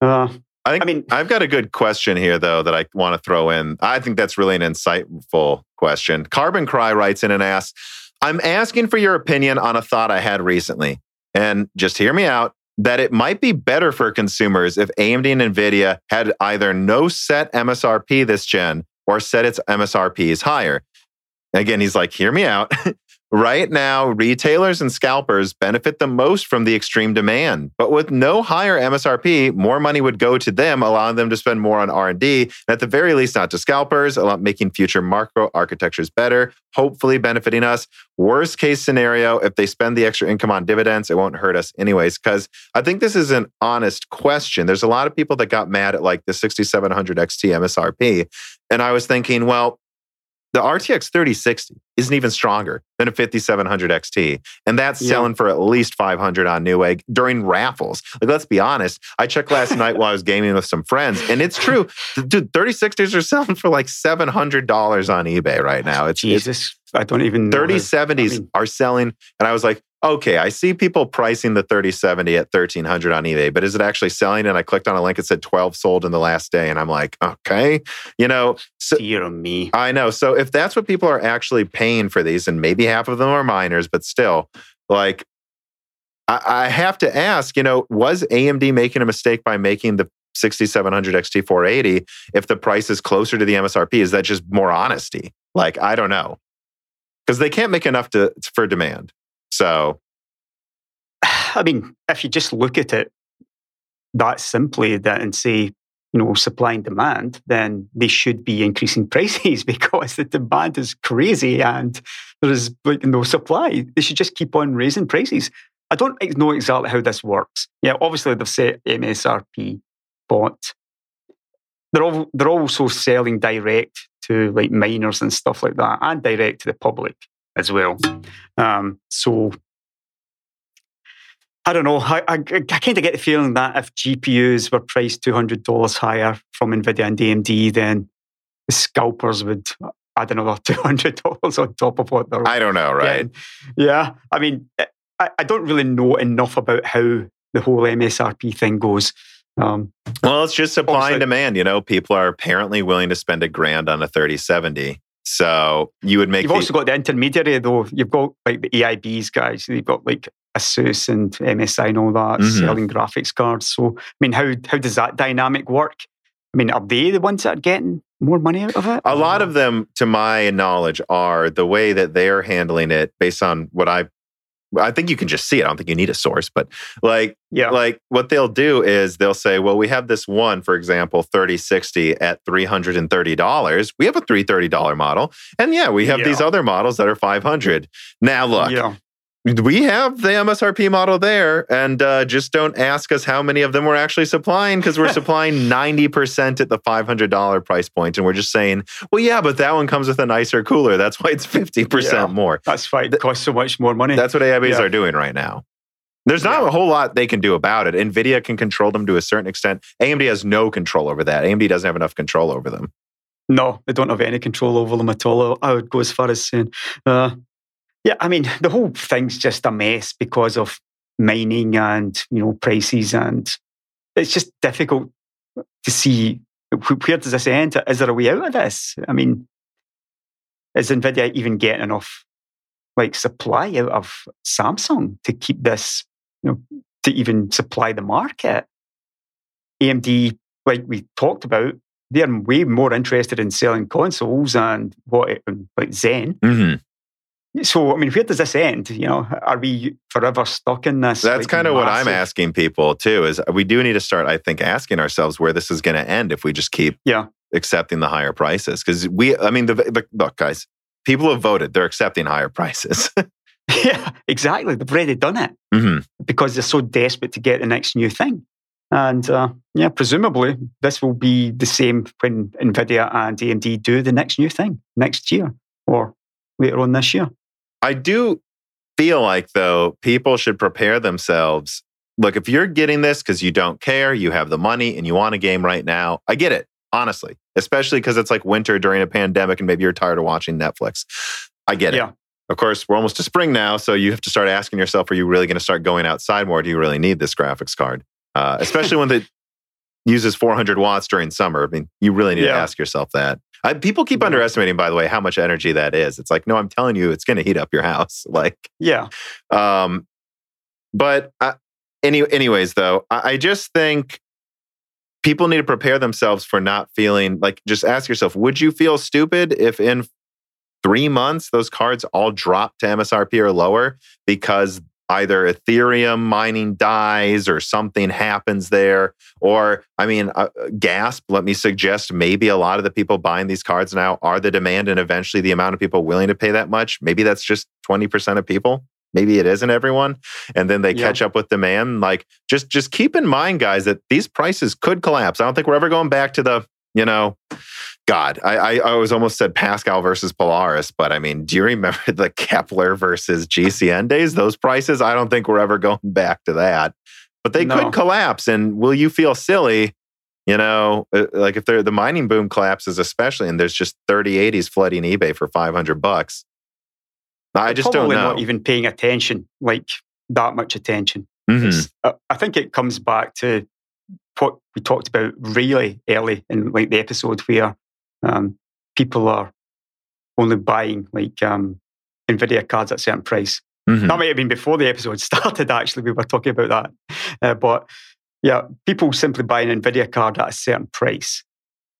Uh, I think I mean I've got a good question here though that I want to throw in. I think that's really an insightful question. Carbon Cry writes in and asks, I'm asking for your opinion on a thought I had recently and just hear me out, that it might be better for consumers if AMD and NVIDIA had either no set MSRP this gen or set its MSRPs higher. Again, he's like, hear me out. Right now, retailers and scalpers benefit the most from the extreme demand, but with no higher MSRP, more money would go to them, allowing them to spend more on R&D, and at the very least not to scalpers, making future macro architectures better, hopefully benefiting us. Worst case scenario, if they spend the extra income on dividends, it won't hurt us anyways cuz I think this is an honest question. There's a lot of people that got mad at like the 6700 XT MSRP, and I was thinking, well, the RTX 3060 isn't even stronger than a 5700 XT. And that's Yeah. selling for at least 500 on Newegg during raffles. Like, let's be honest. I checked last night while I was gaming with some friends, and it's true. Dude, 3060s are selling for like $700 on eBay right now. It's, it's Jesus, I don't even know. how- 3070s I mean- are selling. And I was like, okay, I see people pricing the 3070 at 1300 on eBay, but is it actually selling? And I clicked on a link, it said 12 sold in the last day. And I'm like, okay, you know, so Dear me. I know. So if that's what people are actually paying for these, and maybe half of them are miners, but still, like, I, I have to ask, you know, was AMD making a mistake by making the 6700 XT 480 if the price is closer to the MSRP? Is that just more honesty? Like, I don't know. Because they can't make enough to, for demand. So, I mean, if you just look at it that simply that and say, you know, supply and demand, then they should be increasing prices because the demand is crazy and there is like no supply. They should just keep on raising prices. I don't know exactly how this works. Yeah, obviously they've set MSRP, but they're all, they're also selling direct to like miners and stuff like that, and direct to the public as well. Um, so I don't know. I, I, I kind of get the feeling that if GPUs were priced two hundred dollars higher from Nvidia and AMD, then the scalpers would add another two hundred dollars on top of what they're I don't know, right? getting. Yeah, I mean, I, I don't really know enough about how the whole MSRP thing goes. Um, Well, it's just supply and demand. You know, people are apparently willing to spend a grand on a 3070. So you would make you've the, also got the intermediary though. You've got like the AIBs guys. You've got like Asus and MSI and all that Mhm. selling graphics cards. So I mean, how how does that dynamic work? I mean, are they the ones that are getting more money out of it? a lot of them, to my knowledge, are the way that they're handling it based on what I. I think you can just see it. I don't think you need a source, but like yeah, like what they'll do is they'll say, well, we have this one, for example, 3060 at $330. We have a $330 model. And yeah, we have Yeah. these other models that are 500. Now look, yeah, we have the MSRP model there, and uh, just don't ask us how many of them we're actually supplying because we're supplying 90% at the $500 price point, And we're just saying, well, yeah, but that one comes with a nicer cooler. That's why it's 50% Yeah. more. that's why it costs so much more money. That's what AIBs Yeah. are doing right now. There's not Yeah. a whole lot they can do about it. NVIDIA can control them to a certain extent. AMD has no control over that. AMD doesn't have enough control over them. No, they don't have any control over them at all. I would go as far as saying, uh, yeah, I mean, the whole thing's just a mess because of mining and you know prices, and it's just difficult to see where does this end. Is there a way out of this? I mean, is Nvidia even getting enough like supply out of Samsung to keep this, you know, to even supply the market? AMD, like we talked about, they're way more interested in selling consoles and what like Zen. Mm-hmm. So I mean, where does this end? You know, are we forever stuck in this? That's like, kind of what I'm asking people too. Is we do need to start, I think, asking ourselves where this is going to end if we just keep Yeah. accepting the higher prices. Because we, I mean, the, the look, guys, people have voted; they're accepting higher prices. yeah, exactly. They've already done it hmm because they're so desperate to get the next new thing. And uh, yeah, presumably this will be the same when Nvidia and AMD do the next new thing next year or later on this year. I do feel like though people should prepare themselves. Look, if you're getting this because you don't care, you have the money, and you want a game right now, I get it. Honestly, especially because it's like winter during a pandemic, and maybe you're tired of watching Netflix. I get it. Yeah. Of course, we're almost to spring now, so you have to start asking yourself: Are you really going to start going outside more? Do you really need this graphics card? Uh, especially when it uses 400 watts during summer. I mean, you really need to ask yourself that. I, people keep Yeah. underestimating, by the way, how much energy that is. It's like, no, I'm telling you, it's going to heat up your house. Like, Yeah. um, but uh, any, anyways, though, I, I just think people need to prepare themselves for not feeling like. Just ask yourself: Would you feel stupid if in three months those cards all drop to MSRP or lower because either Ethereum mining dies or something happens there? Or, I mean, uh, gasp. Let me suggest maybe a lot of the people buying these cards now are the demand, and eventually the amount of people willing to pay that much. Maybe that's just twenty percent of people maybe it isn't everyone and then they Yeah. catch up with demand like just just keep in mind guys that these prices could collapse i don't think we're ever going back to the you know God, I, I, I was almost said Pascal versus Polaris, but I mean, do you remember the Kepler versus GCN days? Those prices, I don't think we're ever going back to that. But they No. could collapse, and will you feel silly? You know, uh, like if the mining boom collapses, especially, and there's just 3080s flooding eBay for 500 bucks. I just Probably don't know. not even paying attention, like that much attention. Mhm. Uh, I think it comes back to what we talked about really early in like the episode where um, people are only buying like um, Nvidia cards at a certain price. Mhm. That might have been before the episode started. Actually, we were talking about that, uh, but yeah, people simply buy an Nvidia card at a certain price,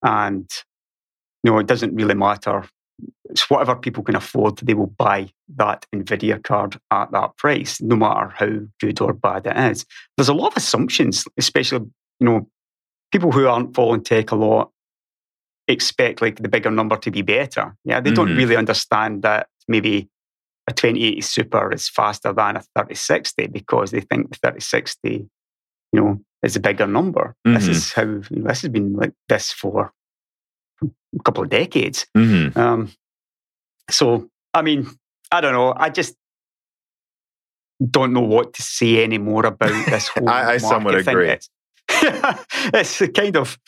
and you know it doesn't really matter. It's whatever people can afford. They will buy that Nvidia card at that price, no matter how good or bad it is. There's a lot of assumptions, especially you know people who aren't following tech a lot expect like the bigger number to be better. Yeah, they don't Mhm. really understand that maybe a 2080 Super is faster than a 3060 because they think the 3060, you know, is a bigger number. This Mhm. is how you know, this has been like this for a couple of decades. Mhm. Um, so, I mean, I don't know. I just don't know what to say anymore about this whole. I- I somewhat agree. It's, it's kind of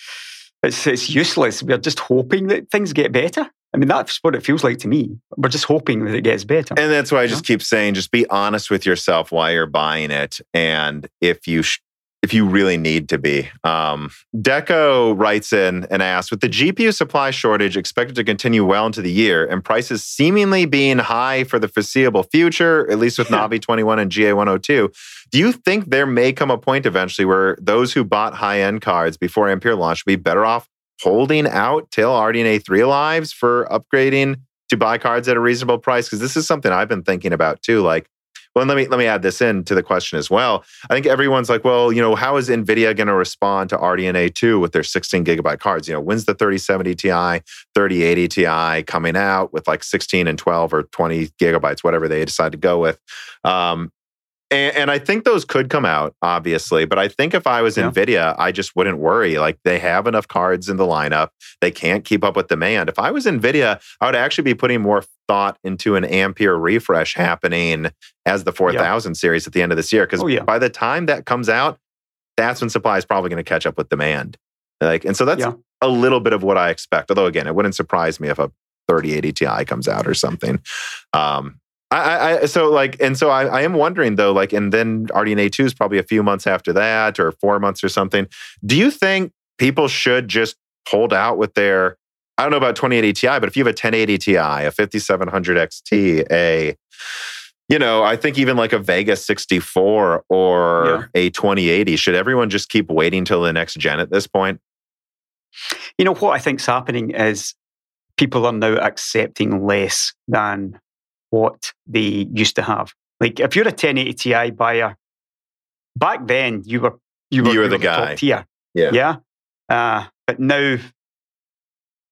it's it's useless. We're just hoping that things get better. I mean, that's what it feels like to me. We're just hoping that it gets better. And that's why I just keep saying, just be honest with yourself while you're buying it, and if you sh- if you really need to be. Um, Deco writes in and asks, with the GPU supply shortage expected to continue well into the year, and prices seemingly being high for the foreseeable future, at least with. Navi 21 and GA 102, do you think there may come a point eventually where those who bought high end cards before Ampere launch would be better off holding out till RDNA 3 lives for upgrading to buy cards at a reasonable price? Because this is something I've been thinking about too. Like, well, let me let me add this in to the question as well. I think everyone's like, well, you know, how is Nvidia going to respond to RDNA 2 with their 16 gigabyte cards? You know, when's the 3070 Ti, 3080 Ti coming out with like 16 and 12 or 20 gigabytes, whatever they decide to go with? Um, and, and I think those could come out, obviously. But I think if I was Yeah. NVIDIA, I just wouldn't worry. Like they have enough cards in the lineup. They can't keep up with demand. If I was NVIDIA, I would actually be putting more thought into an Ampere refresh happening as the 4000 series at the end of this year. Because Oh, yeah. by the time that comes out, that's when supply is probably going to catch up with demand. Like, and so that's Yeah. a little bit of what I expect. Although again, it wouldn't surprise me if a 3080 Ti comes out or something. Um, I, I, so like, and so I, I am wondering though, like, and then RDNA two is probably a few months after that, or four months or something. Do you think people should just hold out with their? I don't know about 2080 Ti, but if you have a 1080 Ti, a 5700 XT, a you know, I think even like a Vega 64 or Yeah. a 2080, should everyone just keep waiting till the next gen at this point? You know what I think's happening is people are now accepting less than what they used to have. Like if you're a 1080 Ti buyer, back then you were you were, You were the top guy. tier. Yeah. Yeah. Uh, but now,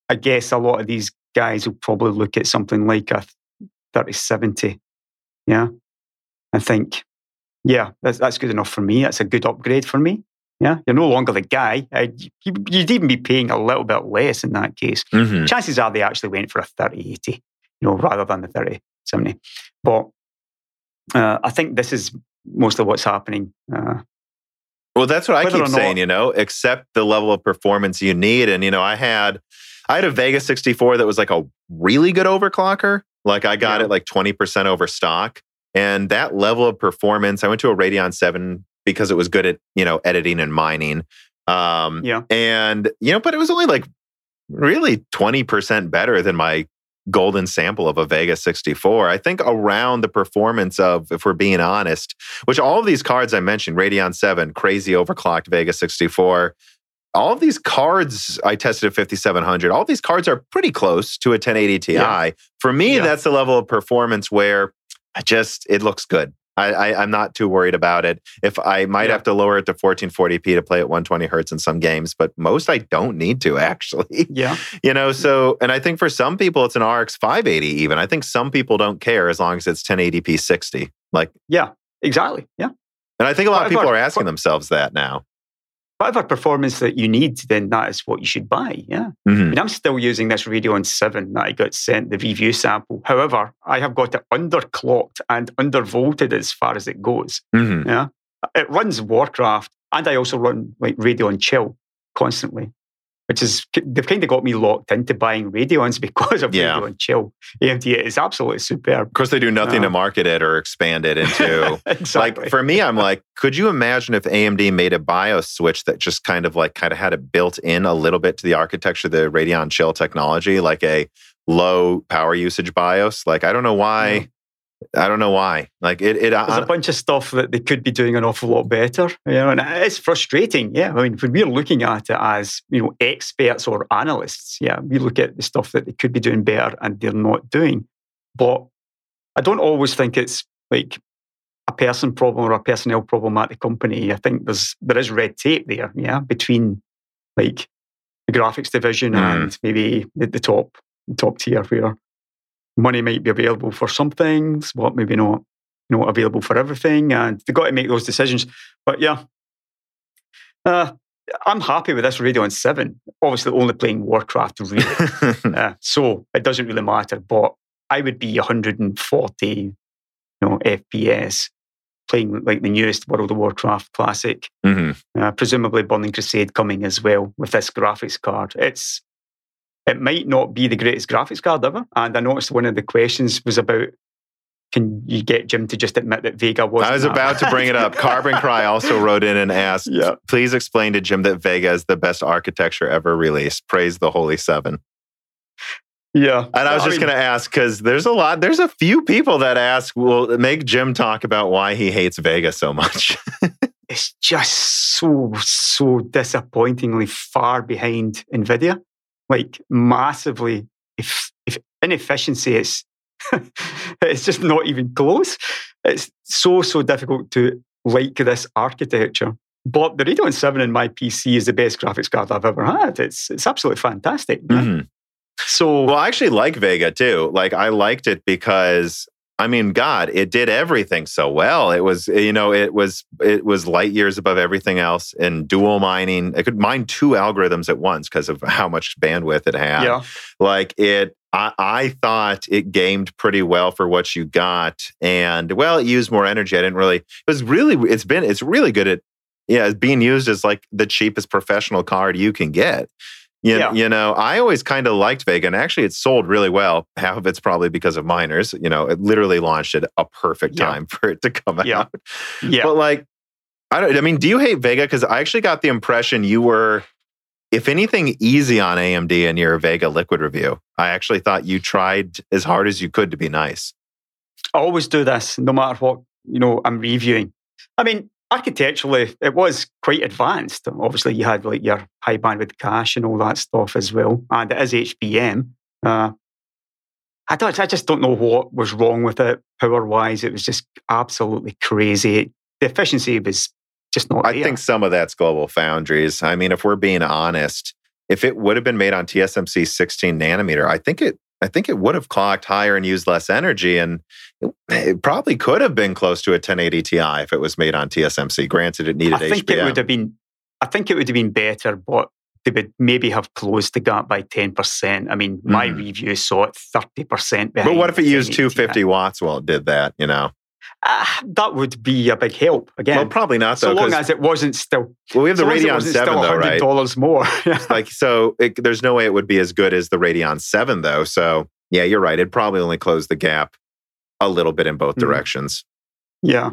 I guess a lot of these guys will probably look at something like a 3070. Yeah. I think, yeah, that's, that's good enough for me. That's a good upgrade for me. Yeah. You're no longer the guy. Uh, you, you'd even be paying a little bit less in that case. Mm-hmm. Chances are they actually went for a 3080, you know, rather than the 3070. But uh, I think this is mostly what's happening. Uh, Well, that's what I keep saying, you know, accept the level of performance you need. And, you know, I had I had a Vega 64 that was like a really good overclocker. Like I got Yeah. it like 20% over stock. And that level of performance, I went to a Radeon 7 because it was good at, you know, editing and mining. Um, yeah. and, you know, but it was only like really 20% better than my golden sample of a Vega 64. I think around the performance of, if we're being honest, which all of these cards I mentioned, Radeon 7, crazy overclocked Vega 64, all of these cards I tested at 5700, all these cards are pretty close to a 1080 Ti. Yeah. For me, Yeah. that's the level of performance where I just, it looks good. I, I, I'm not too worried about it. If I might Yeah. have to lower it to 1440p to play at 120 hertz in some games, but most I don't need to actually. Yeah. You know, so, and I think for some people, it's an RX 580 even. I think some people don't care as long as it's 1080p 60. Like, Yeah. Exactly. Yeah. and I think a lot of people are asking themselves that now. Whatever performance that you need, then that is what you should buy. Yeah. Mhm. I mean, I'm still using this Radeon 7 that I got sent the review sample. However, I have got it underclocked and undervolted as far as it goes. Mhm. Yeah. It runs Warcraft and I also run like Radeon Chill constantly, which is, they've kind of got me locked into buying Radeons because of Yeah. Radeon Chill. AMD is absolutely superb. Of course, they do nothing No. to um, market it or expand it into. exactly. Like for me, I'm like, could you imagine if AMD made a BIOS switch that just kind of like kind of had it built in a little bit to the architecture, the Radeon Chill technology, like a low power usage BIOS? Like I don't know why. I don't know why. Like it. It. There's I, a bunch of stuff that they could be doing an awful lot better, you know, and it's frustrating. Yeah, I mean, when we're looking at it as you know experts or analysts, yeah, we look at the stuff that they could be doing better and they're not doing. But I don't always think it's like a person problem or a personnel problem at the company. I think there's there is red tape there, yeah, between like the graphics division Mm. and maybe the, the top the top tier where money might be available for some things, but maybe not you know, available for everything, and they've got to make those decisions. But yeah, uh, I'm happy with this Radeon Seven. Obviously, only playing Warcraft, really, uh, so it doesn't really matter. But I would be 140, you know, FPS playing like the newest World of Warcraft classic. Mhm. Uh, presumably, Burning Crusade coming as well with this graphics card. It's it might not be the greatest graphics card ever, and I noticed one of the questions was about. Can you get Jim to just admit that Vega was? I was about to bring it up. Carbon Cry also wrote in and asked, Yeah. "Please explain to Jim that Vega is the best architecture ever released. Praise the Holy Seven. Yeah, And I was just going to ask because there's a lot, there's a few people that ask, will make Jim talk about why he hates Vega so much. it's just so so disappointingly far behind Nvidia, like massively. If if inefficiency, it's it's just not even close. It's so so difficult to like this architecture. But the Radeon Seven in my PC is the best graphics card I've ever had. It's it's absolutely fantastic. Mhm. So Well, I actually like Vega too. Like I liked it because I mean, God, it did everything so well. It was, you know, it was it was light years above everything else in dual mining. It could mine two algorithms at once because of how much bandwidth it had. yeah, Like it I, I thought it gamed pretty well for what you got. And well, it used more energy. I didn't really it was really it's been it's really good at yeah, it's being used as like the cheapest professional card you can get. You, Yeah. you know, I always kind of liked Vega, and actually, it sold really well. Half of it's probably because of miners. You know, it literally launched at a perfect Yeah. time for it to come Yeah. out. yeah. But like, I don't. I mean, do you hate Vega? Because I actually got the impression you were, if anything, easy on AMD in your Vega Liquid review. I actually thought you tried as hard as you could to be nice. I always do this, no matter what you know I'm reviewing. I mean, architecturally, it was quite advanced. Obviously, you had like your high bandwidth cache and all that stuff as well, and it is HBM. Uh, I don't. I just don't know what was wrong with it power wise. It was just absolutely crazy. The efficiency was just not I there. think some of that's GlobalFoundries. I mean, if we're being honest, if it would have been made on TSMC 16 nanometer, I think it I think it would have clocked higher and used less energy, and it, probably could have been close to a 1080 Ti if it was made on TSMC. Granted, it needed I think HBM. it would have been. I think it would have been better, but they would maybe have closed the gap by ten percent. I mean, my Mhm. review saw it thirty percent but what if it used 1080 Ti. 250 watts while it did that? You know, Ah, that would be a big help again. well, probably not so long as it wasn't still. well, we have the so it Radeon wasn't 7 still though, right? dollars more. like so it, there's no way it would be as good as the radeon 7 though so yeah you're right it probably only closed the gap a little bit in both Mhm. directions yeah.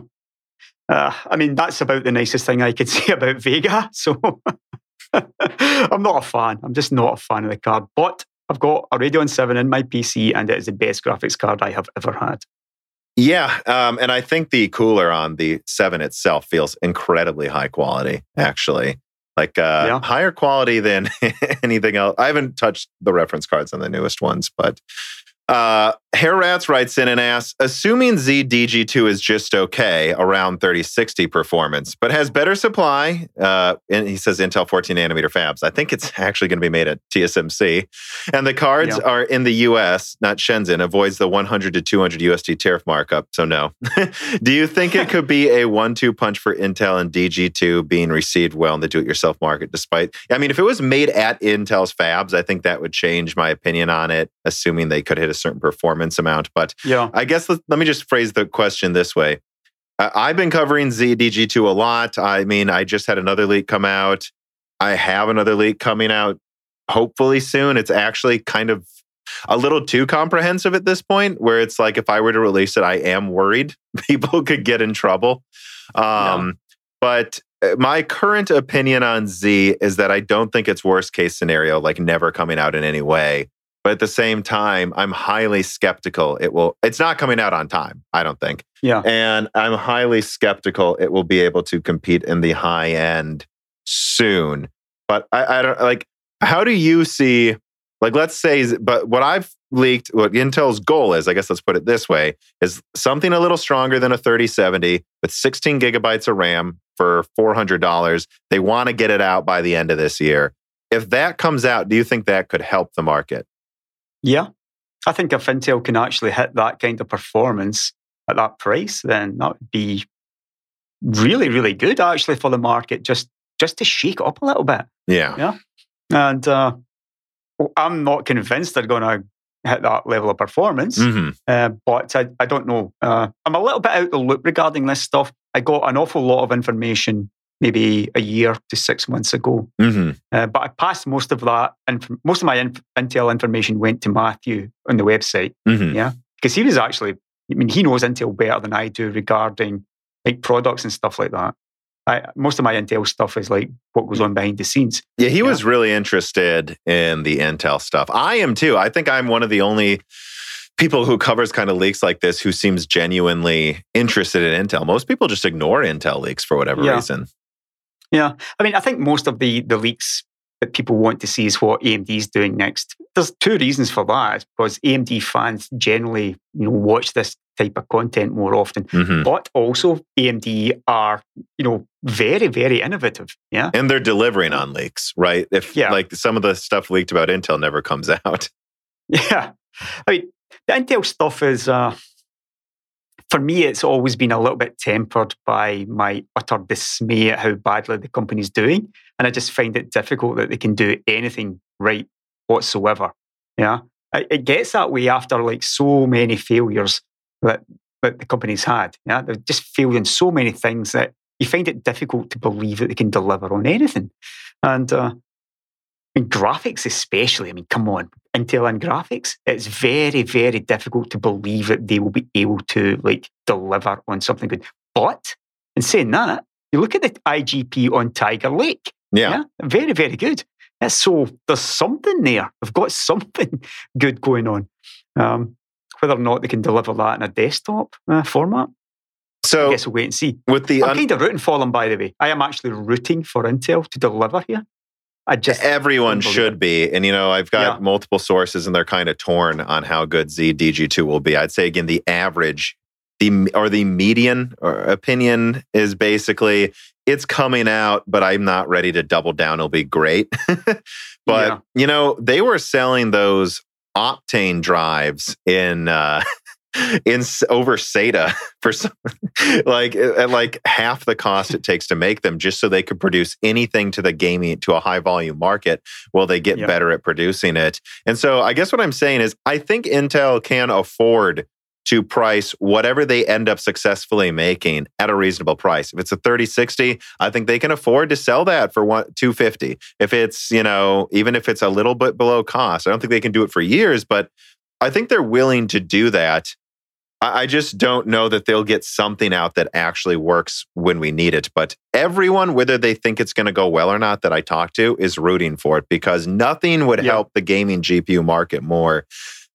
Uh, I mean, that's about the nicest thing I could say about Vega. So I'm not a fan. I'm just not a fan of the card. But I've got a Radeon 7 in my PC, and it is the best graphics card I have ever had. Yeah um, and i think the cooler on the 7 itself feels incredibly high quality actually like uh, Yeah. higher quality than anything else i haven't touched the reference cards on the newest ones but Uh, Hair Rats writes in and asks, assuming Xe DG2 is just okay, around 3060 performance, but has better supply, uh, and he says Intel 14 nanometer fabs. I think it's actually going to be made at TSMC. And the cards Yeah. are in the US, not Shenzhen, avoids the 100 to 200 USD tariff markup. So, no. Do you think it could be a one two punch for Intel and DG2 being received well in the do it yourself market? Despite, I mean, if it was made at Intel's fabs, I think that would change my opinion on it, assuming they could hit a certain performance amount. But Yeah. I guess let, let me just phrase the question this way. I've been covering Xe DG2 a lot. I mean, I just had another leak come out. I have another leak coming out hopefully soon. It's actually kind of a little too comprehensive at this point, where it's like if I were to release it, I am worried people could get in trouble. Um, But uh, my current opinion on Xe is that I don't think it's worst case scenario, like never coming out in any way. But at the same time, I'm highly skeptical it will. It's not coming out on time. I don't think. Yeah. And I'm highly skeptical it will be able to compete in the high end soon. But I, I don't like, how do you see, like, let's say, but what I've leaked, what Intel's goal is, I guess let's put it this way, is something a little stronger than a 3070 with 16 gigabytes of RAM for $400. They want to get it out by the end of this year. If that comes out, do you think that could help the market? Yeah. I think if Intel can actually hit that kind of performance at that price, then that would be really, really good actually for the market, just just to shake it up a little bit. Yeah. Yeah. And uh, I'm not convinced they're going to hit that level of performance, hmm uh, but I, I don't know. Uh, I'm a little bit out the loop regarding this stuff. I got an awful lot of information maybe a year to six months ago hmm uh, but I passed most of that, and most of my inf- Intel information went to Matthew on the website hmm because he was actually, I mean, he knows Intel better than I do regarding like products and stuff like that. I, most of my Intel stuff is like what goes on behind the scenes. Yeah, he was really interested in the Intel stuff. I am too. I think I'm one of the only people who covers kind of leaks like this who seems genuinely interested in Intel. Most people just ignore Intel leaks for whatever Yeah. reason. Yeah, I mean, I think most of the the leaks that people want to see is what AMD is doing next. There's two reasons for that. It's because AMD fans generally, you know, watch this type of content more often. Mhm. but also AMD are, you know, very, very innovative. Yeah. And they're delivering on leaks, right? If Yeah. like some of the stuff leaked about Intel never comes out. Yeah. I mean, the Intel stuff is, uh, for me, it's always been a little bit tempered by my utter dismay at how badly the company's doing. And I just find it difficult that they can do anything right whatsoever. Yeah. It gets that way after like so many failures that, that the company's had. Yeah. They've just failed in so many things that you find it difficult to believe that they can deliver on anything. And, uh, I mean, graphics, especially. I mean, come on, Intel and graphics. It's very, very difficult to believe that they will be able to like deliver on something good. But in saying that, you look at the IGP on Tiger Lake. Yeah. very, very good. Yeah, so there's something there. They've got something good going on. Um, whether or not they can deliver that in a desktop uh, format, so I guess we'll wait and see. with the I'm kind of rooting for them, by the way. I am actually rooting for Intel to deliver here. I just everyone should be. And you know, I've got Yeah. multiple sources and they're kind of torn on how good Xe DG2 will be. I'd say again the average the or the median or opinion is basically it's coming out, but I'm not ready to double down. It'll be great. but Yeah. you know, they were selling those Optane drives in uh in over SATA for some like at like half the cost it takes to make them just so they could produce anything to the gaming to a high volume market while they get Yeah. better at producing it. And so I guess what I'm saying is I think Intel can afford to price whatever they end up successfully making at a reasonable price. If it's a 3060, I think they can afford to sell that for one 250. If it's, you know, even if it's a little bit below cost, I don't think they can do it for years, but I think they're willing to do that. I I just don't know that they'll get something out that actually works when we need it. But everyone, whether they think it's going to go well or not, that I talk to is rooting for it because nothing would Yeah. help the gaming GPU market more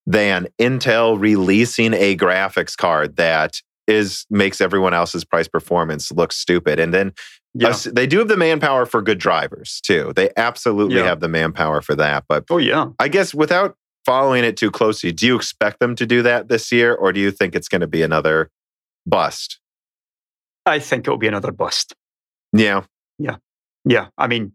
than Intel releasing a graphics card that is makes everyone else's price performance look stupid. And then yeah. us- they do have the manpower for good drivers too. They absolutely Yeah. have the manpower for that. But Oh yeah. I guess without following it too closely, do you expect them to do that this year, or do you think it's going to be another bust? I think it'll be another bust. Yeah. Yeah. Yeah. I mean,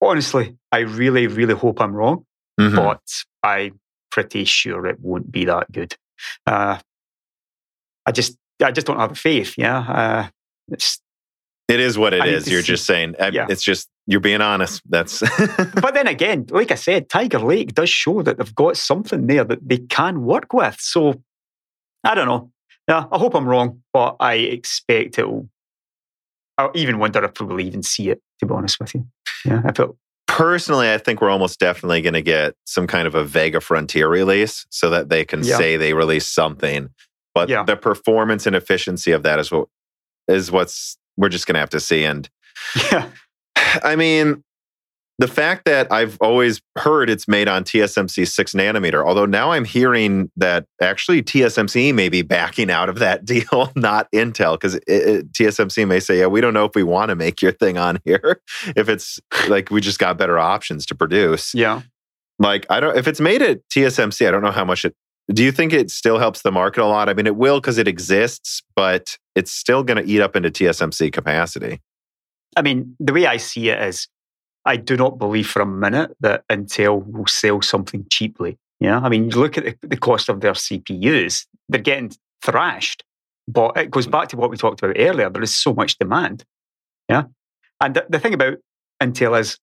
honestly, I really, really hope I'm wrong, Mhm. but I'm pretty sure it won't be that good. Uh, I just, I just don't have faith. Yeah. Uh, it's, It is what it I is. You're see- just saying. I- Yeah. It's just you're being honest. That's but then again, like I said, Tiger Lake does show that they've got something there that they can work with. So I don't know. Yeah, I hope I'm wrong, but I expect it'll. I even wonder if we'll even see it. To be honest with you, yeah, I it, personally. I think we're almost definitely going to get some kind of a Vega Frontier release so that they can Yeah. say they released something. But Yeah. the performance and efficiency of that is what is what's we're just going to have to see. And yeah, I mean, the fact that I've always heard it's made on TSMC six nanometer, although now I'm hearing that actually TSMC may be backing out of that deal, not Intel, because TSMC may say, yeah, we don't know if we want to make your thing on here. If it's like we just got better options to produce. yeah. Like, I don't, if it's made at TSMC, I don't know how much it, do you think it still helps the market a lot? I mean, it will because it exists, but it's still going to eat up into TSMC capacity. I mean, the way I see it is, I do not believe for a minute that Intel will sell something cheaply. Yeah, I mean, you look at the, the cost of their CPUs; they're getting thrashed. But it goes back to what we talked about earlier. There is so much demand. Yeah, and the, the thing about Intel is,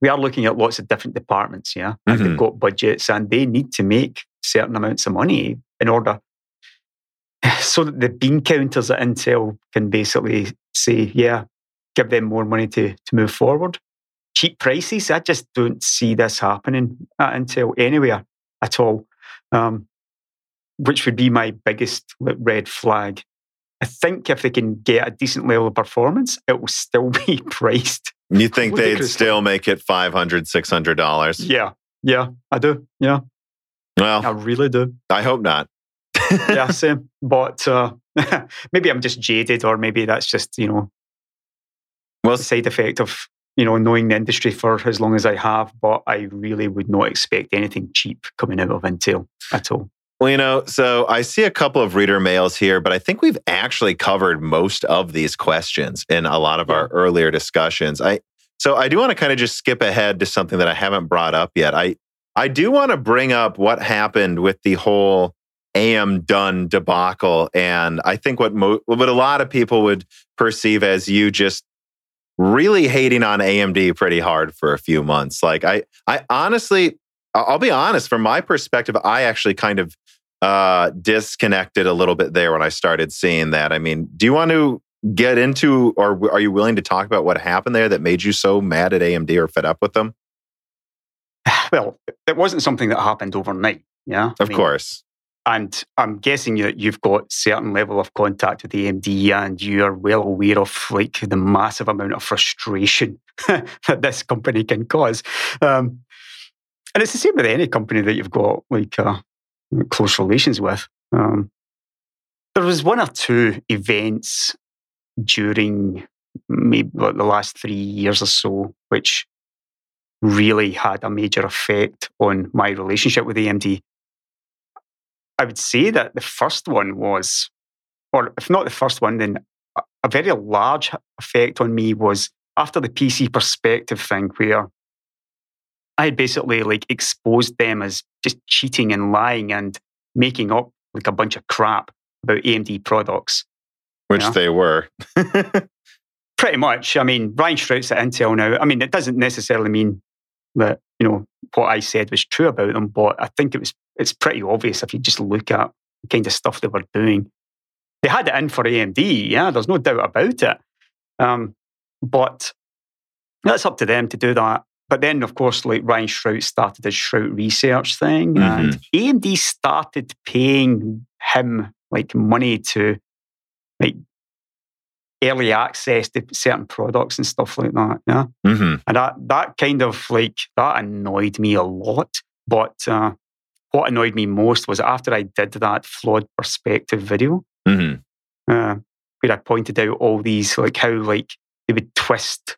we are looking at lots of different departments. Yeah, and Mhm. they've got budgets, and they need to make certain amounts of money in order so that the bean counters at Intel can basically say, yeah, give them more money to, to move forward. Cheap prices, I just don't see this happening at Intel anywhere at all, um, which would be my biggest red flag. I think if they can get a decent level of performance, it will still be priced. You think they'd still make it $500, $600? Yeah, yeah, I do. Yeah, Well, I really do. I hope not. yeah, same. But uh, maybe I'm just jaded, or maybe that's just you know, Well, a side effect of you know knowing the industry for as long as I have. But I really would not expect anything cheap coming out of Intel at all. Well, you know, so I see a couple of reader mails here, but I think we've actually covered most of these questions in a lot of our earlier discussions. I so I do want to kind of just skip ahead to something that I haven't brought up yet. I I do want to bring up what happened with the whole AM done debacle, and I think what mo- what a lot of people would perceive as you just really hating on AMD pretty hard for a few months. Like I I honestly I'll be honest, from my perspective, I actually kind of uh, disconnected a little bit there when I started seeing that. I mean, do you want to get into, or are you willing to talk about what happened there that made you so mad at AMD or fed up with them? Well, it wasn't something that happened overnight. Yeah, I Of mean, course. And I'm guessing that you've got certain level of contact with AMD and you are well aware of like the massive amount of frustration that this company can cause. Um, and it's the same with any company that you've got like uh, close relations with. Um, there was one or two events during maybe like the last three years or so, which really had a major effect on my relationship with AMD. I would say that the first one was, or if not the first one, then a- very large effect on me was after the PC perspective thing, where I had basically like exposed them as just cheating and lying and making up like a bunch of crap about AMD products. Which Yeah. they were. Pretty much. I mean, Ryan Shrout's at Intel now. I mean, it doesn't necessarily mean that, you know, what I said was true about them, but I think it was it's pretty obvious if you just look at the kind of stuff they were doing. They had it in for AMD, yeah, there's no doubt about it. Um, but that's up to them to do that. But then, of course, like Ryan Shrout started his Shrout research thing, and AMD started paying him like money to like early access to certain products and stuff like that. Yeah. hmm And that that kind of like that annoyed me a lot. But uh, what annoyed me most was after I did that flawed perspective video, hmm uh, where I pointed out all these like how like they would twist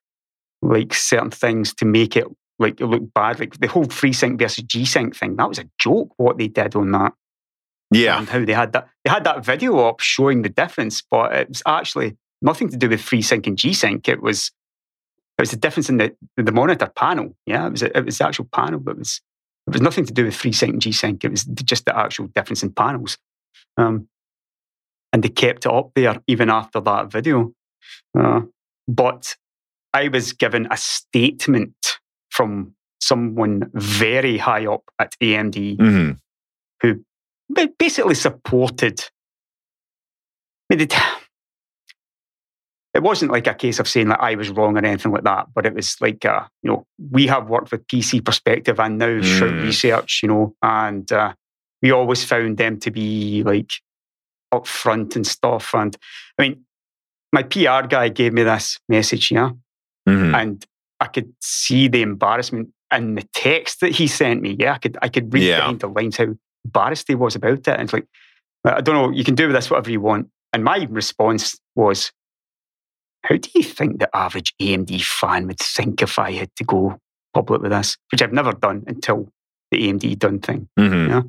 like certain things to make it like it looked bad. Like the whole FreeSync versus G-Sync thing, that was a joke. What they did on that, Yeah. and how they had that they had that video up showing the difference, but it was actually nothing to do with FreeSync and G-Sync. It was it was the difference in the the monitor panel. Yeah, it was it was the actual panel, but it was it was nothing to do with FreeSync and G-Sync. It was just the actual difference in panels. Um, and they kept it up there even after that video. Uh, but I was given a statement from someone very high up at AMD hmm who basically supported. I mean, it, wasn't like a case of saying that I was wrong or anything like that, but it was like, uh, you know, we have worked with PC Perspective and now Mm. Research, you know, and uh, we always found them to be like upfront and stuff. And I mean, my PR guy gave me this message, yeah, hmm and I could see the embarrassment in the text that he sent me. Yeah, I could I could read Yeah. behind the lines how embarrassed he was about it. And it's like, I don't know, you can do with this whatever you want. And my response was, How do you think the average AMD fan would think if I had to go public with this? Which I've never done until the AMD done thing. hmm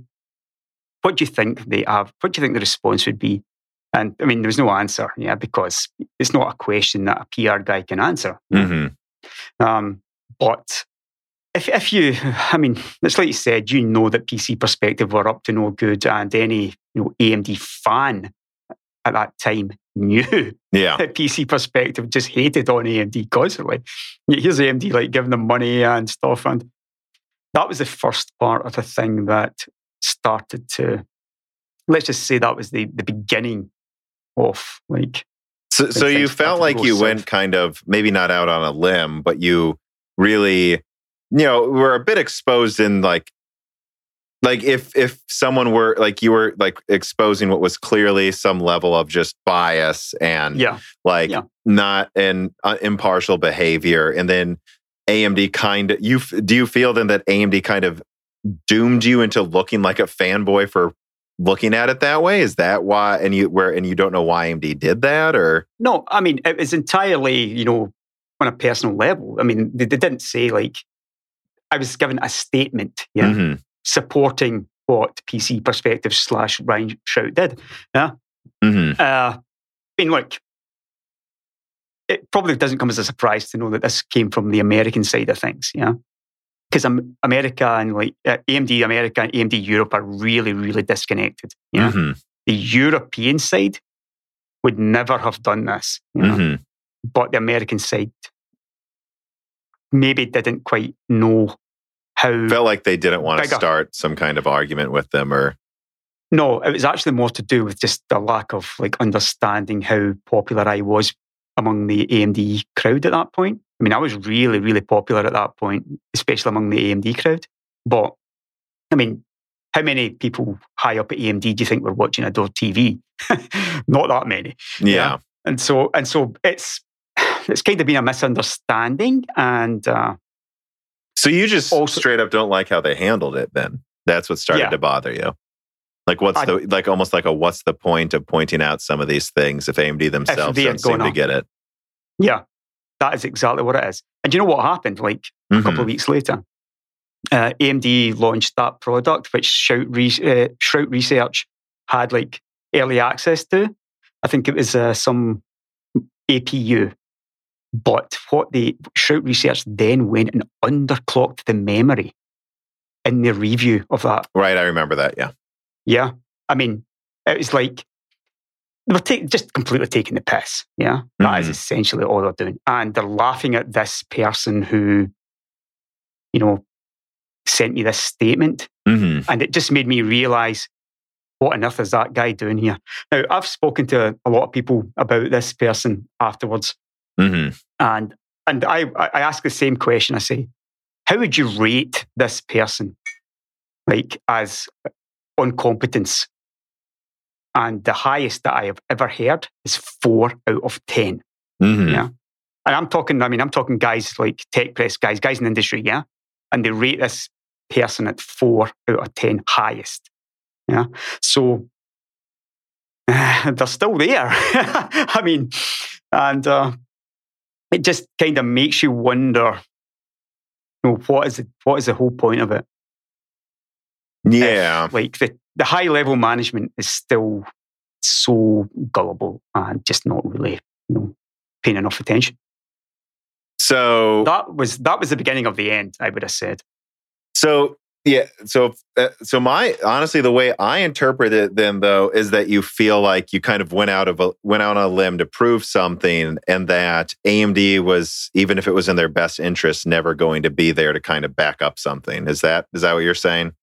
What do you think they have? What do you think the response would be? And I mean, there was no answer, yeah, because it's not a question that a PR guy can answer. hmm Um, but if, if you, I mean, it's like you said, you know that PC Perspective were up to no good, and any you know AMD fan at that time knew Yeah. that PC Perspective just hated on AMD constantly. Here's AMD like giving them money and stuff, and that was the first part of the thing that started to. Let's just say that was the the beginning of like So, so you felt like you went kind of maybe not out on a limb, but you really, you know, were a bit exposed in like, like if if someone were like you were like exposing what was clearly some level of just bias and yeah like Yeah. not an uh, impartial behavior, and then AMD kind of you do you feel then that AMD kind of doomed you into looking like a fanboy for looking at it that way? Is that why? And you where and you don't know why AMD did that or? No, I mean, it was entirely, you know, on a personal level. I mean, they, they didn't say like, I was given a statement, yeah, Mhm. Supporting what PC Perspective slash Ryan Shrout did. Mhm. Uh, I mean, look, it probably doesn't come as a surprise to know that this came from the American side of things, yeah. Because America and like uh, AMD America and AMD Europe are really, really disconnected. Yeah, Mhm. the European side would never have done this. You know? Mhm. but the American side maybe didn't quite know how. Felt like they didn't want to start some kind of argument with them or. no, it was actually more to do with just the lack of like understanding how popular I was among the AMD crowd at that point. I mean, I was really, really popular at that point, especially among the AMD crowd. But I mean, how many people high up at AMD do you think were watching Adored TV? Not that many. Yeah. and so and so it's it's kind of been a misunderstanding and uh, So you just Also- straight up don't like how they handled it then. That's what started Yeah. to bother you. Like what's I- the like almost like a what's the point of pointing out some of these things if AMD themselves are don't seem gonna- get it? yeah that is exactly what it is and you know what happened like a Mhm. couple of weeks later uh, amd launched that product which Shrout, Re- uh, Shrout research had like early access to i think it was uh, some apu but what the Shrout research then went and underclocked the memory in the review of that Right, I remember that. Yeah. Yeah. I mean, it was like they were ta- just completely taking the piss. Yeah. that is Mhm. essentially all they're doing. And they're laughing at this person who, you know, sent me this statement. hmm And it just made me realize what on earth is that guy doing here? Now, I've spoken to a lot of people about this person afterwards. Hmm And and I, I ask the same question. I say, how would you rate this person, like as on competence? And the highest that I have ever heard is four out of ten. hmm Yeah. And I'm talking, I mean, I'm talking guys like tech press guys, guys in the industry, yeah. And they rate this person at four out of ten highest. Yeah. So they're still there. I mean, and uh, it just kind of makes you wonder you know, what is the, what is the whole point of it? Yeah. If, like the, the high level management is still so gullible and just not really, you know, paying enough attention. So that was that was the beginning of the end, I would have said. So yeah, so uh, so my honestly, the way I interpret it then though is that you feel like you kind of went out of a went out on a limb to prove something, and that AMD was even if it was in their best interest, never going to be there to kind of back up something. Is that is that what you're saying?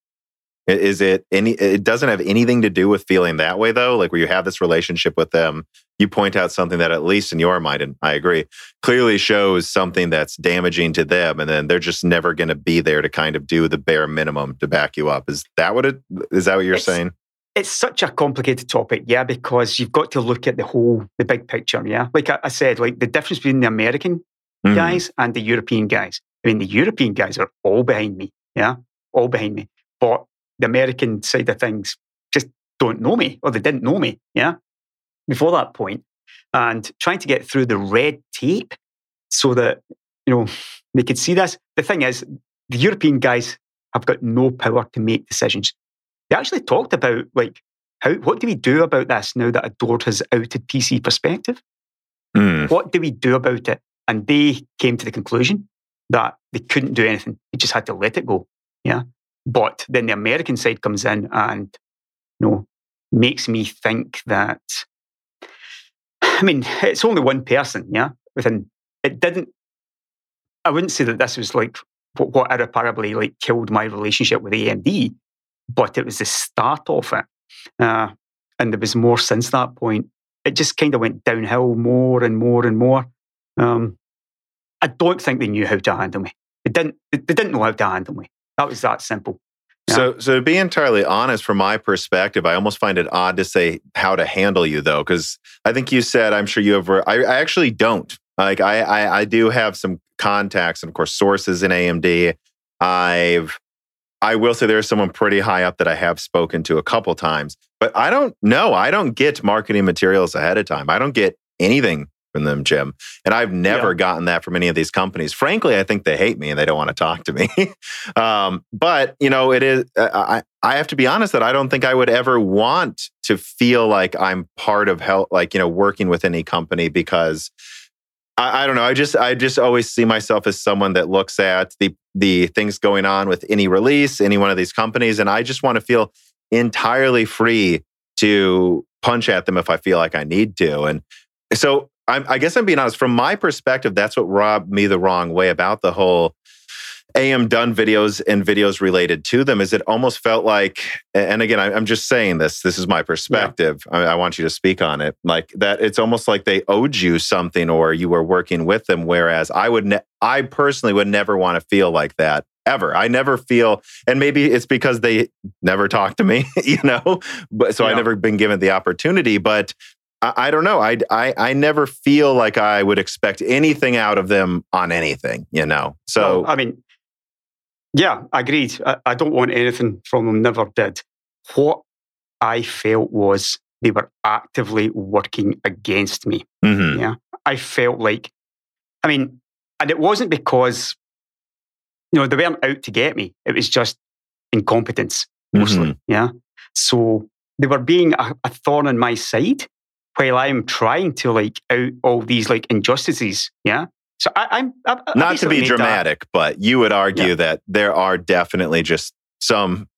Is it any? It doesn't have anything to do with feeling that way, though. Like where you have this relationship with them, you point out something that, at least in your mind, and I agree, clearly shows something that's damaging to them, and then they're just never going to be there to kind of do the bare minimum to back you up. Is that what it? Is that what you're it's, saying? It's such a complicated topic, yeah, because you've got to look at the whole, the big picture, yeah. Like I, I said, like the difference between the American mm-hmm. guys and the European guys. I mean, the European guys are all behind me, yeah, all behind me, but the American side of things just don't know me or they didn't know me, yeah, before that point. And trying to get through the red tape so that, you know, they could see this. The thing is, the European guys have got no power to make decisions. They actually talked about like how what do we do about this now that Adored has outed PC perspective? Mm. What do we do about it? And they came to the conclusion that they couldn't do anything. They just had to let it go. Yeah. But then the American side comes in and you know makes me think that I mean, it's only one person, yeah. Within it didn't I wouldn't say that this was like what, what irreparably like killed my relationship with AMD, but it was the start of it. Uh, and there was more since that point. It just kind of went downhill more and more and more. Um, I don't think they knew how to handle me. They didn't. They didn't know how to handle me. That was that simple. So, so to be entirely honest, from my perspective, I almost find it odd to say how to handle you, though, because I think you said I'm sure you have. I, I actually don't. Like, I, I, I do have some contacts and, of course, sources in AMD. I've, I will say there's someone pretty high up that I have spoken to a couple times, but I don't know. I don't get marketing materials ahead of time. I don't get anything from them, Jim. And I've never yeah. gotten that from any of these companies. Frankly, I think they hate me and they don't want to talk to me. um, but you know, it is. Uh, I I have to be honest that I don't think I would ever want to feel like I'm part of help, like you know, working with any company because. I, I don't know. I just I just always see myself as someone that looks at the the things going on with any release, any one of these companies, and I just want to feel entirely free to punch at them if I feel like I need to. And so I'm, I guess I'm being honest. From my perspective, that's what rubbed me the wrong way about the whole AM done videos and videos related to them. Is it almost felt like, and again, I, am just saying this. This is my perspective. Yeah. I, I, want you to speak on it. Like that, it's almost like they owed you something, or you were working with them. Whereas I would, ne- I personally would never want to feel like that ever. I never feel, and maybe it's because they never talk to me, you know. But so yeah. I never been given the opportunity. But I, I don't know. I, I I never feel like I would expect anything out of them on anything. You know. So well, I mean, yeah, agreed. I, I don't want anything from them. Never did. What I felt was they were actively working against me. Mm-hmm. Yeah, I felt like, I mean, and it wasn't because you know they weren't out to get me. It was just incompetence mostly. Mm-hmm. Yeah, so they were being a, a thorn in my side while I'm trying to like out all these like injustices. Yeah. So I, am not to be dramatic, that. but you would argue yeah. that there are definitely just some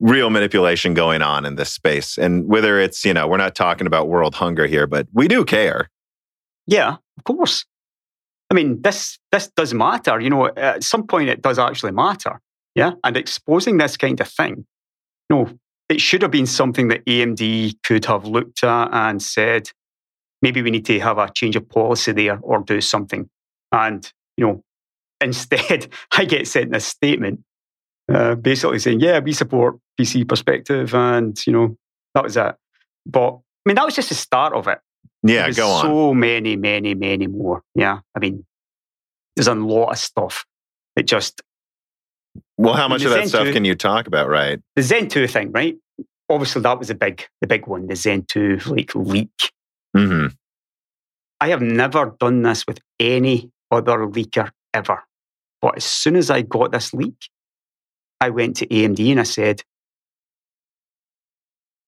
real manipulation going on in this space. And whether it's, you know, we're not talking about world hunger here, but we do care. Yeah, of course. I mean, this this does matter. You know, at some point it does actually matter. Yeah. And exposing this kind of thing, you know, it should have been something that AMD could have looked at and said, maybe we need to have a change of policy there or do something. And, you know, instead, I get sent a statement uh, basically saying, yeah, we support PC perspective. And, you know, that was it. But I mean, that was just the start of it. Yeah, go on. So many, many, many more. Yeah. I mean, there's a lot of stuff that just well, how much of that Zen stuff 2, can you talk about, right? The Zen 2 thing, right? Obviously, that was the big, the big one, the Zen 2 like leak. Mm-hmm. I have never done this with any other leaker ever. But as soon as I got this leak, I went to AMD and I said,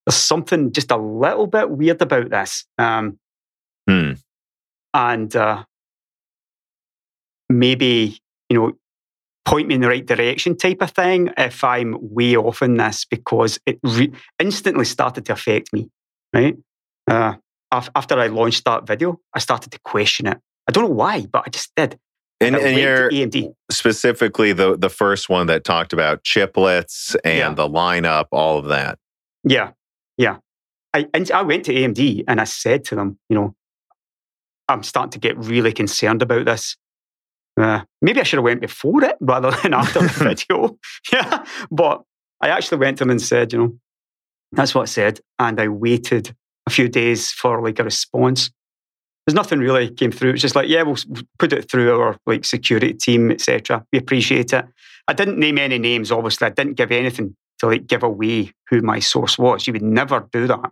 there's something just a little bit weird about this. Um, Hmm. And uh, maybe, you know, point me in the right direction type of thing if I'm way off in this because it re- instantly started to affect me, right? Uh, af- after I launched that video, I started to question it. I don't know why, but I just did. And, and you're AMD. specifically the the first one that talked about chiplets and Yeah. the lineup, all of that. Yeah, yeah. I and I went to AMD and I said to them, you know, I'm starting to get really concerned about this. Uh, maybe I should have went before it rather than after the video. Yeah, but I actually went to them and said, you know, that's what I said, and I waited a few days for like a response. There's nothing really came through. It's just like, yeah, we'll put it through our like security team, etc. We appreciate it. I didn't name any names, obviously. I didn't give anything to like give away who my source was. You would never do that.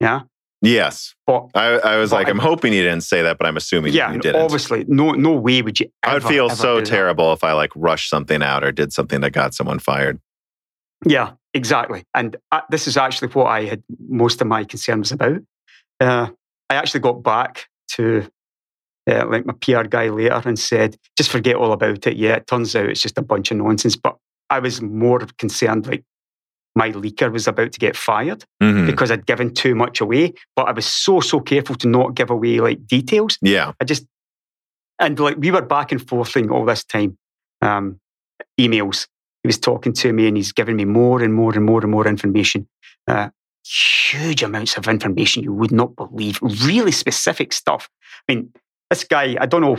Yeah. Yes. But I, I was But like, I- I'm hoping you didn't say that, but I'm assuming yeah, you didn't. obviously, no, no way would you. I would feel ever so do that. terrible if I like rushed something out or did something that got someone fired. Yeah, exactly. And uh, this is actually what I had most of my concerns about. Uh, I actually got back to uh, like my PR guy later and said, just forget all about it. Yeah, it turns out it's just a bunch of nonsense. But I was more concerned like my leaker was about to get fired Mhm. because I'd given too much away. But I was so, so careful to not give away like details. Yeah. I just, and like we were back and forthing all this time, um, emails. He was talking to me and he's giving me more and more and more and more information. Uh, huge amounts of information you would not believe, really specific stuff. I mean, this guy, I don't know,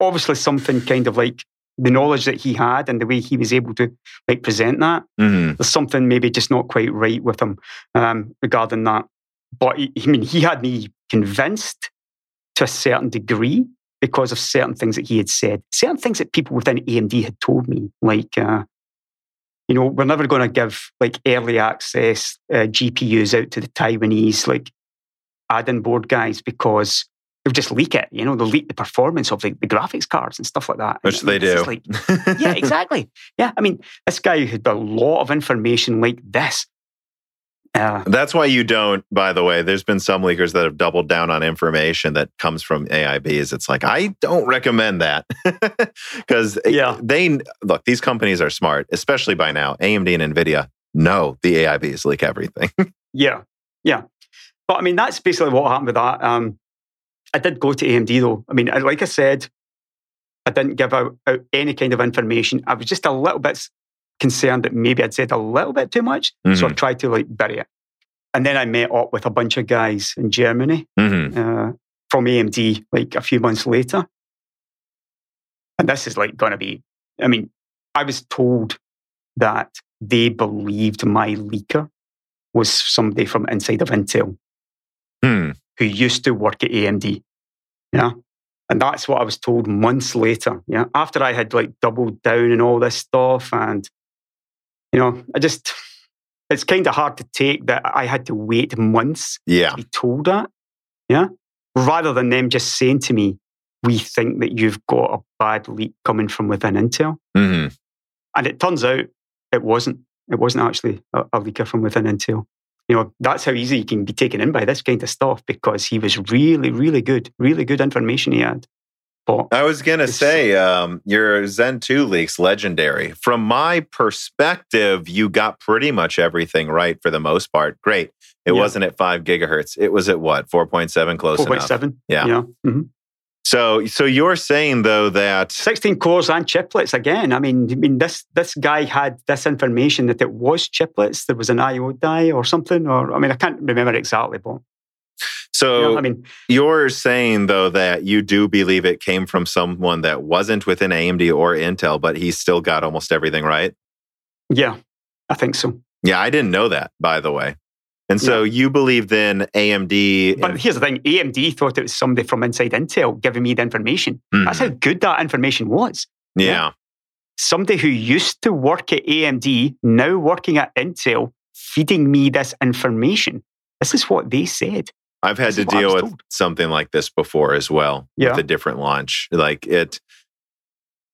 obviously something kind of like the knowledge that he had and the way he was able to like present that Mhm. there's something maybe just not quite right with him um, regarding that. But he, I mean, he had me convinced to a certain degree because of certain things that he had said, certain things that people within AMD had told me, like, uh, you know, we're never going to give like early access uh, GPUs out to the Taiwanese like add-in board guys because they'll just leak it. You know, they'll leak the performance of the, the graphics cards and stuff like that. Which mean, they do. like- yeah, exactly. Yeah, I mean, this guy had a lot of information like this. Uh, That's why you don't, by the way, there's been some leakers that have doubled down on information that comes from AIBs. It's like, I don't recommend that. Because Yeah. they, look, these companies are smart, especially by now. AMD and NVIDIA know the AIBs leak everything. yeah, yeah. But I mean, that's basically what happened with that. Um, I did go to AMD though. I mean, like I said, I didn't give out, out any kind of information. I was just a little bit concerned that maybe I'd said a little bit too much. So I tried to like bury it. And then I met up with a bunch of guys in Germany Mhm. uh, from AMD like a few months later. And this is like going to be, I mean, I was told that they believed my leaker was somebody from inside of Intel Hmm. Who used to work at AMD. Yeah. And that's what I was told months later. Yeah. After I had like doubled down and all this stuff. And, you know, I just, it's kind of hard to take that I had to wait months Yeah. to be told that. Yeah. Rather than them just saying to me, we think that you've got a bad leak coming from within Intel. Mhm. And it turns out it wasn't. It wasn't actually a, a leaker from within Intel. You know, that's how easy he can be taken in by this kind of stuff because he was really, really good, really good information he had. But I was gonna say, um, your Zen 2 leaks legendary. From my perspective, you got pretty much everything right for the most part. Great. It Yeah. wasn't at five gigahertz. It was at what, 4.7 close four point enough. seven, Yeah. yeah, Mhm. So so you're saying though that sixteen cores and chiplets again. I mean, I mean this this guy had this information that it was chiplets. There was an IO die or something, or I mean, I can't remember exactly, but so you know, I mean, you're saying though that you do believe it came from someone that wasn't within AMD or Intel, but he still got almost everything right? yeah, I think so. Yeah, I didn't know that, by the way. And so you believe then AMD But here's the thing: AMD thought it was somebody from inside Intel giving me the information. That's Mhm. how good that information was. yeah. Somebody who used to work at AMD, now working at Intel, feeding me this information. This is what they said. I've had This to is what I deal with something like this before as well Yeah. with a different launch. Like it,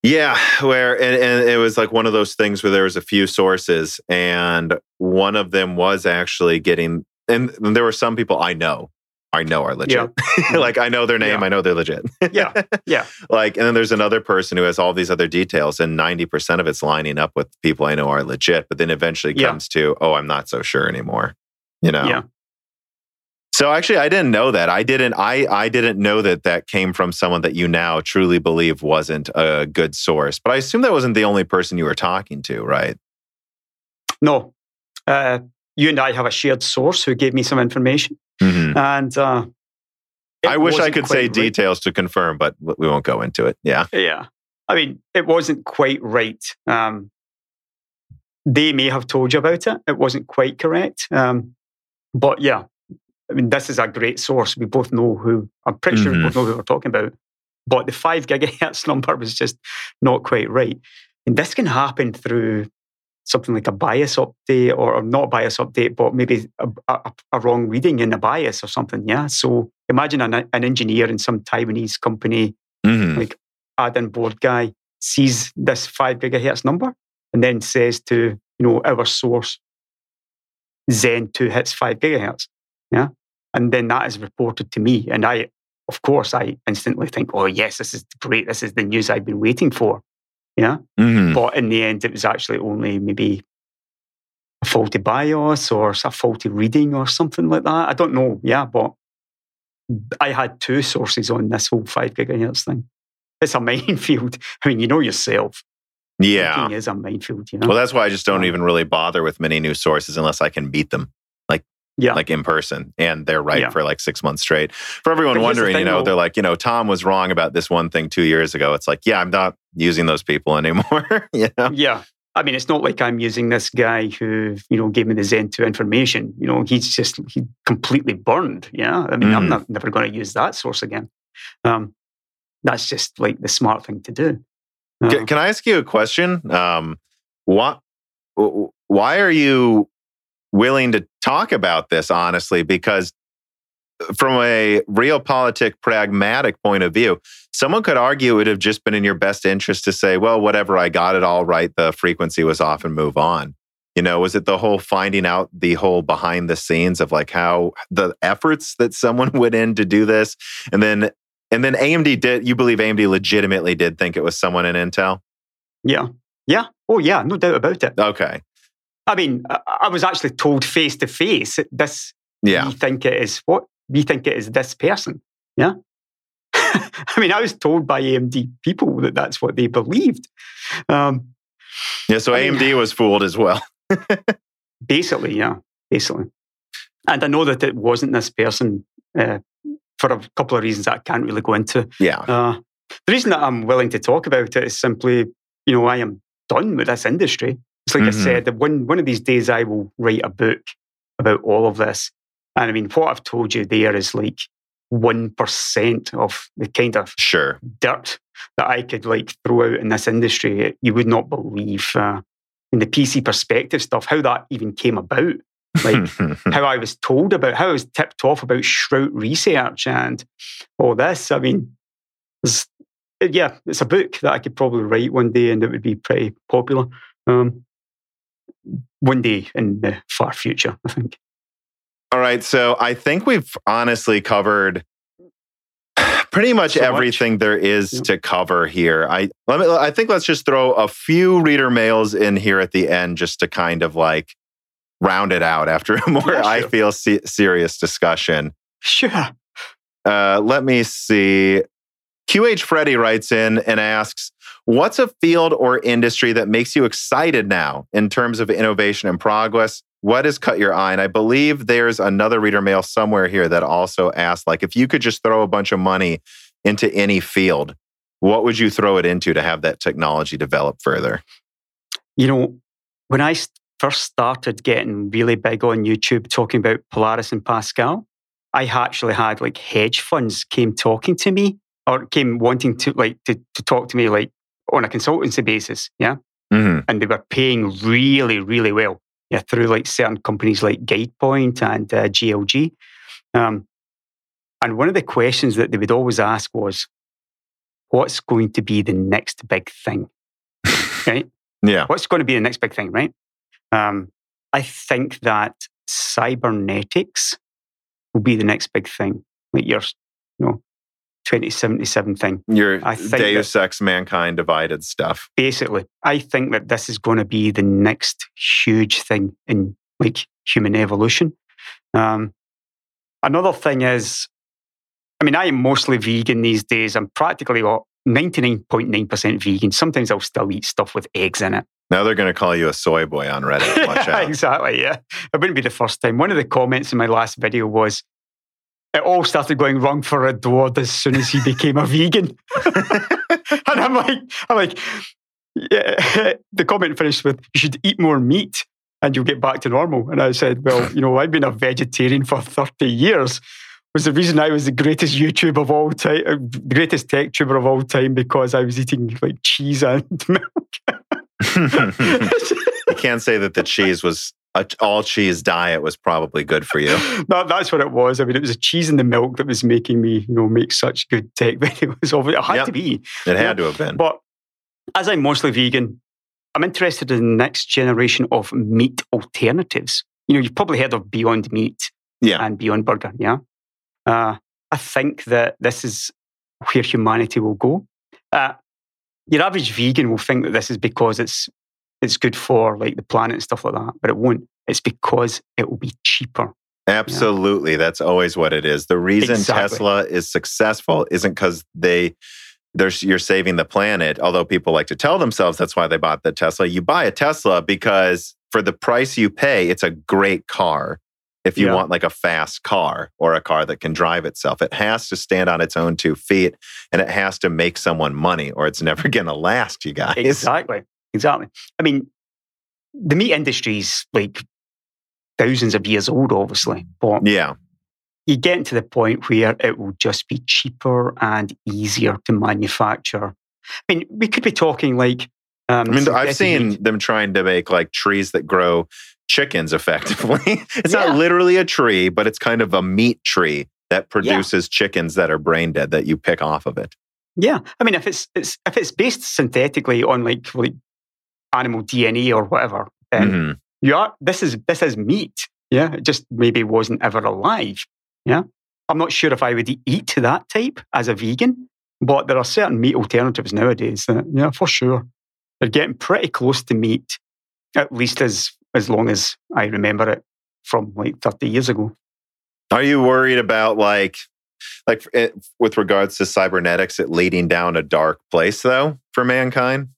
Yeah, where and, and it was like one of those things where there was a few sources, and one of them was actually getting. And there were some people I know, I know are legit. Yeah. Mm-hmm. like I know their name, Yeah. I know they're legit. Yeah, yeah. like, and then there's another person who has all these other details, and ninety percent of it's lining up with people I know are legit. But then eventually Yeah. comes to, oh, I'm not so sure anymore. You know. Yeah. So actually, I didn't know that. I didn't. I I didn't know that that came from someone that you now truly believe wasn't a good source. But I assume that wasn't the only person you were talking to, right? No, uh, you and I have a shared source who gave me some information, Mhm. and uh, I wish I could say right. details to confirm, but we won't go into it. Yeah. Yeah. I mean, it wasn't quite right. Um, they may have told you about it. It wasn't quite correct. Um, but yeah, I mean, this is a great source. We both know who, I'm pretty sure we both know who we're talking about. But the five gigahertz number was just not quite right. And this can happen through something like a BIOS update or, or not a BIOS update, but maybe a, a, a wrong reading in the BIOS or something. Yeah. So imagine an, an engineer in some Taiwanese company Mhm. like add-in board guy sees this five gigahertz number and then says to you know our source zen 2 hits five gigahertz yeah? And then that is reported to me and i of course i instantly think oh yes this is great. This is the news i've been waiting for. Yeah? Mhm. but in the end it was actually only maybe a faulty bios or a faulty reading or something like that. I don't know. Yeah but i had two sources on this whole five gigahertz thing. It's a minefield. I mean you know yourself. Yeah. Thinking is a minefield you know? Well, that's why I just don't even really bother with many new sources unless I can beat them, yeah like in person, and they're right Yeah. for like six months straight. For everyone But here's the wondering, you know, though. they're like, you know, Tom was wrong about this one thing two years ago. It's like, yeah, I'm not using those people anymore. you know? yeah I mean, it's not like I'm using this guy who, you know, gave me the Zen 2 information. You know, he's just he completely burned. Yeah. I mean, I'm Mhm. not never going to use that source again. Um, that's just like the smart thing to do. Uh, Can, can I ask you a question? Um, what, why are you willing to talk about this honestly? Because uh, from a realpolitik pragmatic point of view, someone could argue it would have just been in your best interest to say, well, whatever, I got it all right. The frequency was off and move on. You know, was it the whole finding out the whole behind the scenes of like how the efforts that someone went in to do this? And then, and then AMD did, you believe AMD legitimately did think it was someone in Intel? yeah. Yeah. Oh, yeah. No doubt about it. Okay. I mean, I, was actually told face to face this, Yeah. we think it is what? We think it is this person. Yeah. I mean, I was told by AMD people that that's what they believed. Um, Yeah. So I mean- AMD was fooled as well. Basically, yeah, basically. And I know that it wasn't this person uh, for a couple of reasons that I can't really go into. Yeah. Uh, the reason that I'm willing to talk about it is simply, you know, I am done with this industry. It's like Mhm. I said, one, one of these days I will write a book about all of this. And I mean, what I've told you there is like 1% of the kind of Sure. dirt that I could like throw out in this industry, you would not believe. Uh, in the PC perspective stuff, how that even came about, like how I was told about, how I was tipped off about Shrout research and all this. I mean, yeah, it's a book that I could probably write one day and it would be pretty popular. Um, one day in the far future, I think. All right. So I think we've honestly covered pretty much So much. everything there is Yeah. to cover here. I let me I think let's just throw a few reader mails in here at the end just to kind of like round it out after a more Yeah, I feel se- serious discussion. Sure. Uh, let me see. QH Freddy writes in and asks, What's a field or industry that makes you excited now in terms of innovation and progress? What has cut your eye? And I believe there's another reader mail somewhere here that also asked, like, if you could just throw a bunch of money into any field, what would you throw it into to have that technology develop further? You know, when I first started getting really big on YouTube talking about Polaris and Pascal, I actually had like hedge funds came talking to me or came wanting to like to, to talk to me like on a consultancy basis. Yeah. hmm And they were paying really, really well. Yeah. Through like certain companies like GuidePoint and uh, GLG. Um, and one of the questions that they would always ask was, what's going to be the next big thing? right? Yeah. What's going to be the next big thing, right? Um, I think that cybernetics will be the next big thing. Like your, you know, 2077 thing. Your I think Deus Ex Mankind Divided stuff. Basically, I think that this is going to be the next huge thing in like human evolution. Um, another thing is, I mean, I am mostly vegan these days. I'm practically 99.9% vegan. Sometimes I'll still eat stuff with eggs in it. Now they're going to call you a soy boy on Reddit. Watch out. exactly, yeah. It wouldn't be the first time. One of the comments in my last video was, it all started going wrong for Adored as soon as he became a vegan. and I'm like, I'm like, yeah. the comment finished with, you should eat more meat and you'll get back to normal. And I said, well, you know, I've been a vegetarian for 30 years. Was the reason I was the greatest YouTube of all time, uh, the greatest tech tuber of all time, because I was eating like cheese and milk. you can't say that the cheese was a all cheese diet was probably good for you. no, that's what it was. I mean, it was a cheese and the milk that was making me, you know, make such good tech videos. It was obvious. It had Yep. to be. It had to have been. But as I'm mostly vegan, I'm interested in the next generation of meat alternatives. You know, you've probably heard of Beyond Meat Yeah. and Beyond Burger, yeah? Uh, I think that this is where humanity will go. Uh, your average vegan will think that this is because it's it's good for like the planet and stuff like that, but it won't. It's because it will be cheaper. Absolutely. That's always what it is. The reason Exactly. Tesla is successful isn't because they they're, you're saving the planet, although people like to tell themselves that's why they bought the Tesla. You buy a Tesla because for the price you pay, it's a great car. If you Yeah. want like a fast car or a car that can drive itself, it has to stand on its own two feet and it has to make someone money or it's never going to last, you guys. Exactly. Exactly. I mean, the meat industry's like thousands of years old, obviously, but Yeah. you get to the point where it will just be cheaper and easier to manufacture. I mean, we could be talking like. Um, I mean, I've seen meat. them trying to make like trees that grow chickens effectively. it's Yeah. not literally a tree, but it's kind of a meat tree that produces chickens that are brain dead that you pick off of it. Yeah, I mean, if it's, it's if it's based synthetically on like like animal DNA or whatever, mm-hmm. you are this is this is meat. Yeah, it just maybe wasn't ever alive. Yeah, I'm not sure if I would eat that type as a vegan, but there are certain meat alternatives nowadays that yeah, for sure, they're getting pretty close to meat, at least as as long as I remember it from like 30 years ago. Are you worried about like, like it, with regards to cybernetics, it leading down a dark place though for mankind?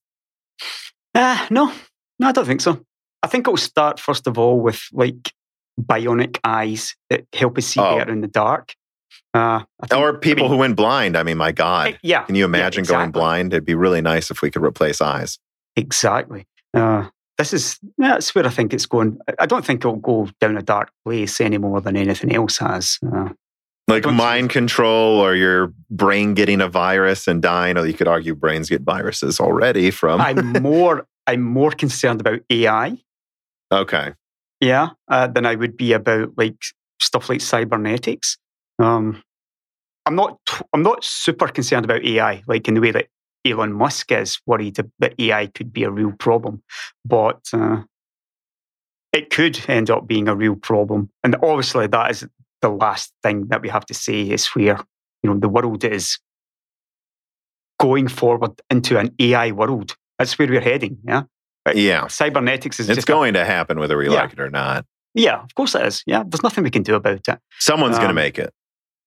Uh, no, no, I don't think so. I think it'll start first of all with like bionic eyes that help us see Oh. better in the dark. Uh, I think- Or people I mean, who went blind? I mean, my God. eh, yeah, Can you imagine going exactly. blind? It'd be really nice if we could replace eyes. exactly. Uh, this is that's where I think it's going. I- I don't think it'll go down a dark place any more than anything else has. Uh, Like Don't you- mind control or your brain getting a virus and dying. Or you could argue brains get viruses already from. I'm more I'm more concerned about AI, okay. yeah, uh, than I would be about like stuff like cybernetics. Um, I'm not t- I'm not super concerned about AI, like in the way that Elon Musk is worried that AI could be a real problem, but uh, it could end up being a real problem. And obviously, that is the last thing that we have to say is where you know the world is going forward into an AI world. That's where we're heading. Yeah, Right. Yeah. cybernetics is It's just a- going to happen whether we Yeah. like it or not. yeah, of course it is. Yeah, there's nothing we can do about it. Someone's going to Um, make it.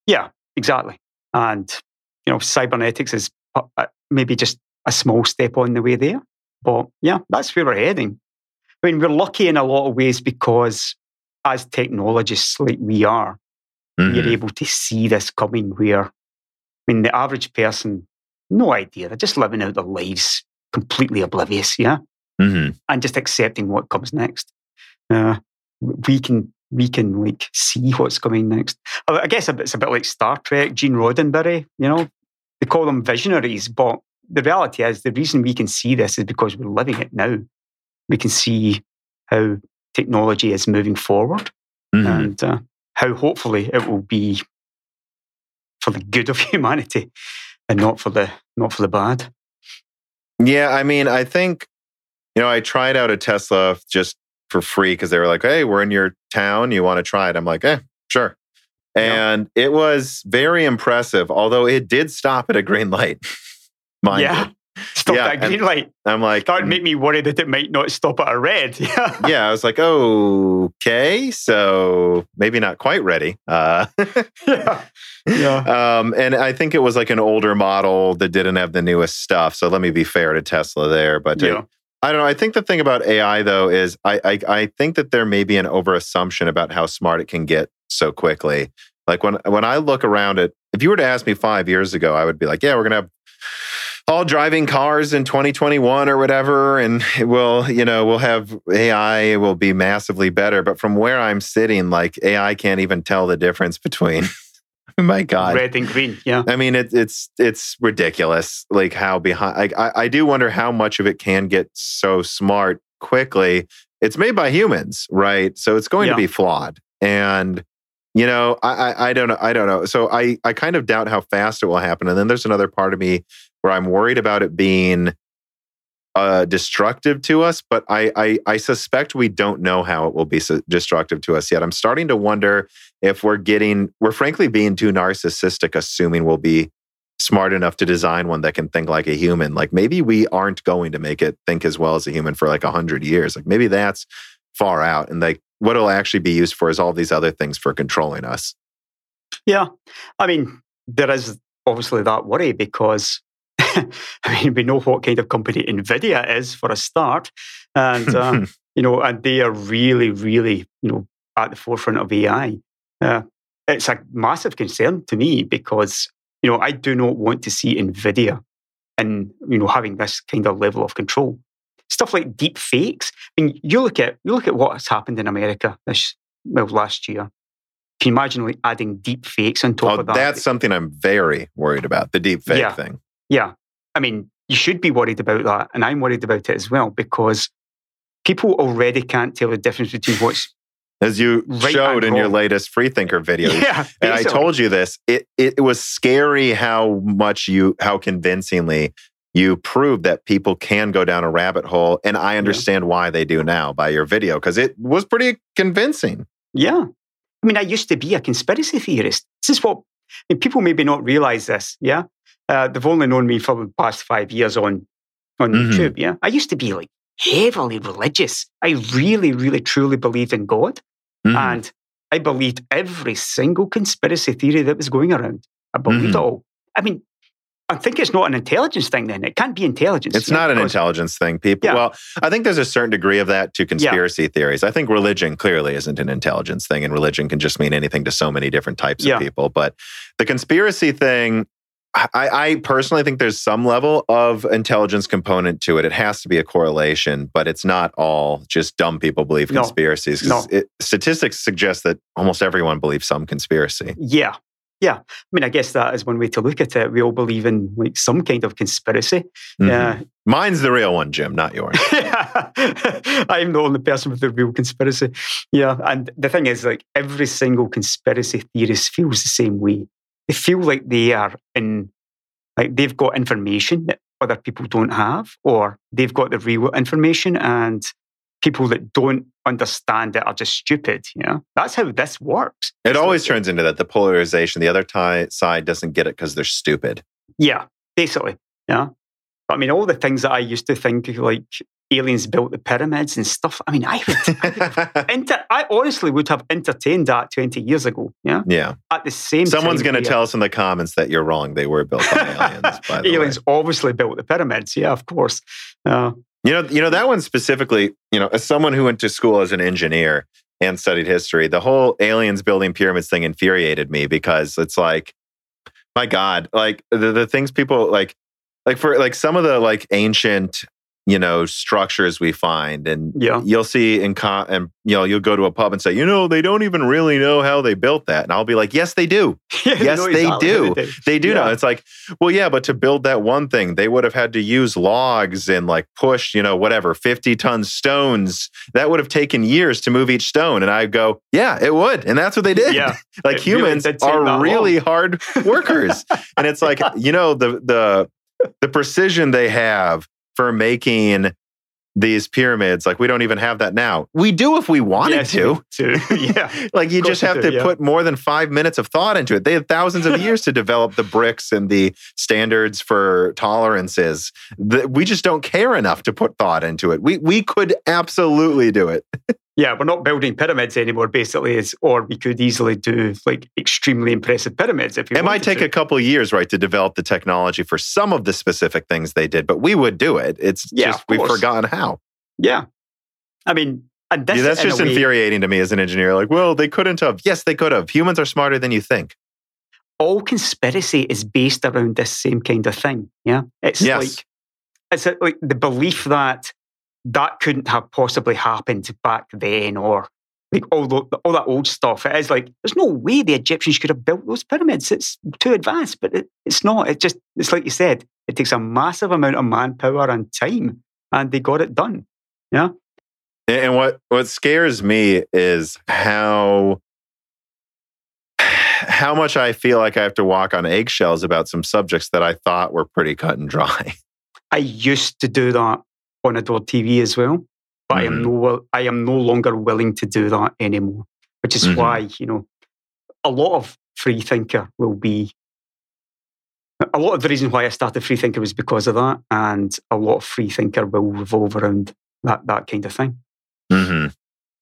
Yeah, exactly. And you know, cybernetics is uh, maybe just a small step on the way there. But yeah, that's where we're heading. I mean, we're lucky in a lot of ways because as technologists like we are, Mhm. we're able to see this coming where, I mean, the average person, no idea. They're just living out their lives completely oblivious, yeah? Mhm. And just accepting what comes next. Uh, we can we can like see what's coming next. I I guess it's a bit like Star Trek, Gene Roddenberry, you know, they call them visionaries, but the reality is the reason we can see this is because we're living it now. We can see how technology is moving forward Mhm. and uh, how hopefully it will be for the good of humanity. and not for the not for the bad. Yeah, I mean, I think you know, I tried out a Tesla just for free because they were like, "Hey, we're in your town. You want to try it?" I'm like, "Eh, sure." And yeah. it was very impressive, although it did stop at a green light. Mind yeah. It. Stop yeah, that green light. I'm like, that would make me worry that it might not stop at a red. Yeah. yeah. I was like, oh, okay, so maybe not quite ready. Uh, yeah. Yeah. Um, and I think it was like an older model that didn't have the newest stuff. So let me be fair to Tesla there. But yeah. I don't know. I think the thing about AI though is I, I I think that there may be an overassumption about how smart it can get so quickly. Like when when I look around it, if you were to ask me five years ago, I would be like, yeah, we're gonna have all driving cars in 2021 or whatever, and it will, you know, we'll have AI will be massively better. But from where I'm sitting, like AI can't even tell the difference between my God, red and green. Yeah, I mean it, it's it's ridiculous. Like how behind. Like, I I do wonder how much of it can get so smart quickly. It's made by humans, right? So it's going yeah. to be flawed, and you know, I, I, I don't know. I don't know. So I I kind of doubt how fast it will happen. And then there's another part of me where I'm worried about it being uh, destructive to us, but I, I, I suspect we don't know how it will be so destructive to us yet. I'm starting to wonder if we're getting we're frankly being too narcissistic, assuming we'll be smart enough to design one that can think like a human. Like maybe we aren't going to make it think as well as a human for like a hundred years. Like maybe that's far out, and like what it'll actually be used for is all these other things for controlling us. Yeah, I mean there is obviously that worry because I mean, we know what kind of company NVIDIA is for a start. And, um, you know, and they are really, really, you know, at the forefront of AI. Uh, it's a massive concern to me because, you know, I do not want to see NVIDIA and, you know, having this kind of level of control. Stuff like deep fakes. I mean, you look at you look at what has happened in America this well last year. Can you imagine like adding deep fakes on top oh, of that? That's something I'm very worried about, the deep fake yeah. thing. Yeah. I mean, you should be worried about that. And I'm worried about it as well because people already can't tell the difference between what's as you right showed in your latest freethinker video. Yeah, and I told you this. It, it it was scary how much you how convincingly you proved that people can go down a rabbit hole. And I understand yeah. why they do now by your video because it was pretty convincing. Yeah. I mean, I used to be a conspiracy theorist. This is what I mean, people maybe not realize this. Yeah. Uh, they've only known me for the past five years on on mm-hmm. YouTube. Yeah, I used to be like heavily religious. I really, really, truly believed in God, mm-hmm. and I believed every single conspiracy theory that was going around. I believed mm-hmm. it all. I mean, I think it's not an intelligence thing. Then it can't be intelligence. It's not an intelligence thing, people. Yeah. Well, I think there's a certain degree of that to conspiracy yeah. theories. I think religion clearly isn't an intelligence thing, and religion can just mean anything to so many different types yeah. of people. But the conspiracy thing, I, I, personally think there's some level of intelligence component to it. It has to be a correlation, but it's not all just dumb people believe no, conspiracies. No. It, statistics suggest that almost everyone believes some conspiracy. Yeah. Yeah. I mean, I guess that is one way to look at it. We all believe in like some kind of conspiracy. Mm-hmm. Uh, Mine's the real one, Jim, not yours. I'm the only person with the real conspiracy. Yeah. And the thing is, like, every single conspiracy theorist feels the same way they feel like they are in, like they've got information that other people don't have, or they've got the real information and people that don't understand it are just stupid. You know, that's how this works. It always turns into that the polarization. The other t- side doesn't get it because they're stupid. Yeah, basically. Yeah. I mean, all the things that I used to think like aliens built the pyramids and stuff. I mean, I would, I, would inter, I honestly would have entertained that 20 years ago. Yeah. Yeah. At the same Someone's going to tell us in the comments that you're wrong. They were built by aliens. by aliens way. obviously built the pyramids. Yeah, of course. Uh, you know, you know, that one specifically, you know, as someone who went to school as an engineer and studied history, the whole aliens building pyramids thing infuriated me because it's like, my God, like the, the things people like, like for like some of the like ancient you know structures we find and Yeah. you'll see in con- and you know you'll go to a pub and say you know they don't even really know how they built that and i'll be like yes they do Yes, they do. they do. they do know it's like well yeah but to build that one thing they would have had to use logs and like push you know whatever 50 ton stones that would have taken years to move each stone and i go yeah it would and that's what they did Yeah. like It humans that are long. really hard workers and it's like you know the the the precision they have for making these pyramids. Like we don't even have that now. We do if we wanted Yes, to. to. Yeah. like you just have do, to yeah. put more than five minutes of thought into it. They had thousands of years to develop the bricks and the standards for tolerances. The- we just don't care enough to put thought into it. We we could absolutely do it Yeah, we're not building pyramids anymore, basically, it's, or we could easily do like extremely impressive pyramids if we it might take to. a couple of years right to develop the technology for some of the specific things they did but we would do it it's Yeah, just we've forgotten how Yeah. I mean, and this Yeah, that's in just way- infuriating to me as an engineer. Like, well, they couldn't have. Yes, they could have. Humans are smarter than you think. all conspiracy is based around this same kind of thing. Yeah, it's Yes. like it's like the belief that that couldn't have possibly happened back then, or like all the, all that old stuff. It is like there's no way the Egyptians could have built those pyramids. It's too advanced, but it, it's not. It just it's like you said. It takes a massive amount of manpower and time, and they got it done. Yeah, And- And what what scares me is how how much I feel like I have to walk on eggshells about some subjects that I thought were pretty cut and dry. I used to do that on Adored TV as well, but I am no I am no longer willing to do that anymore. Which is Mhm. why you know a lot of free thinker will be a lot of the reason why I started free thinker was because of that, and a lot of free thinker will revolve around that that kind of thing. hmm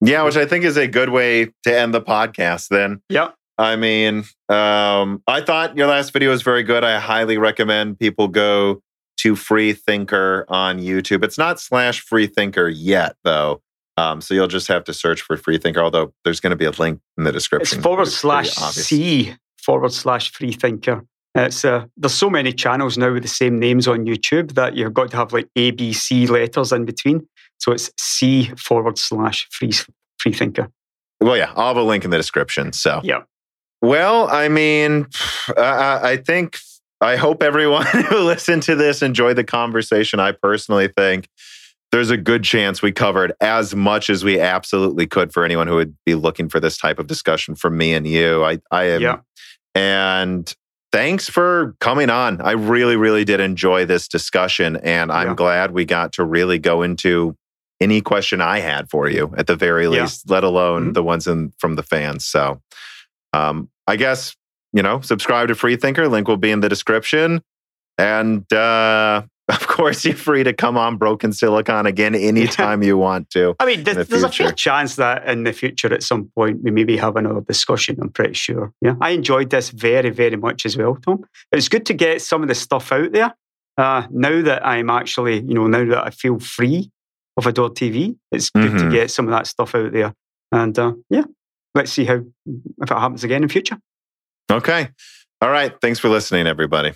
Yeah, which I think is a good way to end the podcast. Then Yeah, I mean, um, I thought your last video was very good. I highly recommend people go to Free Thinker on YouTube. It's not slash Free Thinker yet, though. Um, so you'll just have to search for Free Thinker, although there's going to be a link in the description. forward It's pretty slash. C forward slash free thinker. It's uh, there's so many channels now with the same names on YouTube that you've got to have like A, B, C letters in between. So it's C forward slash free free thinker. Well, yeah, I'll have a link in the description. So, Yeah. well, I mean, I, I think, I hope everyone who listened to this enjoyed the conversation. I personally think there's a good chance we covered as much as we absolutely could for anyone who would be looking for this type of discussion from me and you. I, I am, Yeah. and thanks for coming on. I really, really did enjoy this discussion, and I'm Yeah. glad we got to really go into any question I had for you at the very Yeah. least, let alone Mhm. the ones in, from the fans. So, um, I guess you know, subscribe to Freethinker. Link will be in the description, and uh, of course, you're free to come on Broken Silicon again anytime you want to. I mean, there's, the there's a fair chance that in the future, at some point, we maybe have another discussion. I'm pretty sure. Yeah, I enjoyed this very, very much as well, Tom. It's good to get some of the stuff out there. Uh, now that I'm actually, you know, now that I feel free of Adored TV, it's good to Mhm. get some of that stuff out there. And uh, yeah, let's see how if it happens again in future. Okay. All right. Thanks for listening, everybody.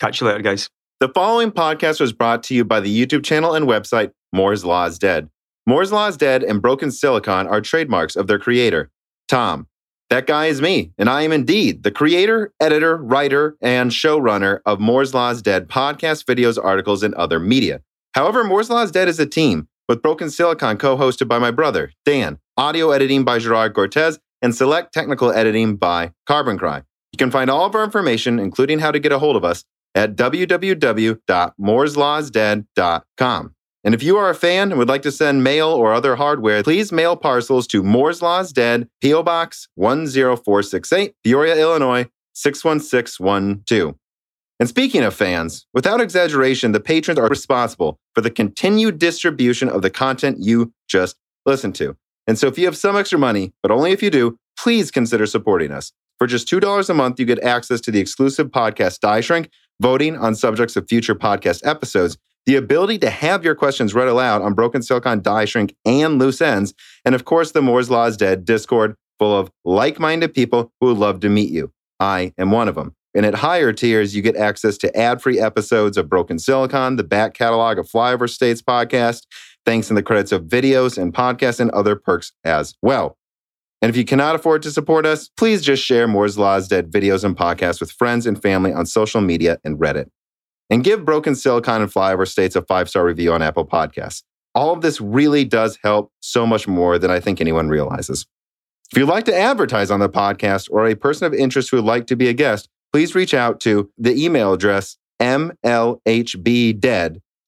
Catch you later, guys. The following podcast was brought to you by the YouTube channel and website Moore's Law is Dead. Moore's Law is Dead and Broken Silicon are trademarks of their creator, Tom. That guy is me, and I am indeed the creator, editor, writer, and showrunner of Moore's Law is Dead podcast, videos, articles, and other media. However, Moore's Law is Dead is a team, with Broken Silicon co hosted by my brother, Dan, audio editing by Gerard Cortez, and select technical editing by Carbon Cry. You can find all of our information, including how to get a hold of us, at www.mooreslawsdead.com. And if you are a fan and would like to send mail or other hardware, please mail parcels to Moore's Laws Dead, P.O. Box 10468, Peoria, Illinois 61612. And speaking of fans, without exaggeration, the patrons are responsible for the continued distribution of the content you just listened to. And so if you have some extra money, but only if you do, please consider supporting us. For just $2 a month, you get access to the exclusive podcast Die Shrink, voting on subjects of future podcast episodes, the ability to have your questions read aloud on Broken Silicon Die Shrink and Loose Ends, and of course, the Moore's Law is Dead Discord full of like minded people who would love to meet you. I am one of them. And at higher tiers, you get access to ad free episodes of Broken Silicon, the back catalog of Flyover States podcast, thanks in the credits of videos and podcasts, and other perks as well. And if you cannot afford to support us, please just share Moore's Law's Dead videos and podcasts with friends and family on social media and Reddit. And give Broken Silicon and Flyover States a five star review on Apple Podcasts. All of this really does help so much more than I think anyone realizes. If you'd like to advertise on the podcast or a person of interest who would like to be a guest, please reach out to the email address mlhbdead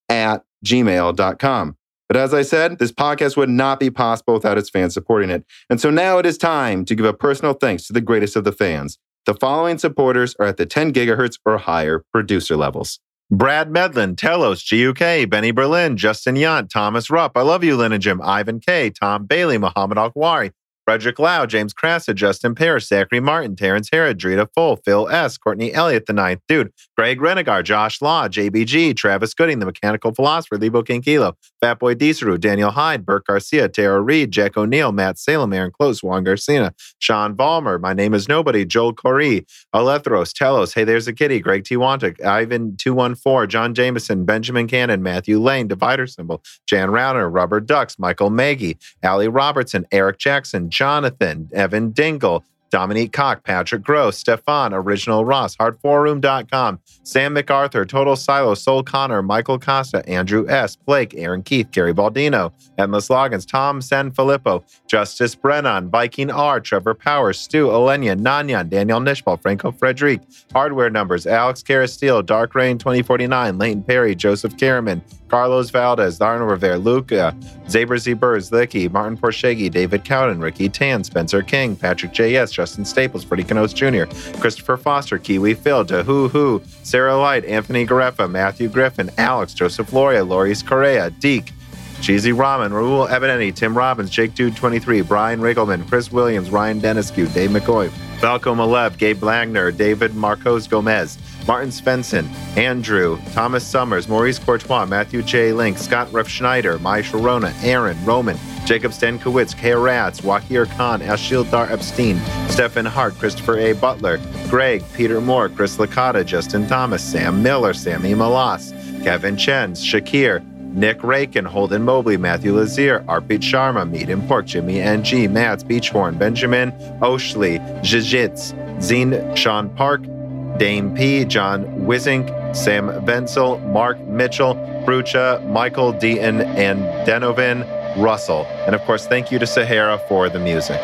at gmail.com. But as I said, this podcast would not be possible without its fans supporting it. And so now it is time to give a personal thanks to the greatest of the fans. The following supporters are at the 10 gigahertz or higher producer levels. Brad Medlin, Telos, GUK, Benny Berlin, Justin Yant, Thomas Rupp, I Love You, Lynn and Jim, Ivan K, Tom Bailey, Muhammad Alkwari, Frederick Lau, James Crassa, Justin Parrish, Zachary Martin, Terrence Herod, Drita Full, Phil S., Courtney Elliott, The Ninth Dude, Greg Renegar, Josh Law, JBG, Travis Gooding, The Mechanical Philosopher, Lebo Kinkilo, Fatboy Deeseru, Daniel Hyde, Burke Garcia, Tara Reed, Jack O'Neill, Matt Salem, Aaron Close, Juan Garcia, Sean Valmer, My Name is Nobody, Joel Corey, Alethros, Telos, Hey There's a Kitty, Greg T. Wantic, Ivan214, John Jameson, Benjamin Cannon, Matthew Lane, Divider Symbol, Jan Rauner, Rubber Ducks, Michael Maggie, Allie Robertson, Eric Jackson, Jonathan, Evan Dingle, Dominique Cock, Patrick Gross, Stefan, Original Ross, Hard4Room.com, Sam MacArthur, Total Silo, Soul Connor, Michael Costa, Andrew S., Blake, Aaron Keith, Gary Baldino, Endless Logins, Tom San Filippo, Justice Brennan, Viking R, Trevor Powers, Stu Olenya, Nanyan, Daniel Nishbal, Franco Frederic, Hardware Numbers, Alex Carasteel, Dark Rain 2049, Leighton Perry, Joseph Karaman, Carlos Valdez, Darno Rivera, Luca, Zaber Z. Birds, Licky, Martin Porshegi, David Cowden, Ricky Tan, Spencer King, Patrick J.S., Justin Staples, Freddie Canos Jr., Christopher Foster, Kiwi Phil, Dahoo Hoo, Sarah Light, Anthony Gareffa, Matthew Griffin, Alex, Joseph Loria, Loris Correa, Deke, Cheesy Ramen, Raul Ebenetti, Tim Robbins, Jake Dude 23, Brian Riggleman, Chris Williams, Ryan Deniscu, Dave McCoy, Falco Malev, Gabe Blagner, David Marcos Gomez, Martin Svensson, Andrew, Thomas Summers, Maurice Courtois, Matthew J. Link, Scott Ruff Schneider, Mai Sharona, Aaron, Roman, Jacob Stankowitz, K. Ratz, Wakir Khan, Ashil Dar Epstein, Stephen Hart, Christopher A. Butler, Greg, Peter Moore, Chris Licata, Justin Thomas, Sam Miller, Sammy Malas, Kevin Chen, Shakir, Nick Rakin, Holden Mobley, Matthew Lazier, Arpit Sharma, Meat and Pork, Jimmy NG, Mats Beachhorn, Benjamin Oshley, Jijitz, Zine Sean Park, Dame P, John Wizink, Sam Venzel, Mark Mitchell, Brucha, Michael Deaton, and Denovin Russell. And of course, thank you to Sahara for the music.